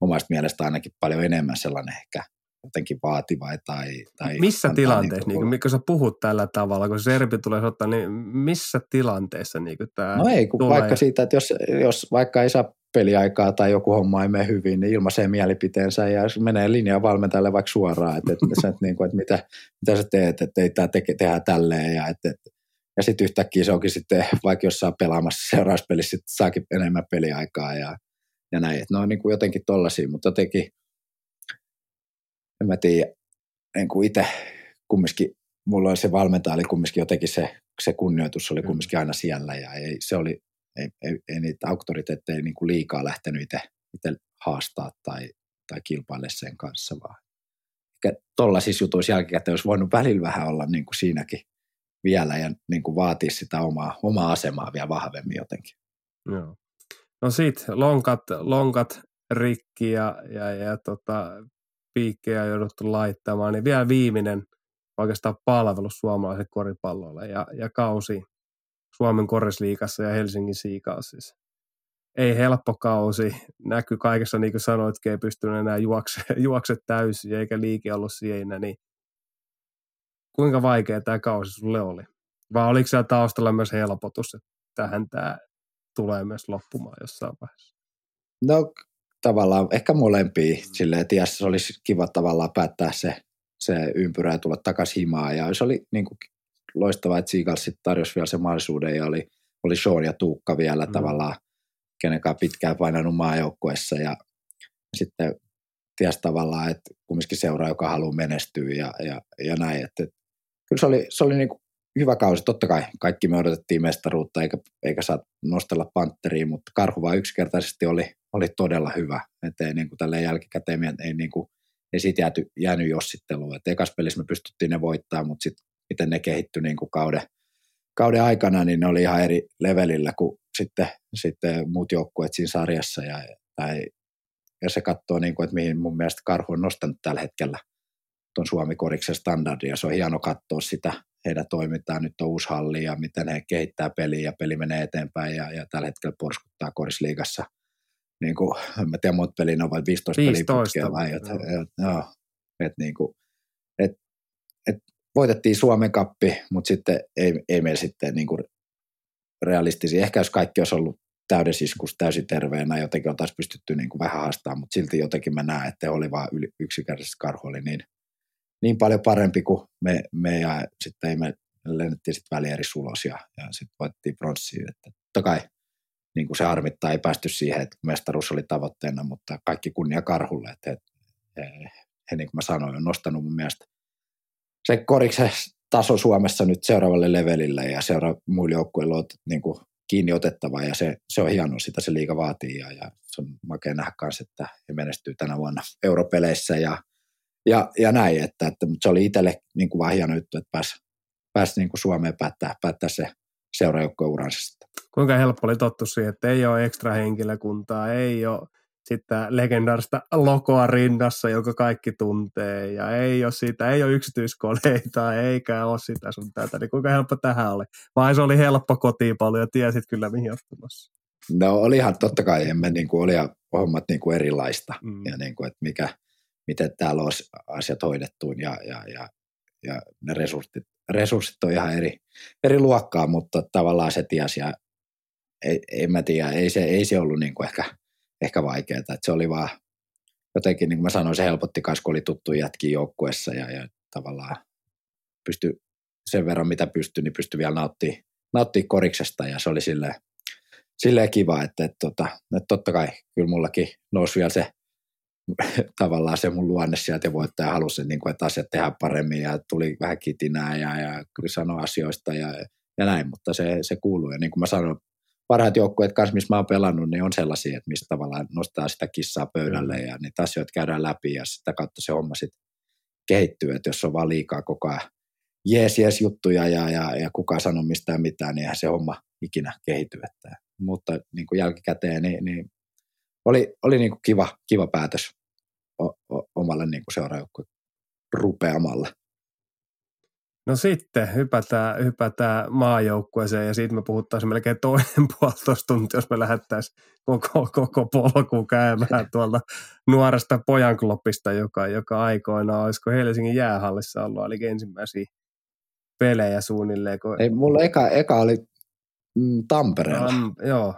omasta mielestä ainakin paljon enemmän sellainen ehkä jotenkin vaativa tai... tai missä tilanteessa, niin kuin, niin, kun sä puhut tällä tavalla, kun serbi tulee ottaa, niin missä tilanteessa niin tämä No ei, kun tulee... vaikka siitä, että jos, jos vaikka ei saa peliaikaa tai joku homma ei mene hyvin, niin ilmaisee mielipiteensä ja menee linjaa valmentajalle vaikka suoraan, että, että, että, niin kuin, että mitä, mitä sä teet, että ei tämä teke, tehdä tälleen ja että, että ja sitten yhtäkkiä se onkin sitten, vaikka jossain pelaamassa seuraavassa pelissä, sitten saakin enemmän peliaikaa ja, ja näin. Et ne on niin kuin jotenkin tollaisia, mutta jotenkin, en mä tiedä, niin kuin itse kumminkin, mulla oli se valmentaja, oli kumminkin jotenkin se, se kunnioitus oli kumminkin aina siellä ja ei, se oli, ei, ei, ei niitä auktoriteetteja niin kuin liikaa lähtenyt itse, itse haastaa tai, tai kilpaile sen kanssa, vaan tuollaisissa jutuissa jälkikäteen olisi voinut välillä vähän olla niin kuin siinäkin vielä ja niin kuin vaatia sitä omaa, omaa asemaa vielä vahvemmin jotenkin. Joo. No sit lonkat, lonkat rikki ja, ja, ja tota, piikkejä jouduttu laittamaan, niin vielä viimeinen oikeastaan palvelus suomalaiselle koripallolle ja, ja kausi Suomen korisliikassa ja Helsingin siikausissa. Ei helppo kausi, näkyy kaikessa niin kuin sanoitkin, ei pystynyt enää juokse, juokse täysin eikä liike ollut siinä, niin kuinka vaikea tämä kausi sulle oli? Vai oliko siellä taustalla myös helpotus, että tähän tämä tulee myös loppumaan jossain vaiheessa? No tavallaan ehkä molempia. Silleen, että se olisi kiva tavallaan päättää se, se ympyrä ja tulla takaisin himaan. Ja se oli niin kuin, loistavaa, että Seagulls sitten tarjosi vielä sen mahdollisuuden ja oli, oli Sean ja Tuukka vielä mm. tavallaan, kenenkään pitkään painanut maajoukkuessa ja sitten ties tavallaan, että kumminkin seuraa, joka haluaa menestyä ja, ja, ja näin, että, että kyllä se oli, se oli niin kuin hyvä kausi. Totta kai kaikki me odotettiin mestaruutta eikä, eikä saa nostella pantteriin, mutta karhu vaan yksinkertaisesti oli, oli todella hyvä. Että ei niin kuin tälleen jälkikäteen ei, niin kuin, ei siitä jääty, jäänyt jossitteluun. Et ekas pelissä me pystyttiin ne voittaa, mutta sitten miten ne kehittyi niin kuin kauden, kauden aikana, niin ne oli ihan eri levelillä kuin sitten, sitten muut joukkueet siinä sarjassa. Ja, tai, ja se katsoo, niin kuin, että mihin mun mielestä karhu on nostanut tällä hetkellä – tuon Suomi-koriksen standardia. Se on hieno katsoa sitä heidän toimintaa. Nyt on uusi halli ja miten he kehittää peliä ja peli menee eteenpäin ja, ja tällä hetkellä porskuttaa korisliigassa. Niin kuin, en tiedä, muut peliin ovat 15, 15 peliä vai, joo. joo. Et niin kuin, et, et voitettiin Suomen kappi, mutta sitten ei, ei meillä sitten niin kuin realistisia. Ehkä jos kaikki olisi ollut täydessä iskussa täysin terveenä, jotenkin oltaisiin pystytty niin kuin vähän haastamaan, mutta silti jotenkin mä näen, että oli vaan yksinkertaisesti karhu oli niin, niin paljon parempi kuin me, me ja sitten ei me lennettiin sitten välieri sulos ja, ja sitten voitettiin pronssiin. Että totta kai niin kuin se harmittaa, ei päästy siihen, että mestaruus oli tavoitteena, mutta kaikki kunnia karhulle, että he, he, he niin kuin mä sanoin, on nostanut mun mielestä se koriksen taso Suomessa nyt seuraavalle levelille ja seuraavalle muille joukkueille on niin kuin kiinni otettava ja se, se on hienoa, sitä se liiga vaatii ja, ja se on makea nähdä kanssa, että he menestyy tänä vuonna europeleissä ja, ja, ja näin, että, että mutta se oli itselle niin kuin vaan hieno juttu, että pääsi pääs niin kuin Suomeen päättää, päättää se seuraajoukkueuransa sitten. Kuinka helppo oli tottu siihen, että ei ole ekstra henkilökuntaa, ei ole sitten legendaarista lokoa rinnassa, joka kaikki tuntee, ja ei ole sitä, ei ole yksityiskoneita, eikä ole sitä sun tätä, niin kuinka helppo tähän oli? Vai se oli helppo kotiin paljon, ja tiesit kyllä mihin ottamassa? No olihan totta kai, emme niin kuin, oli hommat niin kuin erilaista, mm. ja niin kuin, että mikä, miten täällä olisi asiat hoidettu, ja, ja, ja, ja ne resurssit, resurssit on ihan eri, eri luokkaa, mutta tavallaan se tiesi, ja ei, ei mä tiedä, ei se, ei se ollut niin kuin ehkä – ehkä vaikeaa. Että se oli vaan jotenkin, niin kuin mä sanoin, se helpotti kanssa, kun oli tuttu jätki joukkuessa ja, ja tavallaan pystyi sen verran, mitä pystyi, niin pystyi vielä nauttimaan nauttii koriksesta ja se oli silleen, silleen kiva, että, että, tota, että totta kai kyllä mullakin nousi vielä se tavallaan se mun luonne sieltä ja voittaja halusi, niin kuin, että asiat tehdään paremmin ja tuli vähän kitinää ja, ja sanoi asioista ja, ja näin, mutta se, se kuuluu. Ja niin kuin mä sanoin parhaat joukkueet kanssa, missä mä oon pelannut, niin on sellaisia, että mistä tavallaan nostaa sitä kissaa pöydälle mm. ja niitä asioita käydään läpi ja sitä kautta se homma sitten kehittyy, että jos on vaan liikaa koko ajan jees, jees juttuja ja, ja, ja kukaan sano mistään mitään, niin eihän se homma ikinä kehity. Että, mutta niin kuin jälkikäteen niin, niin oli, oli niin kuin kiva, kiva päätös o, o, omalle niin kuin seuraajoukkueen rupeamalla. No sitten hypätään, hypätään maajoukkueeseen ja siitä me puhuttaisiin melkein toinen puolitoista tuntia, jos me lähdettäisiin koko, koko polku käymään tuolta nuoresta pojankloppista, joka, joka aikoina olisiko Helsingin jäähallissa ollut, eli ensimmäisiä pelejä suunnilleen. Kun... Ei, mulla eka, eka oli mm, Tampereella. Tam, joo,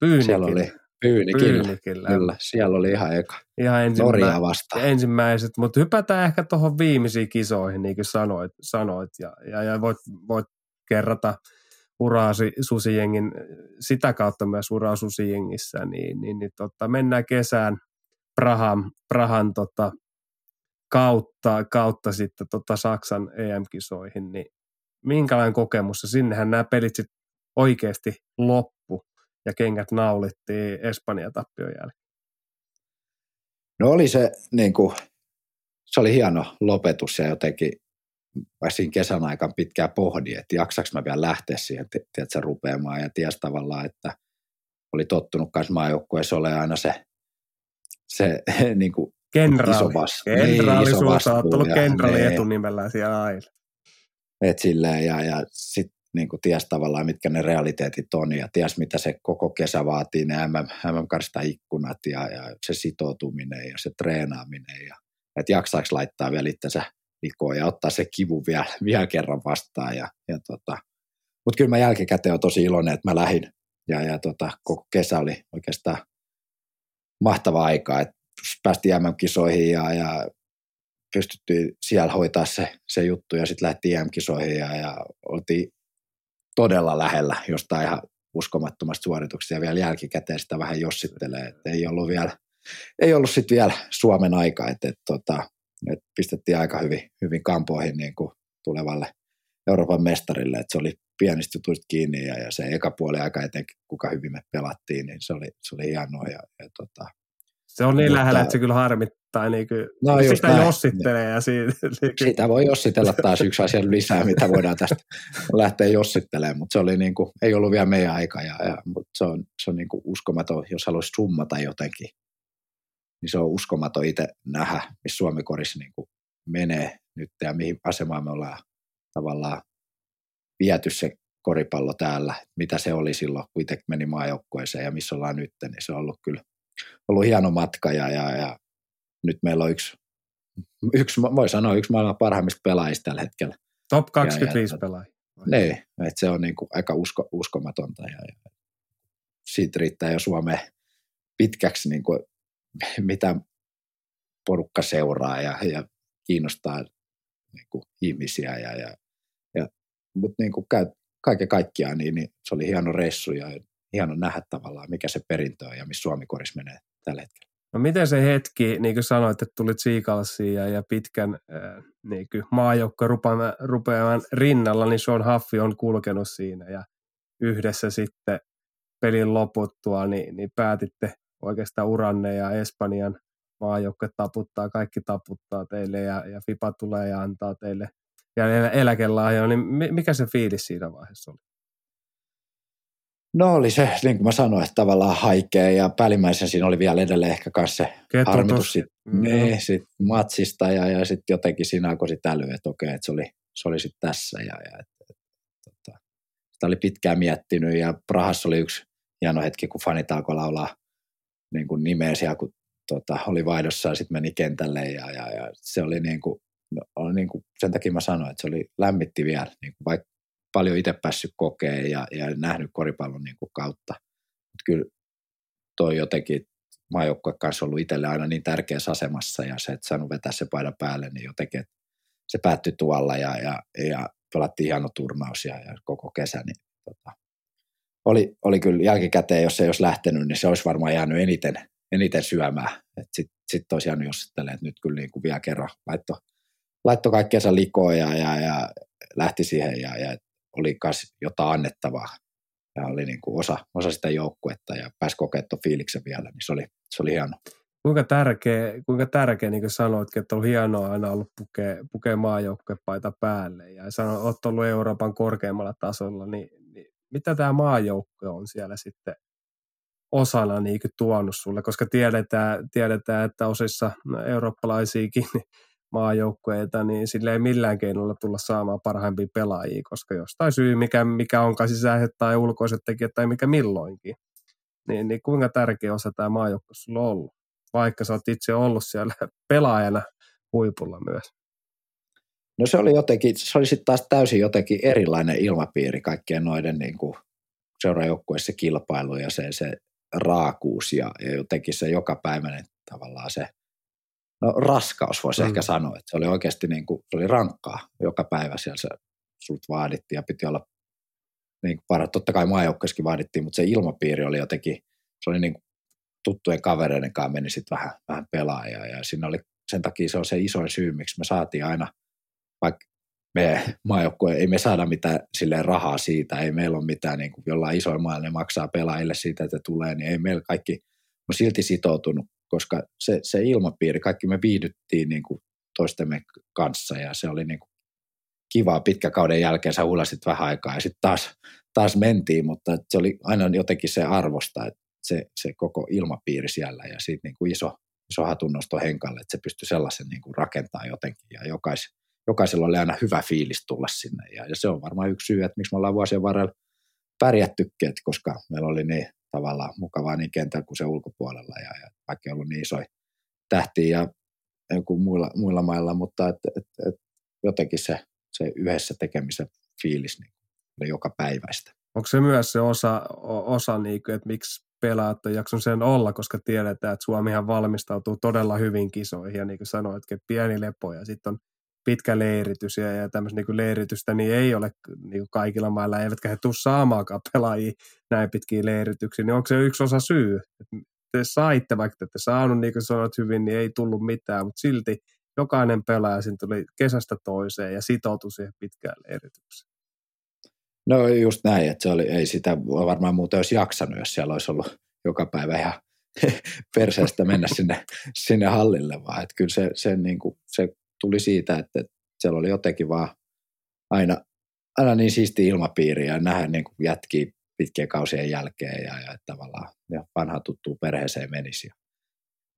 Pyynikin. Siellä oli, Pyyni, Pyyni kyllä. Siellä oli ihan eka. Ihan ensimmä, vastaan. Ensimmäiset, mutta hypätään ehkä tuohon viimeisiin kisoihin, niin kuin sanoit, sanoit ja, ja, ja voit, voit kerrata uraasi susijengin, sitä kautta myös uraa susijengissä, niin, niin, niin tota, mennään kesään Prahan, Prahan tota, kautta, kautta sitten tota Saksan EM-kisoihin, niin minkälainen kokemus, sinnehän nämä pelit sitten oikeasti loppu ja kengät naulittiin Espanja-tappion jälkeen? No oli se, niin kuin, se oli hieno lopetus ja jotenkin siinä kesän aikana pitkään pohdin, että jaksaks mä vielä lähteä siihen, tiedätkö, rupeamaan ja ties tavallaan, että oli tottunut kanssa maajoukkueessa ole aina se, se niin kuin kenraali. iso vastuu. Kenraali, niin, iso ollut kenraali niin. etunimellä siellä aina. Et silleen, ja, ja sitten niin kuin ties tavallaan, mitkä ne realiteetit on ja ties, mitä se koko kesä vaatii, ne MM, mm ikkunat ja, ja se sitoutuminen ja se treenaaminen ja että jaksaako laittaa vielä itsensä likoon ja ottaa se kivu vielä, vielä kerran vastaan. Ja, ja tota, Mutta kyllä mä jälkikäteen olen tosi iloinen, että mä lähdin ja, ja tota, koko kesä oli oikeastaan mahtava aika, että päästiin MM-kisoihin ja, ja pystyttiin siellä hoitaa se, se juttu ja sitten lähti EM-kisoihin ja, ja oltiin todella lähellä jostain ihan uskomattomasta suorituksesta ja vielä jälkikäteen sitä vähän jossittelee, että ei ollut vielä, ei ollut sitten vielä Suomen aika, että, että, tota, että pistettiin aika hyvin, hyvin kampoihin niin kuin tulevalle Euroopan mestarille, että se oli pienistä jutuista kiinni ja, ja se eka puoli aika etenkin, kuka hyvin me pelattiin, niin se oli, se oli hienoa ja, ja tota, se on niin mutta, lähellä, että se kyllä harmittaa. Niin kyllä, no sitä näin. jossittelee. Ja siitä, niin sitä voi jossitella taas yksi asia lisää, mitä voidaan tästä lähteä jossittelemaan, mutta se oli niin kuin, ei ollut vielä meidän aika. Ja, ja, mutta se on, se on niin kuin uskomaton, jos haluaisi summata jotenkin, niin se on uskomaton itse nähdä, missä Suomi korissa niin kuin menee nyt ja mihin asemaan me ollaan tavallaan viety se koripallo täällä, mitä se oli silloin, kun itse meni maajoukkueeseen ja missä ollaan nyt, niin se on ollut kyllä ollut hieno matka ja, ja, ja nyt meillä on yksi yksi, voi sanoa yksi maailman parhaimmista pelaajista tällä hetkellä. Top 25 pelaajia. Niin, että se on niin kuin aika usko, uskomatonta ja, ja siitä riittää jo Suomeen pitkäksi niin kuin, mitä porukka seuraa ja, ja kiinnostaa niin kuin, ihmisiä. Ja, ja, ja, mutta niin kuin kaiken kaikkiaan niin, niin, se oli hieno reissu ja hieno nähdä tavallaan, mikä se perintö on ja missä Suomi koris menee tällä hetkellä. No miten se hetki, niin kuin sanoit, että tulit Siikalsiin ja, ja pitkän niin maajoukko rupeamaan rinnalla, niin Sean Haffi on kulkenut siinä ja yhdessä sitten pelin loputtua, niin, niin päätitte oikeastaan uranne ja Espanjan maajoukkue taputtaa, kaikki taputtaa teille ja, ja FIPA tulee ja antaa teille ja eläkelahjoja, niin mikä se fiilis siinä vaiheessa oli? No oli se, niin kuin mä sanoin, että tavallaan haikea ja päällimmäisen siinä oli vielä edelleen ehkä kanssa se Kettotus. harmitus sit, mm. niin, sit matsista ja, ja sitten jotenkin siinä alkoi sit äly, että okei, että se oli, se oli sitten tässä ja, ja et, et, tota, sitä oli pitkään miettinyt ja Prahassa oli yksi hieno hetki, kun fanit alkoi laulaa niin kuin nimeä siellä, kun tota, oli vaihdossa ja sitten meni kentälle ja, ja, ja se oli niin kuin, no, oli niin kuin, sen takia mä sanoin, että se oli lämmitti vielä, niin kuin vaikka paljon itse päässyt kokeen ja, ja nähnyt koripallon niin kuin kautta. Mutta kyllä toi jotenkin maajoukkueen kanssa ollut itselle aina niin tärkeässä asemassa ja se, että saanut vetää se paida päälle, niin jotenkin, se päättyi tuolla ja, ja, ja pelattiin hieno turnaus ja, ja koko kesä, niin tota, oli, oli kyllä jälkikäteen, jos ei olisi lähtenyt, niin se olisi varmaan jäänyt eniten, eniten syömään. Sitten sit olisi jäänyt että nyt kyllä niin kuin vielä kerran laitto, laitto kaikkeensa likoon ja, ja, ja lähti siihen ja, ja oli myös jotain annettavaa. Ja oli niin kuin osa, osa sitä joukkuetta ja pääsi kokemaan fiiliksen vielä, niin se oli, se oli hieno. Kuinka tärkeä, kuinka tärkeä niin kuin sanoitkin, että on hienoa aina ollut pukea, pukea maajoukkuepaita päälle ja sanoit, olet ollut Euroopan korkeammalla tasolla, niin, niin mitä tämä maajoukko on siellä sitten osana niin tuonut sulle, koska tiedetään, tiedetään, että osissa eurooppalaisiakin maajoukkueita, niin sille ei millään keinolla tulla saamaan parhaimpia pelaajia, koska jostain syy, mikä, mikä onkaan sisäiset tai ulkoiset tekijät tai mikä milloinkin, niin, niin kuinka tärkeä osa tämä maajoukkue sulla on ollut, vaikka sä oot itse ollut siellä pelaajana huipulla myös? No se oli jotenkin, se oli sitten taas täysin jotenkin erilainen ilmapiiri kaikkien noiden niin kuin seurajoukkueissa kilpailu ja se, se raakuus ja, ja jotenkin se jokapäiväinen tavallaan se – no raskaus voisi mm. ehkä sanoa, että se oli oikeasti niin kuin, se oli rankkaa joka päivä siellä se sut vaadittiin ja piti olla niin kuin parat. Totta kai maajoukkueessakin vaadittiin, mutta se ilmapiiri oli jotenkin, se oli niin kuin tuttujen kavereiden kanssa meni sitten vähän, vähän pelaaja ja siinä oli sen takia se on se isoin syy, miksi me saatiin aina, vaikka me maajoukkue, ei me saada mitään silleen rahaa siitä, ei meillä ole mitään, niin kuin jollain isoin mailla ne maksaa pelaajille siitä, että tulee, niin ei meillä kaikki on silti sitoutunut koska se, se ilmapiiri, kaikki me viihdyttiin niin kuin toistemme kanssa ja se oli niin kuin kivaa pitkä kauden jälkeen, sä huulasit vähän aikaa ja sitten taas, taas mentiin, mutta se oli aina jotenkin se arvosta, että se, se koko ilmapiiri siellä ja siitä niin kuin iso, iso hatunnosto henkalle, että se pystyi sellaisen niin kuin rakentamaan jotenkin ja jokais, jokaisella oli aina hyvä fiilis tulla sinne ja, ja se on varmaan yksi syy, että miksi me ollaan vuosien varrella pärjättykin, koska meillä oli niin tavallaan mukavaa niin kentällä kuin se ulkopuolella ja, ja ei ollut niin isoja tähtiä ja kuin muilla, muilla mailla, mutta et, et, et jotenkin se, se yhdessä tekemisen fiilis niin oli joka päiväistä. Onko se myös se osa, osa niin kuin, että miksi pelaat on jakson sen olla, koska tiedetään, että Suomihan valmistautuu todella hyvin kisoihin ja niin kuin sanoit, että pieni lepo ja sitten on pitkä leiritys ja, ja tämmöistä niin leiritystä niin ei ole niin kaikilla mailla, eivätkä he tule saamaakaan pelaajia näin pitkiä leirityksiä, niin onko se yksi osa syy? Että te saitte, vaikka te ette saanut, niin kuin sanoit hyvin, niin ei tullut mitään, mutta silti jokainen pelaaja siinä tuli kesästä toiseen ja sitoutui siihen pitkään leiritykseen. No just näin, että se oli, ei sitä varmaan muuten olisi jaksanut, jos siellä olisi ollut joka päivä ihan perseestä mennä sinne, sinne hallille, vaan että kyllä se, se, niin kuin, se tuli siitä, että siellä oli jotenkin vaan aina, aina niin siisti ilmapiiri ja nähdä niin jätkiä pitkien kausien jälkeen ja, ja tavallaan ja vanha tuttu perheeseen menisi.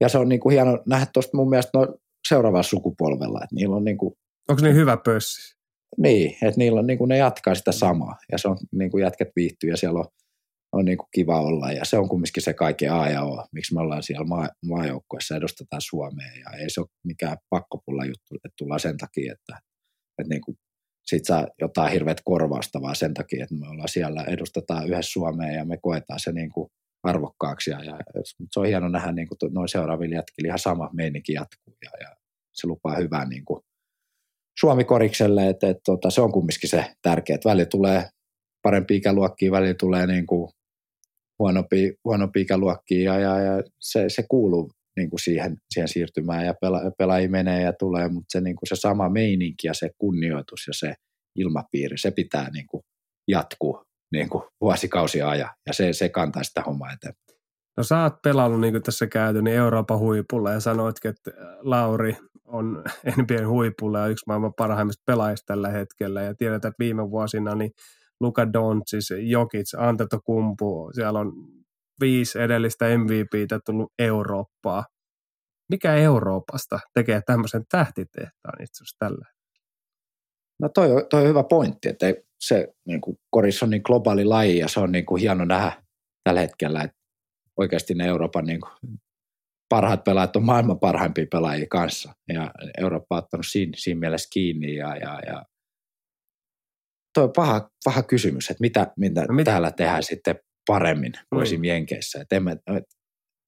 Ja se on niin kuin hieno nähdä tuosta mun mielestä no, seuraavalla sukupolvella, että niillä on niin kuin, Onko niin hyvä pössi? Niin, että niillä on, niin kuin ne jatkaa sitä samaa ja se on niin kuin jätkät viihtyy ja siellä on, on niin kuin kiva olla ja se on kumminkin se kaiken A ja O, miksi me ollaan siellä maa, maajoukkueessa, edustetaan Suomea ja ei se ole mikään pakkopulla juttu, että tullaan sen takia, että, että niin kuin sit saa jotain hirveät korvausta vaan sen takia, että me ollaan siellä, edustetaan yhdessä Suomea ja me koetaan se niin kuin arvokkaaksi ja, ja se on hieno nähdä niin kuin noin seuraavilla jätkillä ihan sama meininki jatkuu ja, ja se lupaa hyvää niin kuin Suomi-korikselle, että, että, että tota, se on kumminkin se tärkeä, että välillä tulee parempi ikäluokkia, välillä tulee niin kuin huonompi, huonompi ikäluokkia ja, ja, ja se, se kuuluu niin kuin siihen, siihen siirtymään ja pela, pelaajia menee ja tulee, mutta se, niin kuin se sama meininki ja se kunnioitus ja se ilmapiiri, se pitää niin kuin jatkuu niin kuin vuosikausia ajan ja se, se kantaa sitä hommaa eteenpäin. No sä oot pelannut niin kuin tässä käyty niin Euroopan huipulla ja sanoitkin, että Lauri on NBAn huipulla ja yksi maailman parhaimmista pelaajista tällä hetkellä ja tiedetään, että viime vuosina niin Luka Doncic, Jokic, Antetokumpu, siellä on viisi edellistä MVPtä tullut Eurooppaa. Mikä Euroopasta tekee tämmöisen tähtitehtaan itse asiassa tällä No toi, toi on hyvä pointti, että se niin kuin, koris on niin globaali laji ja se on niin kuin, hieno nähdä tällä hetkellä, että oikeasti ne Euroopan niin kuin, parhaat pelaajat on maailman parhaimpia pelaajia kanssa. Ja Eurooppa on ottanut siinä, siinä mielessä kiinni ja, ja, ja toi on paha, paha kysymys, että mitä, mitä, no mitä? täällä tehdään sitten paremmin kuin mm. Jenkeissä. Et en, mä, et,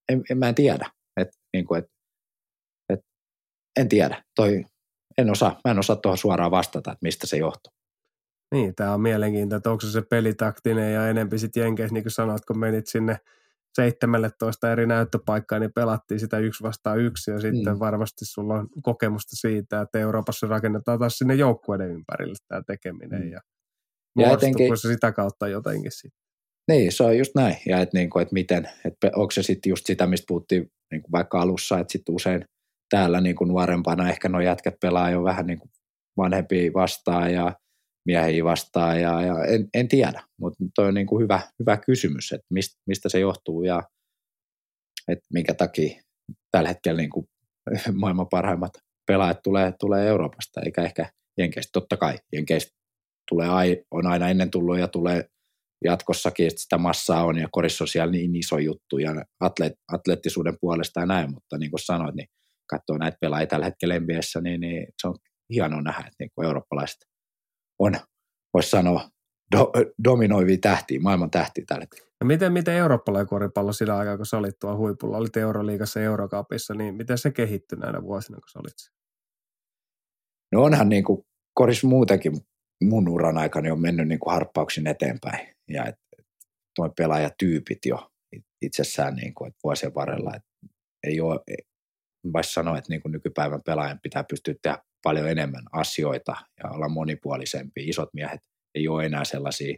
en, en, mä en tiedä. Et, niin kuin, et, et, en tiedä. Toi, en osaa, mä en osaa tuohon suoraan vastata, että mistä se johtuu. Niin, tämä on mielenkiintoista, että onko se pelitaktinen ja enempi sitten Jenkeissä, niin kuin sanoit, kun menit sinne 17 eri näyttöpaikkaa, niin pelattiin sitä yksi vastaan yksi ja sitten mm. varmasti sulla on kokemusta siitä, että Euroopassa rakennetaan taas sinne joukkueiden ympärille tämä tekeminen mm. ja, ja etenkin, se sitä kautta jotenkin sitten. Niin, se on just näin. Ja että, niin kuin, että miten, että onko se sitten just sitä, mistä puhuttiin niin kuin vaikka alussa, että sitten usein täällä niin kuin nuorempana ehkä nuo jätkät pelaa jo vähän niin kuin vanhempia vastaan ja miehiä vastaan ja, ja en, en, tiedä, mutta toi on niin kuin hyvä, hyvä kysymys, että mistä, mistä se johtuu ja että minkä takia tällä hetkellä niin kuin maailman parhaimmat pelaajat tulee, tulee Euroopasta eikä ehkä Jenkeistä. Totta kai Jenkeistä tulee, on aina ennen tullut ja tulee jatkossakin, että sitä massaa on ja korissa on siellä niin iso juttu ja atleet, atleettisuuden puolesta ja näin, mutta niin kuin sanoit, niin katsoo näitä pelaajia tällä hetkellä NBAssä, niin, niin se on hienoa nähdä, että niin kuin eurooppalaiset on, voisi sanoa, do, dominoivia tähtiä, maailman tähtiä tällä hetkellä. No miten, miten eurooppalainen koripallo sillä aikaa, kun sä olit tuolla huipulla, olit Euroliigassa ja Eurokapissa, niin miten se kehittyi näinä vuosina, kun sä olit No onhan niin kuin koris muutenkin mun uran aikana on mennyt niin kuin harppauksin eteenpäin. Ja et, et, tuo pelaajatyypit jo itsessään niin kuin, että vuosien varrella, että ei ole, voisi sanoa, että niin kuin nykypäivän pelaajan pitää pystyä tehdä paljon enemmän asioita ja olla monipuolisempi. Isot miehet ei ole enää sellaisia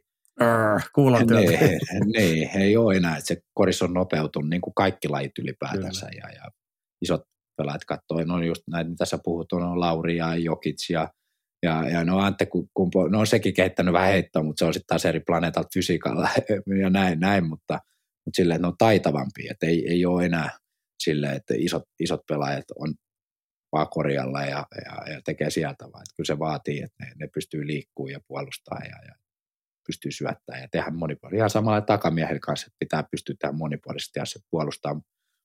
Kuulan niin, niin, ei ole enää, että se koris on nopeutunut, niin kuin kaikki lajit ylipäätänsä. Ja, ja isot pelaajat katsoo, no just näitä, mitä sä puhut, on Lauri ja Jokic ja, ja, ja no Ante Kumpo, no on sekin kehittänyt vähän heittoa, mutta se on sitten taas eri planeetalta fysiikalla ja näin, näin mutta, mutta silleen, että ne on taitavampia, että ei, ei ole enää silleen, että isot, isot pelaajat on vaan korjalla ja, ja, ja tekee sieltä vaan. Että kyllä se vaatii, että ne, ne pystyy liikkumaan ja puolustaa ja, ja pystyy syöttämään ja tehdä monipuolisesti. Ihan samalla takamiehellä kanssa, että pitää pystyä tehdä monipuolisesti ja se puolustaa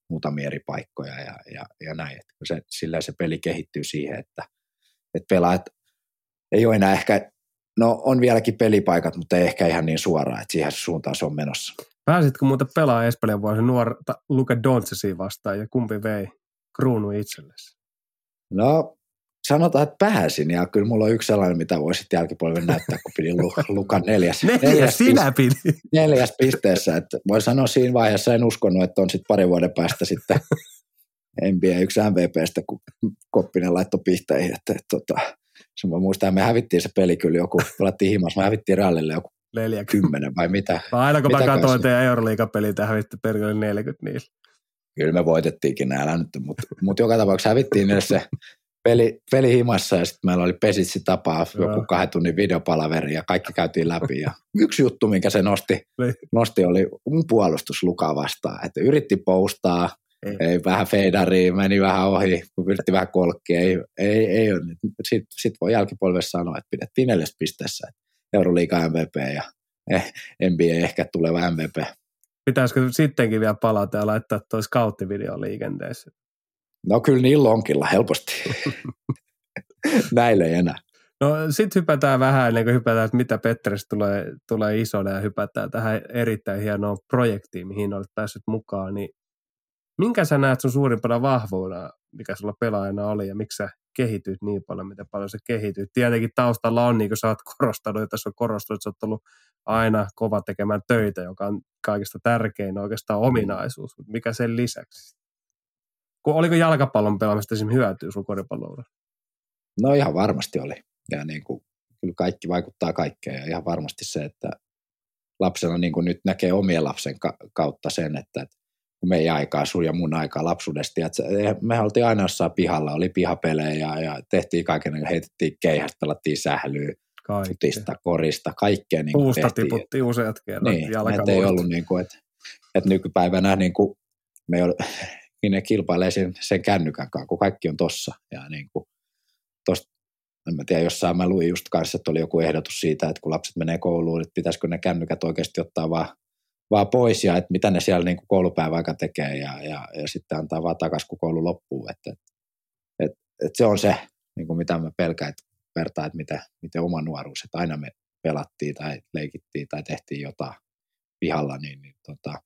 muutamia eri paikkoja ja, ja, ja näin. Että se, sillä se peli kehittyy siihen, että, että pelaajat ei ole enää ehkä, no on vieläkin pelipaikat, mutta ei ehkä ihan niin suoraan, että siihen suuntaan se on menossa. Pääsitkö muuten pelaa Espanjan vuosi nuorta Luka Doncicin vastaan ja kumpi vei kruunu itsellesi? No sanotaan, että pääsin ja kyllä mulla on yksi sellainen, mitä voisit jälkipolven näyttää, kun pidin Lukan neljäs. neljäs, neljäs sinä piti. Neljäs pisteessä. Että voi sanoa siinä vaiheessa, en uskonut, että on sitten pari vuoden päästä sitten NBA yksi MVPstä, kun Koppinen laittoi pihteihin. Että, että, että, että mä muistan, että me hävittiin se peli kyllä joku, pelattiin himassa, me hävittiin rallille joku 40. kymmenen vai mitä. No aina kun mitä mä katsoin teidän Euroliiga-peliä, te hävitte perkele 40 niillä. Kyllä me voitettiinkin näillä nyt, mutta, mutta joka tapauksessa hävittiin niille se peli, peli himassa ja sitten meillä oli pesitsi tapaa joku kahden tunnin videopalaveri ja kaikki käytiin läpi. Ja yksi juttu, minkä se nosti, niin. nosti oli mun puolustus Lukaa vastaan, että yritti poustaa, ei, ei vähän feidariin, meni vähän ohi, kun yritti vähän kolkkia, ei, ei, ei Sitten sit voi jälkipolvessa sanoa, että pidettiin neljäs pisteessä, Euroliiga MVP ja NBA ehkä tuleva MVP. Pitäisikö sittenkin vielä palata ja laittaa tuo scouttivideo liikenteessä? No kyllä niillä onkin helposti. Näille ei enää. No sitten hypätään vähän ennen kuin hypätään, että mitä Petres tulee, tulee isona ja hypätään tähän erittäin hienoon projektiin, mihin olet päässyt mukaan. Niin minkä sä näet sun suurimpana vahvuuna, mikä sulla pelaajana oli ja miksi sä kehityt niin paljon, miten paljon se kehityt. Tietenkin taustalla on, niin kuin sä oot korostanut, ja tässä on korostunut, että sä oot ollut aina kova tekemään töitä, joka on kaikista tärkein oikeastaan ominaisuus. Mutta mikä sen lisäksi? Oliko jalkapallon pelaamista esimerkiksi hyötyä sun koripallolla? No ihan varmasti oli. Ja niin kuin, kyllä kaikki vaikuttaa kaikkeen. Ja ihan varmasti se, että lapsena niin kuin nyt näkee omien lapsen kautta sen, että, meidän aikaa, sun ja mun aikaa lapsuudesta. Että me oltiin aina jossain pihalla, oli pihapelejä ja, ja tehtiin kaiken, heitettiin keihästä, pelattiin sählyä, futista, korista, kaikkea. Niin Puusta tiputtiin useat kerrat niin, että ei ollut niin kuin, että, että nykypäivänä niin kuin, me ei ole, niin ne kilpailee sen, sen kännykän kanssa, kun kaikki on tossa. Ja niin kuin, tosta, en mä tiedä, jossain mä luin just kanssa, että oli joku ehdotus siitä, että kun lapset menee kouluun, että pitäisikö ne kännykät oikeasti ottaa vaan, vaan pois ja että mitä ne siellä niin koulupäivä aika tekee ja, ja, ja, sitten antaa vaan takaisin, kun koulu loppuu. Että, että, että se on se, niin kuin mitä mä pelkään, että vertaa, että miten, miten oma nuoruus, että aina me pelattiin tai leikittiin tai tehtiin jotain pihalla, niin, niin tota,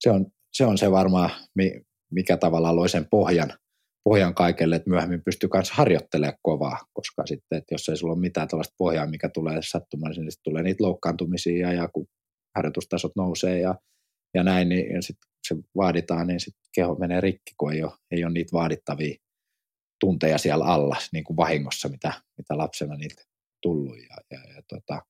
se, on, se on se varmaan, mikä tavallaan loi sen pohjan, pohjan kaikelle, että myöhemmin pystyy myös harjoittelemaan kovaa, koska sitten, että jos ei sulla ole mitään tällaista pohjaa, mikä tulee sattumaan, niin tulee niitä loukkaantumisia ja kun harjoitustasot nousee ja, ja näin, niin ja sit se vaaditaan, niin sitten keho menee rikki, kun ei ole, ei ole niitä vaadittavia tunteja siellä alla niin kuin vahingossa, mitä, mitä lapsena niiltä tullut. Ja, ja, ja tota.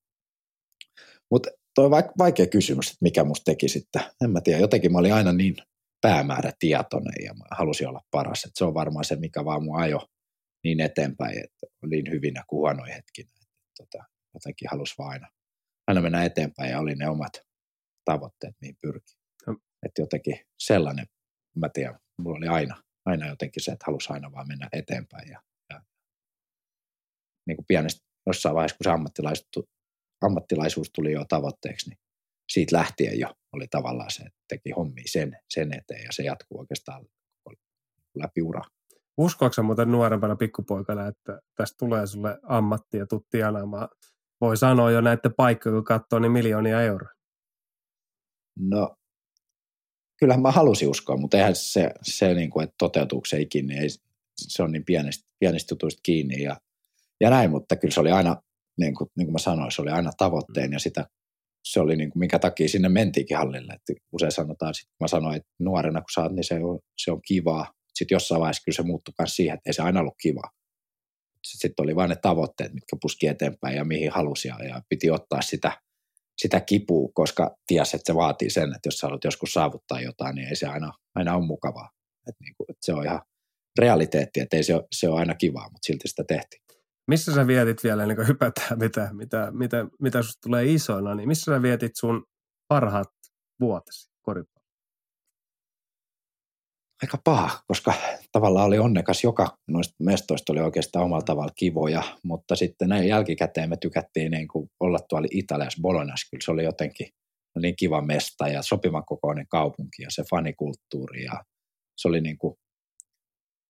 Mutta toi on vaikea kysymys, että mikä musta teki sitten. En mä tiedä, jotenkin mä olin aina niin päämäärätietoinen ja mä halusin olla paras. Et se on varmaan se, mikä vaan mua ajo niin eteenpäin, että olin hyvinä kuin huonoja hetkinä. tota, jotenkin halusi vaan aina, aina mennä eteenpäin ja oli ne omat tavoitteet, mihin pyrki. No. Että jotenkin sellainen, mä tiedän, mulla oli aina, aina jotenkin se, että halusi aina vaan mennä eteenpäin. Ja, ja niin kuin pienesti jossain vaiheessa, kun se ammattilaisuus, ammattilaisuus tuli jo tavoitteeksi, niin siitä lähtien jo oli tavallaan se, että teki hommia sen, sen eteen ja se jatkuu oikeastaan läpi ura. Uskoako muuten nuorempana pikkupoikana, että tästä tulee sulle ammatti ja tutti tienaamaan? Voi sanoa jo näiden paikkoja, kun katsoo, niin miljoonia euroa. No, kyllähän mä halusin uskoa, mutta eihän se, se niin kuin, että toteutuuko se ikinä, niin ei, se on niin pienistä, pienistä jutuista kiinni ja, ja näin, mutta kyllä se oli aina, niin kuin, niin kuin mä sanoin, se oli aina tavoitteen ja sitä se oli niin kuin, minkä takia sinne mentiinkin hallille. Et usein sanotaan, sit mä sanoin, että nuorena kun saat, niin se on, se on kivaa. Sitten jossain vaiheessa kyllä se muuttui myös siihen, että ei se aina ollut kivaa. Sitten oli vain ne tavoitteet, mitkä puski eteenpäin ja mihin halusi ja, piti ottaa sitä, sitä kipua, koska tiesi, että se vaatii sen, että jos sä haluat joskus saavuttaa jotain, niin ei se aina, aina ole mukavaa. Et niin kuin, että se on ihan realiteetti, että ei se ole, se ole aina kivaa, mutta silti sitä tehtiin. Missä sä vietit vielä, ennen kuin hypätään, mitä, mitä, mitä, mitä susta tulee isona, niin missä sä vietit sun parhaat vuotesi koripallossa? Aika paha, koska tavallaan oli onnekas joka noista mestoista oli oikeastaan omalla tavalla kivoja, mutta sitten näin jälkikäteen me tykättiin niin kuin olla tuolla Italiassa Bolognassa, kyllä se oli jotenkin niin kiva mesta ja sopivan kokoinen kaupunki ja se fanikulttuuri ja se oli niin kuin,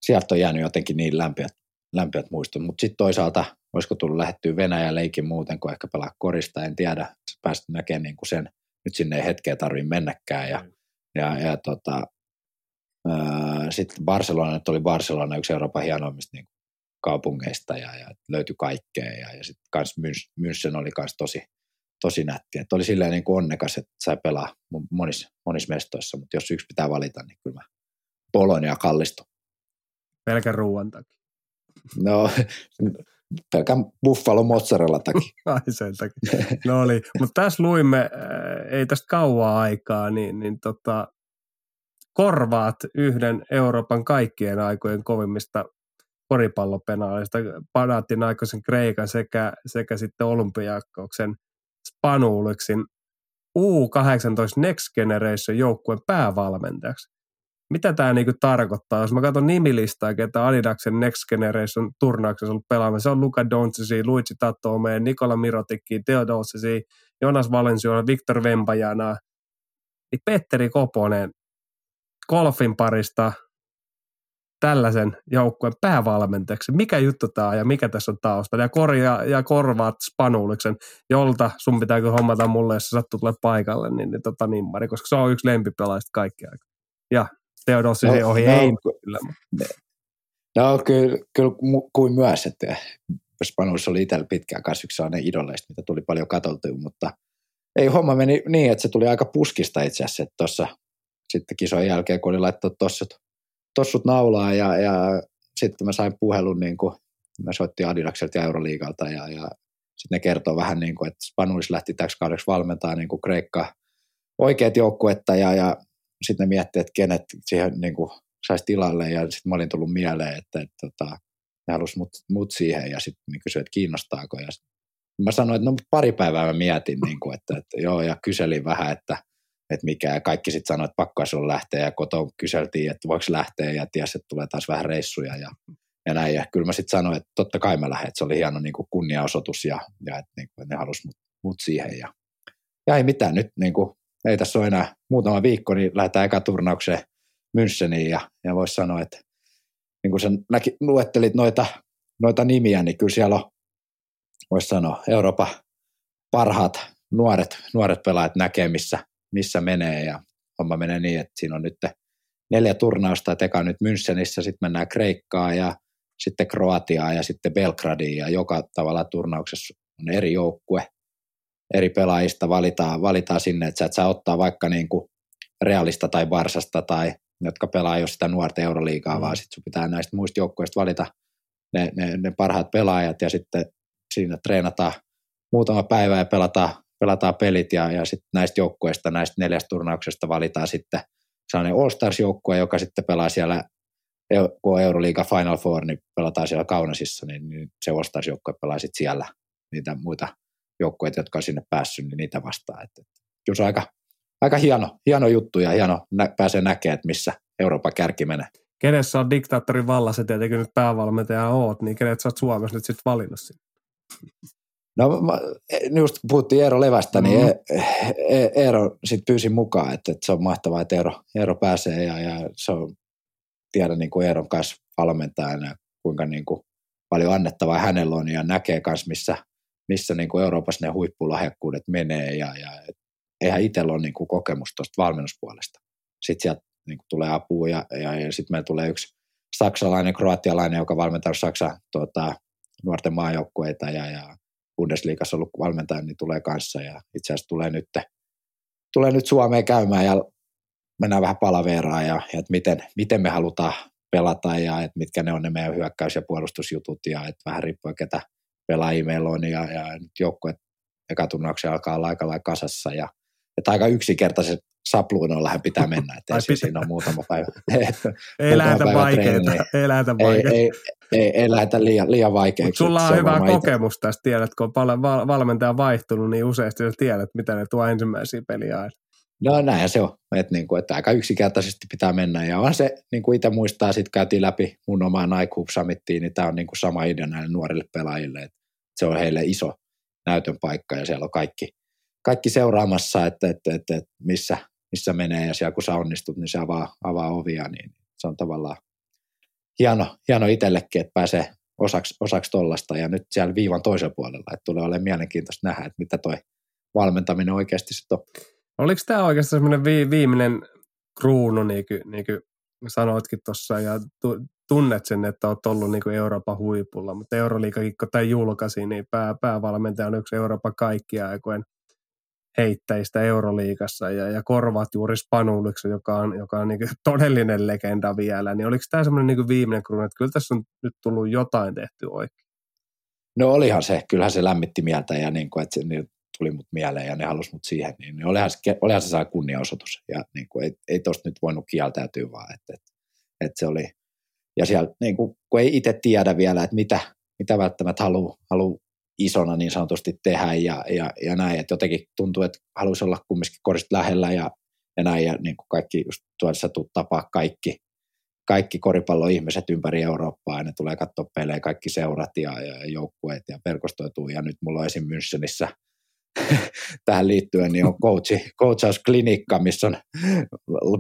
sieltä on jäänyt jotenkin niin lämpiät lämpöät muistot. Mutta sitten toisaalta, olisiko tullut lähettyä Venäjän leikin muuten kuin ehkä pelaa korista, en tiedä. Päästä näkemään niin kuin sen, nyt sinne ei hetkeä tarvitse mennäkään. Ja, mm. ja, ja tota, sitten Barcelona, nyt oli Barcelona yksi Euroopan hienoimmista niin kaupungeista ja, ja löytyi kaikkea. Ja, ja sitten kans München oli kans tosi, tosi nätti. Et oli silleen niin kuin onnekas, että sai pelaa monissa, monissa mestoissa, mutta jos yksi pitää valita, niin kyllä mä Polonia kallistu. Pelkän ruoan takia. No, pelkän buffalo mozzarella takia. Ai sen takia. No oli. Mutta tässä luimme, äh, ei tästä kauaa aikaa, niin, niin tota, korvaat yhden Euroopan kaikkien aikojen kovimmista koripallopenaalista, Panatin aikaisen Kreikan sekä, sekä sitten Olympiakoksen Spanuuliksin U18 Next Generation joukkueen päävalmentajaksi. mitä tämä niinku tarkoittaa? Jos mä katson nimilistaa, ketä Adidaksen Next Generation turnauksessa on ollut pelaamassa, se on Luka Doncic, Luigi Tatome, Nikola Mirotikki, Theodosici, Jonas Valenciona, Victor Vempajana, niin Petteri Koponen golfin parista tällaisen joukkueen päävalmentajaksi. Mikä juttu tämä on ja mikä tässä on tausta? Ja, korja, ja korvaat Spanuliksen, jolta sun pitää kyllä hommata mulle, jos sä sattuu tulla paikalle, niin, niin tota nimmari, koska se on yksi lempipelaajista kaikki aika. Ja Teodossi no, ohi no, ei kyllä. No kyllä, kyllä kuin myös, että Spanulis oli itsellä pitkään kanssa yksi sellainen idoleista, mitä tuli paljon katoltua, mutta ei homma meni niin, että se tuli aika puskista itse asiassa, että tuossa sitten kisojen jälkeen, kun oli laittanut tossut, tossut naulaa ja, ja sitten mä sain puhelun, niin kuin, mä soittin Adidakselta ja Euroliigalta ja, ja sitten ne kertoo vähän niin kuin, että Spanulis lähti täksi kaudeksi valmentaa niin kuin Kreikka oikeat joukkuetta ja, ja sitten ne miettii, että kenet siihen niin kuin saisi tilalle ja sitten mä olin tullut mieleen, että, että, että ne halusi mut, mut siihen ja sitten ne kysyi, että kiinnostaako ja mä sanoin, että no pari päivää mä mietin, niin kuin, että, että joo ja kyselin vähän, että, että mikä kaikki sitten sanoivat, että pakko on lähteä ja kotoa kyseltiin, että voiko lähteä ja tiesi, että tulee taas vähän reissuja ja, ja näin. Ja kyllä mä sitten sanoin, että totta kai mä lähden, että se oli hieno niin kuin kunniaosoitus ja, ja että, niin kuin, ne halusivat mut, mut siihen ja, ja ei mitään nyt niin kuin, ei tässä ole enää muutama viikko, niin lähdetään eka turnaukseen Müncheniin ja, ja voisi sanoa, että niin kuin sä näki, luettelit noita, noita nimiä, niin kyllä siellä on, voisi sanoa, Euroopan parhaat nuoret, nuoret pelaajat näkee, missä, menee ja homma menee niin, että siinä on nyt neljä turnausta, että eka nyt Münchenissä, sitten mennään Kreikkaan ja sitten Kroatiaan ja sitten Belgradiin ja joka tavalla turnauksessa on eri joukkue eri pelaajista valitaan, valitaan sinne, että sä et saa ottaa vaikka niin kuin Realista tai Barsasta tai jotka pelaa jo sitä nuorta euroliigaa, mm. vaan sitten sun pitää näistä muista joukkueista valita ne, ne, ne, parhaat pelaajat ja sitten siinä treenataan muutama päivä ja pelataan, pelataan pelit ja, ja sitten näistä joukkueista, näistä neljästä turnauksesta valitaan sitten sellainen All-Stars-joukkue, joka sitten pelaa siellä, kun Euroliiga Final Four, niin pelataan siellä Kaunasissa, niin, niin se All-Stars-joukkue pelaa sitten siellä niitä muita joukkueet, jotka on sinne päässyt, niin niitä vastaan. Että, kyllä se on aika, aika hieno, hieno juttu ja hieno nä, pääsee näkemään, että missä Euroopan kärki menee. Kenessä on diktaattorin vallassa tietenkin nyt päävalmentaja oot, niin kenet sä oot Suomessa nyt sitten valinnut sinne? No mä, just kun puhuttiin Eero Levästä, niin mm-hmm. niin e, Eero sitten pyysi mukaan, että, että se on mahtavaa, että Eero, Eero pääsee ja, ja se on, tiedän niin kuin Eeron kanssa valmentajana, kuinka niin kuin paljon annettavaa hänellä on ja näkee myös, missä missä niin kuin Euroopassa ne huippulahjakkuudet menee ja, ja eihän itsellä ole niin kuin kokemus tuosta valmennuspuolesta. Sitten sieltä niin kuin tulee apua ja, ja, ja sitten meillä tulee yksi saksalainen, kroatialainen, joka valmentaa Saksan tuota, nuorten maajoukkueita ja, ja Bundesliigassa ollut valmentaja, niin tulee kanssa ja itse asiassa tulee nyt, tulee nyt Suomeen käymään ja mennään vähän palaveraan ja, ja että miten, miten me halutaan pelata ja että mitkä ne on ne meidän hyökkäys- ja puolustusjutut ja että vähän riippuen ketä, pelaajia meillä on ja, ja nyt joukkueet ekatunnauksia alkaa olla aika lailla kasassa ja että aika yksinkertaiset sapluunoillahan pitää mennä, että ei siinä on muutama päivä. ei lähdetä vaikeita, ei lähdetä vaikeita. Ei, ei, ei, ei lähdetä liian, liian vaikeaksi. Sulla on hyvä kokemus itse. tästä, tiedät, kun on valmentaja vaihtunut, niin useasti sä tiedät, mitä ne tuo ensimmäisiä peliä. No näinhän se on, että, niin kuin, että aika yksinkertaisesti pitää mennä. Ja on se, niin kuin itse muistaa, sitten käytiin läpi mun omaa Nike Hoops niin tämä on niin kuin sama idea näille nuorille pelaajille, että se on heille iso näytön paikka ja siellä on kaikki, kaikki seuraamassa, että, että, että, että missä, missä menee ja siellä kun sä onnistut, niin se avaa, avaa ovia, niin se on tavallaan hieno, hieno itsellekin, että pääsee osaksi, osaksi tollasta ja nyt siellä viivan toisella puolella, että tulee olemaan mielenkiintoista nähdä, että mitä toi valmentaminen oikeasti sitten on. Oliko tämä oikeastaan semmoinen vi- viimeinen kruunu, niin kuin, niin kuin sanoitkin tuossa, ja tunnet sen, että olet ollut niin kuin Euroopan huipulla, mutta Euroliikakin, kun tämä julkaisi, niin pää, päävalmentaja on yksi Euroopan kaikkia aikojen heittäjistä Euroliikassa ja, ja korvaat juuri Spanuliksi, joka on, joka on niin todellinen legenda vielä, niin oliko tämä semmoinen niin viimeinen kruunu, että kyllä tässä on nyt tullut jotain tehty oikein? No olihan se, kyllähän se lämmitti mieltä ja niin kuin, että se niin tuli mut mieleen ja ne halusi mut siihen, niin, niin olihan, se, olihan se saa kunniaosoitus ja niin kuin, ei, ei tosta nyt voinut kieltäytyä vaan, että, että, että se oli, ja siellä niin kuin, kun ei itse tiedä vielä, että mitä, mitä välttämättä haluaa halu isona niin sanotusti tehdä ja, ja, ja näin, että jotenkin tuntuu, että haluaisi olla kumminkin korista lähellä ja ja näin, ja niin kuin kaikki just tuossa tapaa kaikki, kaikki koripalloihmiset ympäri Eurooppaa, ja ne tulee katsoa pelejä, kaikki seurat ja, ja joukkueet ja verkostoituu, ja nyt mulla on esim. Münchenissä – tähän liittyen, niin on coachi, coachausklinikka, missä on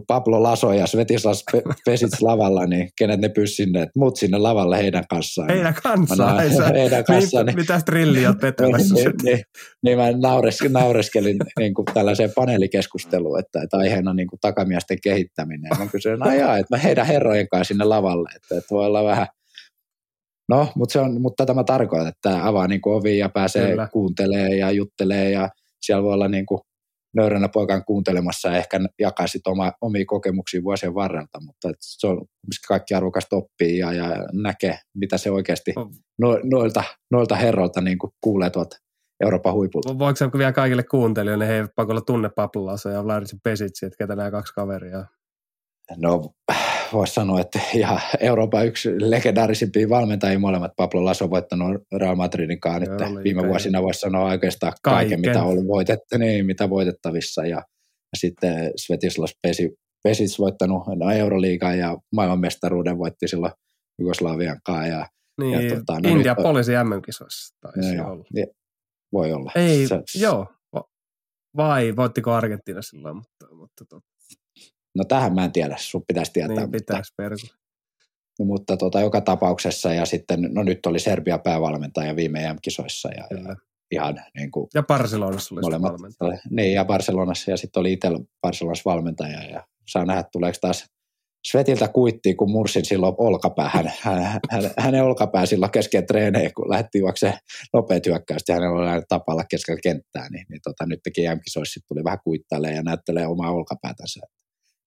Pablo Laso ja Svetislas Pesits lavalla, niin kenet ne pystyvät sinne, että muut sinne lavalle heidän kanssaan. Heidän kanssaan? Näin, heidän kanssaan. Niin, mitä trilliä olet vetämässä? niin, niin, niin, mä naures, naureskelin niin kuin tällaiseen paneelikeskusteluun, että, että aiheena niin kuin takamiesten kehittäminen. Mä kysyin, että mä heidän herrojen kanssa sinne lavalle, että, että voi olla vähän No, mutta, se on, mutta tätä mä tarkoitan, että tämä avaa niin kuin ovi ja pääsee Kyllä. kuuntelee ja juttelee ja siellä voi olla niin kuin nöyränä poikan kuuntelemassa ja ehkä jakaa oma, omia kokemuksia vuosien varrelta, mutta se on, missä kaikki arvokasta oppii ja, ja näkee, mitä se oikeasti no, noilta, noilta herroilta niin kuin kuulee tuolta Euroopan huipulta. Voiko se vielä kaikille kuuntelijoille, he eivät pakolla tunne Paplulassa ja Vladimir Pesitsi, että ketä nämä kaksi kaveria No voisi sanoa, että ihan Euroopan yksi legendaarisimpia valmentajia molemmat. Pablo Laso on voittanut Real Madridin kanssa nyt viime vuosina voisi sanoa oikeastaan kaiken, kaiken, mitä on ollut voitettu, niin, mitä voitettavissa. Ja, ja sitten Svetislas Pesi, Pesic voittanut no, Euroliigan ja maailmanmestaruuden voitti silloin Jugoslavian kanssa. Ja, niin, ja, tota, no, India nyt, poliisi MM-kisoissa taisi no, olla. Ja, voi olla. Ei, se, joo. Vai voittiko Argentiina silloin, mutta, mutta tot, No tähän mä en tiedä, sun pitäisi tietää. Niin pitäisi mutta, no, mutta tota, joka tapauksessa ja sitten, no nyt oli Serbia päävalmentaja viime EM-kisoissa ja, ja ihan niin kuin, Ja Barcelonassa oli molemmat, valmentaja. Niin ja Barcelonassa ja sitten oli itse Barcelonassa valmentaja ja saa nähdä, tuleeko taas Svetiltä kuittiin, kun mursin silloin olkapäähän. Hän, hän, hänen olkapää silloin kesken treenejä, kun lähti juokseen nopeat hyökkäystä ja hänellä oli aina tapalla keskellä kenttää, niin, niin tota, nyt teki jämkisoissa, tuli vähän kuittailemaan ja näyttelee omaa olkapäätänsä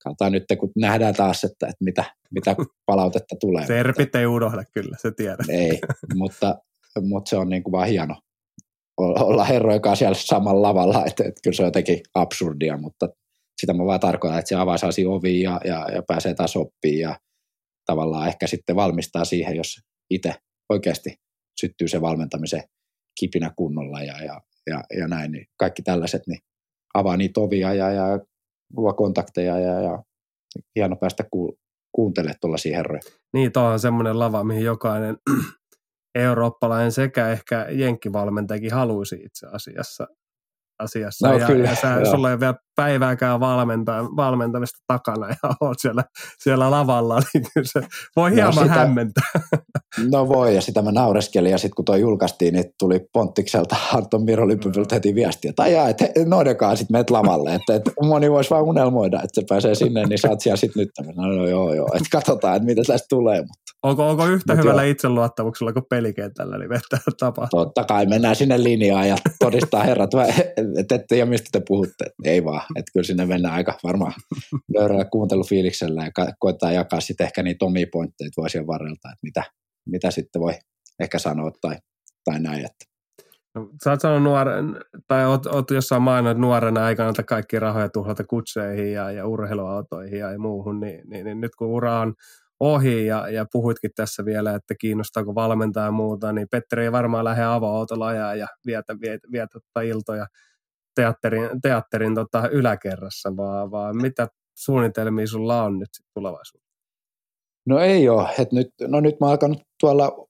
katsotaan nyt, kun nähdään taas, että, että mitä, mitä palautetta tulee. Serpit ei unohda kyllä, se tiedät. Ei, mutta, mutta se on niin kuin vaan hieno olla herrojen kanssa siellä samalla lavalla, että, että kyllä se on jotenkin absurdia, mutta sitä mä vaan tarkoitan, että se avaa saasi ovi ja, ja, ja pääsee taas oppiin ja tavallaan ehkä sitten valmistaa siihen, jos itse oikeasti syttyy se valmentamisen kipinä kunnolla ja, ja, ja, ja näin, niin kaikki tällaiset niin avaa niitä ovia ja, ja luo kontakteja ja, ja hieno päästä ku, kuuntelemaan tuollaisia herroja. Niin, tuo on semmoinen lava, mihin jokainen eurooppalainen sekä ehkä jenkkivalmentajakin haluaisi itse asiassa asiassa. No, ja, kyllä, ja sä, sulla ei vielä päivääkään valmenta, valmentamista takana ja oot siellä, siellä lavalla, niin kyllä se voi no, hieman sitä, hämmentää. No voi, ja sitä mä naureskelin, ja sitten kun tuo julkaistiin, niin tuli Ponttikselta Anton Miro Lyppypyltä heti viestiä, että ajaa, että noidenkaan sitten meet lavalle, että, että moni voisi vaan unelmoida, että se pääsee sinne, niin saat siellä sitten nyt. No, no joo, joo, että katsotaan, että mitä tästä tulee. Mutta. Onko, onko yhtä Mut hyvällä joo. itseluottamuksella kuin pelikentällä, niin vettä tapahtuu? Totta kai, mennään sinne linjaan ja todistaa herrat, että ette ja mistä te puhutte. Ei vaan, että kyllä sinne mennään aika varmaan löyrällä kuuntelufiiliksellä ja koittaa jakaa sitten ehkä niitä omia pointteja vuosien varrelta, että mitä, mitä sitten voi ehkä sanoa tai, tai näin. Että. No, sä oot sanonut nuoren, tai oot, oot jossain maininnut nuorena aikana, että kaikki rahoja tuhlata kutseihin ja, ja urheiluautoihin ja muuhun, niin, niin, niin, nyt kun ura on ohi ja, ja puhuitkin tässä vielä, että kiinnostaako valmentaa ja muuta, niin Petteri ei varmaan lähde avo-autolla ja vietä, vietä, vietä iltoja teatterin, teatterin tota yläkerrassa, vaan, vaan mitä suunnitelmia sulla on nyt tulevaisuudessa? No ei ole. Et nyt, no nyt mä alkanut tuolla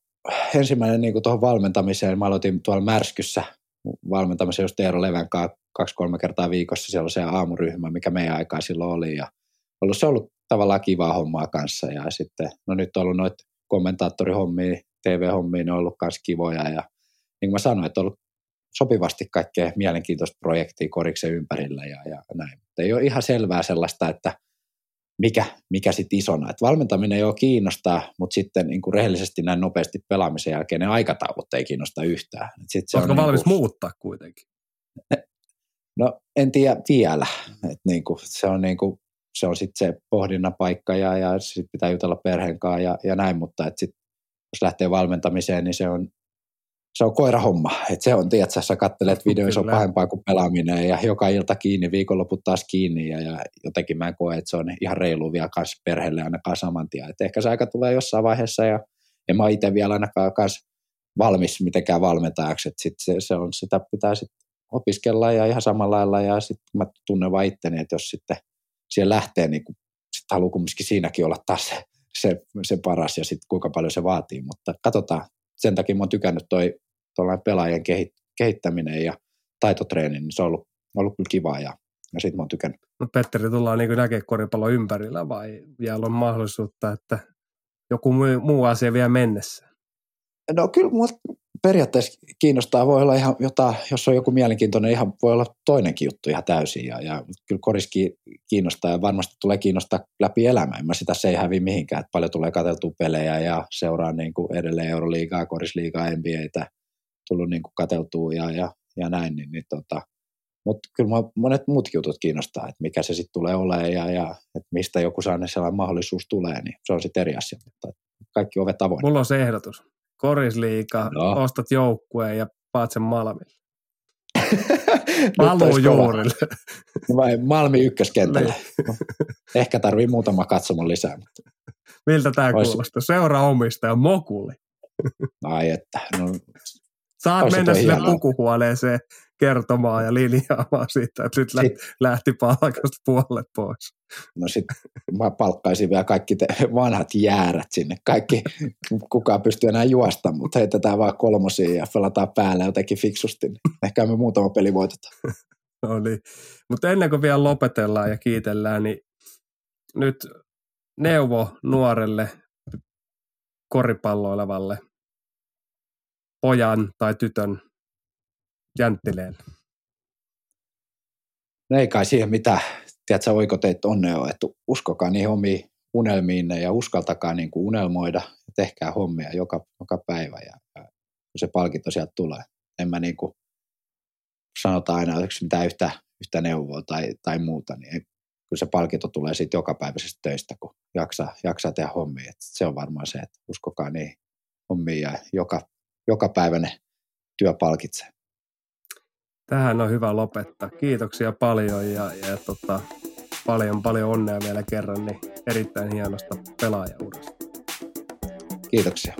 ensimmäinen niin tuohon valmentamiseen. Mä aloitin tuolla Märskyssä valmentamisen just Eero Levän kaksi-kolme kertaa viikossa. Siellä on se aamuryhmä, mikä meidän aikaa silloin oli. Ja ollut, se ollut tavallaan kivaa hommaa kanssa. Ja sitten, no nyt on ollut noita kommentaattorihommia, TV-hommia, ne on ollut myös kivoja. Ja niin kuin mä sanoin, että on ollut sopivasti kaikkea mielenkiintoista projektia koriksen ympärillä ja, ja näin. Mutta ei ole ihan selvää sellaista, että mikä, mikä sitten isona. Et valmentaminen ole kiinnostaa, mutta sitten niin kuin rehellisesti näin nopeasti pelaamisen jälkeen ne aikataulut ei kiinnosta yhtään. Et sit se Oletko on valmis niin kuin, muuttaa kuitenkin? No en tiedä vielä. Et niin kuin, se on, niin kuin, se on sitten se pohdinnan paikka ja, ja sitten pitää jutella perheen kanssa ja, ja näin, mutta et sit, jos lähtee valmentamiseen, niin se on se on koirahomma. Et se on, tiedätkö, sä kattelet videoita, se on pahempaa kuin pelaaminen ja joka ilta kiinni, viikonloput taas kiinni ja, ja jotenkin mä en koe, että se on ihan reilu vielä kans perheelle ainakaan saman tien. Et ehkä se aika tulee jossain vaiheessa ja en mä itse vielä ainakaan kans valmis mitenkään valmentajaksi, että sit se, se, on, sitä pitää sit opiskella ja ihan samalla lailla ja sitten mä tunnen vaan itteni, että jos sitten siellä lähtee, niin kuin, sit haluaa kumminkin siinäkin olla taas se, se, se paras ja sitten kuinka paljon se vaatii. Mutta katsotaan, sen takia mä oon tykännyt toi pelaajien kehittäminen ja taitotreeni, niin se on ollut, ollut kyllä kivaa ja, ja siitä mä oon tykännyt. No Petteri, tullaan niin näkemään koripallo ympärillä vai vielä on mahdollisuutta, että joku muu asia vielä mennessä? No kyllä mua periaatteessa kiinnostaa, voi olla ihan jotain, jos on joku mielenkiintoinen, ihan voi olla toinenkin juttu ihan täysin. Ja, ja kyllä koriski kiinnostaa ja varmasti tulee kiinnostaa läpi elämää. En mä sitä se ei hävi mihinkään, että paljon tulee katseltua pelejä ja seuraa niin kuin edelleen Euroliigaa, korisliigaa, NBAtä tullut niin kuin katseltua ja, ja, ja näin. Niin, niin tota, mutta kyllä monet muutkin jutut kiinnostaa, että mikä se sitten tulee olemaan ja, ja että mistä joku sellainen mahdollisuus tulee, niin se on sitten eri asia. Mutta kaikki ovet avoin. Mulla on se ehdotus korisliika, no. ostat joukkueen ja paat sen Malmille. Paluu juurille. Vai Malmi ykköskentällä. Niin. Ehkä tarvii muutama katsomon lisää. Mutta Miltä tämä Ois... kuulostaa? Seura omistaja Mokuli. Ai että. No, Saat mennä sinne pukuhuoneeseen kertomaan ja linjaamaan siitä, että nyt sit, lähti palkasta puolet pois. No sitten mä palkkaisin vielä kaikki te vanhat jäärät sinne. Kaikki, kukaan pystyy enää juosta, mutta heitetään vaan kolmosia ja pelataan päälle jotenkin fiksusti. Ehkä me muutama peli voitetaan. no niin. Mutta ennen kuin vielä lopetellaan ja kiitellään, niin nyt neuvo nuorelle koripalloilevalle pojan tai tytön jänttileelle? No ei kai siihen mitä, tiedätkö, oikoteet onnea ole, että uskokaa niihin omiin unelmiinne ja uskaltakaa niin kuin unelmoida ja tehkää hommia joka, joka päivä ja, ja se palkinto sieltä tulee. En mä niin kuin sanota aina, että mitään yhtä, yhtä neuvoa tai, tai muuta, niin kyllä se palkinto tulee siitä jokapäiväisestä töistä, kun jaksaa, jaksaa tehdä hommia. Et se on varmaan se, että uskokaa niihin hommiin ja joka, joka päiväinen työ palkitsee tähän on hyvä lopettaa. Kiitoksia paljon ja, ja tota, paljon paljon onnea vielä kerran, niin erittäin hienosta pelaajaurasta. Kiitoksia.